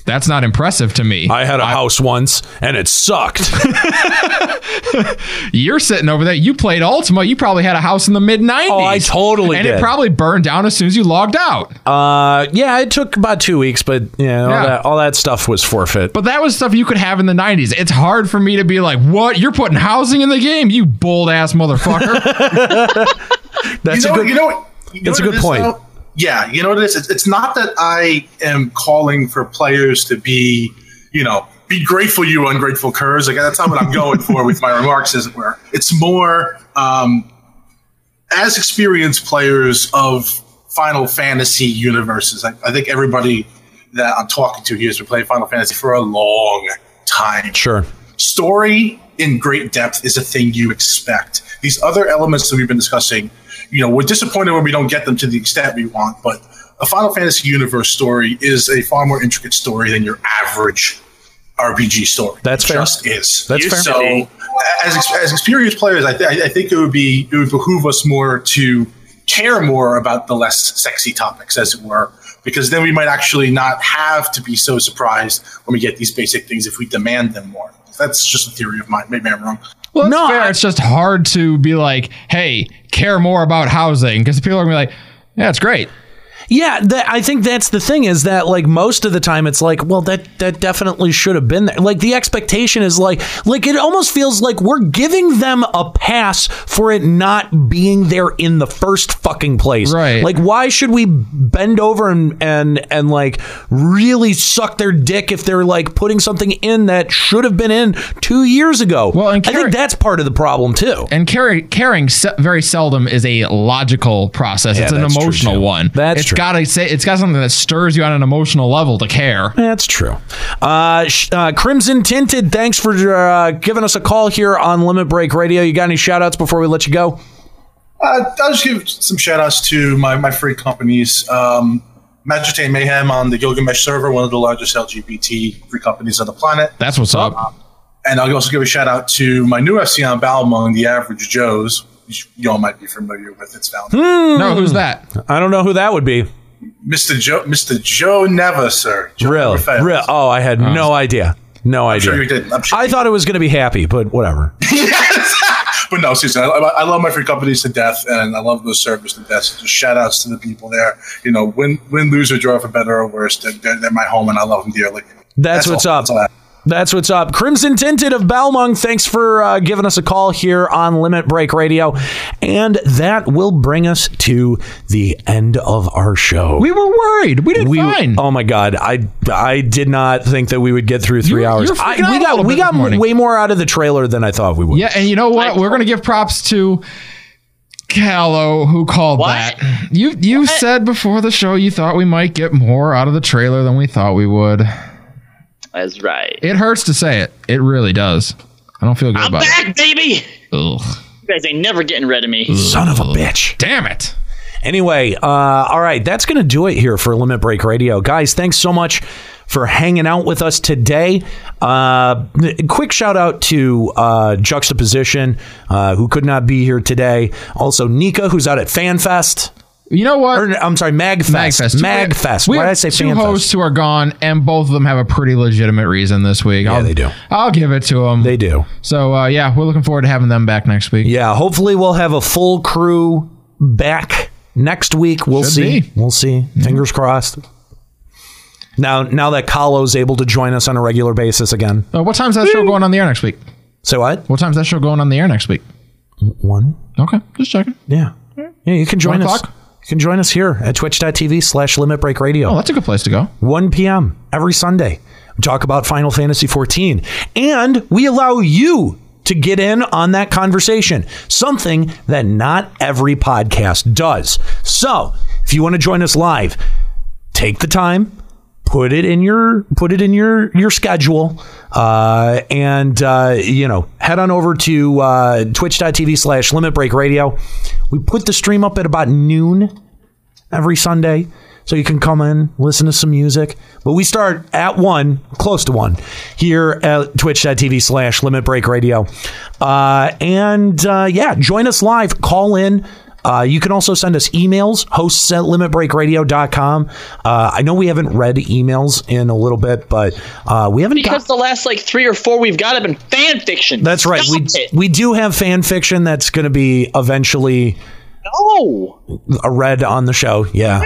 That's not impressive to me. I had a house once and it sucked. <laughs> You're sitting over there. You played Ultima. You probably had a house in the mid 90s. Oh, I totally and did. it probably burned down as soon as you logged out. Uh, yeah, it took about two weeks, but yeah, all Yeah. that all that stuff was forfeit. But that was stuff you could have in the 90s. It's hard for me to be like, what? You're putting housing in the game, you bold ass motherfucker. <laughs> <laughs> That's you know, a good. You know what? You know that's a good point. though? Yeah, you know what it is. It's, it's not that I am calling for players to be, you know, be grateful, you ungrateful curs. Like that's not what I'm going for with my remarks, as it were. It's more um, as experienced players of Final Fantasy universes. I, I think everybody that I'm talking to here has been playing Final Fantasy for a long time. Sure. Story in great depth is a thing you expect. These other elements that we've been discussing, you know, we're disappointed when we don't get them to the extent we want, but a Final Fantasy universe story is a far more intricate story than your average RPG story. That's It fair. Just is. That's fair. So, as ex- as experienced players, I, th- I think it would be it would behoove us more to care more about the less sexy topics, as it were, because then we might actually not have to be so surprised when we get these basic things if we demand them more. That's just a theory of mine. Maybe I'm wrong. Well, no, fair. it's just hard to be like, hey, care more about housing because people are gonna be like, yeah, it's great. Yeah, that, I think that's the thing is that like most of the time it's like, well, that that definitely should have been there. Like the expectation is like, like it almost feels like we're giving them a pass for it not being there in the first fucking place. Right. Like, why should we bend over and and and like really suck their dick if they're like putting something in that should have been in two years ago? Well, and I think that's part of the problem too. And caring, caring very seldom is a logical process. Yeah, it's an emotional one. That's it's true. Got to say it's got something that stirs you on an emotional level to care. That's true. Uh, sh- uh, Crimson Tinted, thanks for uh, giving us a call here on Limit Break Radio. You got any shout outs before we let you go? Uh, I'll just give some shout outs to my, my free companies. Um, Magitek Mayhem on the Gilgamesh server, one of the largest LGBT free companies on the planet. That's what's up. And I'll also give a shout out to my new FC on Balmung, the Average Joes. Which You all might be familiar with its founder. Hmm. No, who's that? I don't know who that would be. Mr. Joe, Mr. Joe Neva, sir. Joe Real, real. Oh, I had oh. no idea. No idea. sure you didn't. I'm I thought it was going to be happy, but whatever. <laughs> <laughs> But no, seriously, I, I love my free companies to death, and I love those servers to death. So just shout outs to the people there. You know, win, win, lose, or draw, for better or worse, they're, they're, they're my home, and I love them dearly. That's, what's all. up. That's all I have. That's what's up. Crimson Tinted of Balmung, thanks for uh, giving us a call here on Limit Break Radio. And that will bring us to the end of our show. We were worried. We did fine. Oh my god, I I did not think that we would get through three You- hours. you were I, freaking out we a got we bit got this way more out of the trailer than I thought we would. Yeah, and you know what? We're gonna give props to Kahlo who called that. You you said before the show you thought we might get more out of the trailer than we thought we would. That's right. It hurts to say it. It really does. I don't feel good I'm about back, baby. it. Ugh. You guys ain't never getting rid of me. Son of a bitch. Damn it. Anyway, uh, all right, that's going to do it here for Limit Break Radio. Guys, thanks so much for hanging out with us today. Uh, quick shout out to uh, Juxtaposition, uh, who could not be here today. Also, Nika, who's out at FanFest. You know what? Or, I'm sorry, MagFest. Magfest. MagFest. We Why did I say two FanFest? hosts who are gone, and both of them have a pretty legitimate reason this week. Yeah, they do. I'll give it to them. They do. So uh, yeah, we're looking forward to having them back next week. Yeah, hopefully we'll have a full crew back next week. We'll Should see. be. We'll see. Fingers crossed. Now, now that Kahlo's able to join us on a regular basis again. Uh, what time's that show going on the air next week? Say what? What time's that show going on the air next week? One. Okay, just checking. Yeah. Yeah, you can join One us. You can join us here at twitch.tv slash limit break radio. Oh, that's a good place to go. 1 p.m. every Sunday. We talk about Final Fantasy 14. And we allow you to get in on that conversation, something that not every podcast does. So if you want to join us live, take the time. Put it in your put it in your your schedule, uh, and uh, you know head on over to uh, twitch.tv slash limit break radio. We put the stream up at about noon every Sunday. So you can come in, listen to some music. But we start at one, close to one, here at twitch.tv slash limit break radio. Uh, and uh, yeah, join us live, call in. Uh, you can also send us emails, hosts at limitbreakradio.com. Uh, I know we haven't read emails in a little bit, but uh, we haven't got Because the last like three or four we've got have been fan fiction. That's right. We it. we do have fan fiction that's going to be eventually No. read on the show. Yeah.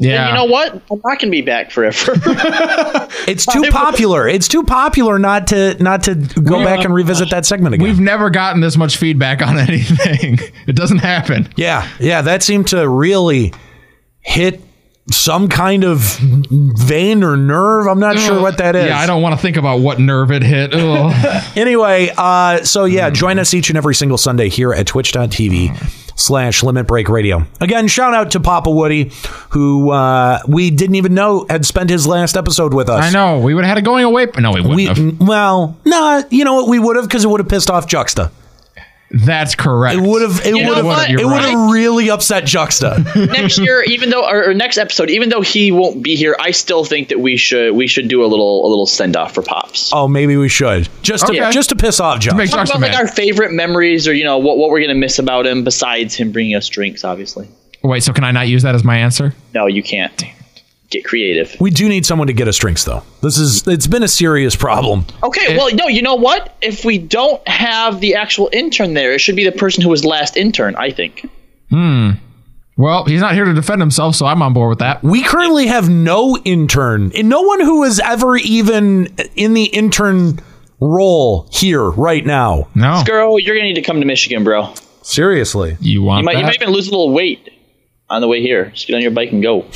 Yeah. you know what? I'm not gonna be back forever. <laughs> It's <laughs> too popular. It's too popular not to not to go We- back and uh, revisit that segment again. We've never gotten this much feedback on <laughs> anything. it doesn't happen. Yeah, yeah, that seemed to really hit some kind of vein or nerve. I'm not sure what that is. Yeah, I don't want to think about what nerve it hit. Anyway, uh, so yeah, hmm. join us each and every single Sunday here at twitch.tv slash limit break radio. Again, shout out to Papa Woody, who uh, we didn't even know had spent his last episode with us. I know. We would have had it going away. No, we wouldn't We, have. well, no, you know what? We would have because it would have pissed off Juxta. That's correct. It would have. It would have. It would have really upset Juxta. <laughs> next year, even though or, or next episode, even though he won't be here, I still think that we should we should do a little a little send off for pops. oh, maybe we should just to just to piss off Juxta. Talk about like our favorite memories, or you know what what we're gonna miss about him, besides him bringing us drinks. Obviously, Wait, so can I not use that as my answer? no, you can't. Get creative. We do need someone to get us drinks, though. This is it's been a serious problem. Okay, well, no, you know what? If we don't have the actual intern there, it should be the person who was last intern. I think. Hmm. Well, he's not here to defend himself, so I'm on board with that. We currently have no intern, and no one who is ever even in the intern role here right now. No, girl, you're gonna need to come to Michigan, bro. Seriously, you want You might, you might even lose a little weight on the way here. Just get on your bike and go. <laughs>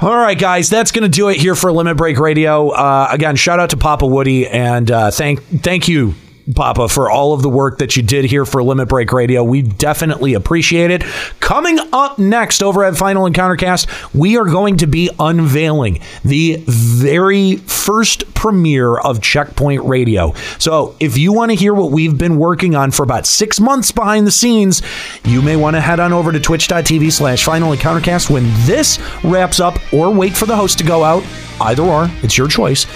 All right, guys, that's going to do it here for Limit Break Radio. Uh, again, shout out to Papa Woody and uh, thank thank you, Papa, for all of the work that you did here for Limit Break Radio. We definitely appreciate it. Coming up next over at Final Encountercast, we are going to be unveiling the very first premiere of Checkpoint Radio. So, if you want to hear what we've been working on for about six months behind the scenes, you may want to head on over to twitch.tv slash final encountercast when this wraps up or wait for the host to go out. Either or, it's your choice.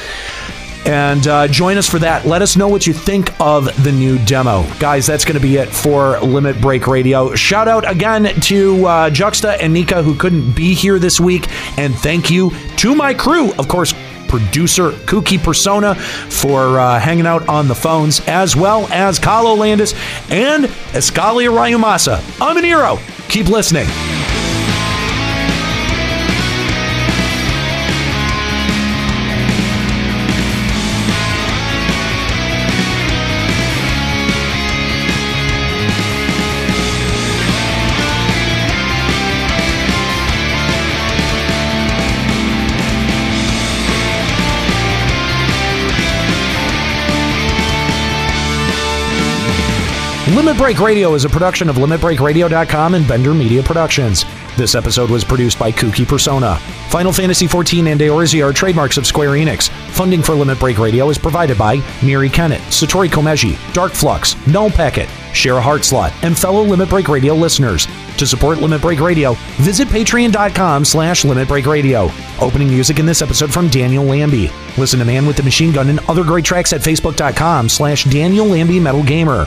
And uh, join us for that. Let us know what you think of the new demo. Guys, that's going to be it for Limit Break Radio. Shout out again to uh, Juxta and Nika, who couldn't be here this week. And thank you to my crew, of course, producer Kookie Persona for uh, hanging out on the phones, as well as Kahlo Landis and Escalia Rayumasa. I'm Aniro. Keep listening. Limit Break Radio is a production of LimitBreakRadio.com and Bender Media Productions. This episode was produced by Kookie Persona. Final Fantasy XIV and Eorzea are trademarks of Square Enix. Funding for Limit Break Radio is provided by Miri Kennett, Satori Komeji, Dark Flux, Null Packet, Shara Hartslot, and fellow Limit Break Radio listeners. To support Limit Break Radio, visit patreon.com slash Limit Break Radio. Opening music in this episode from Daniel Lambie. Listen to Man with the Machine Gun and other great tracks at facebook.com slash Daniel Lambie Metal Gamer.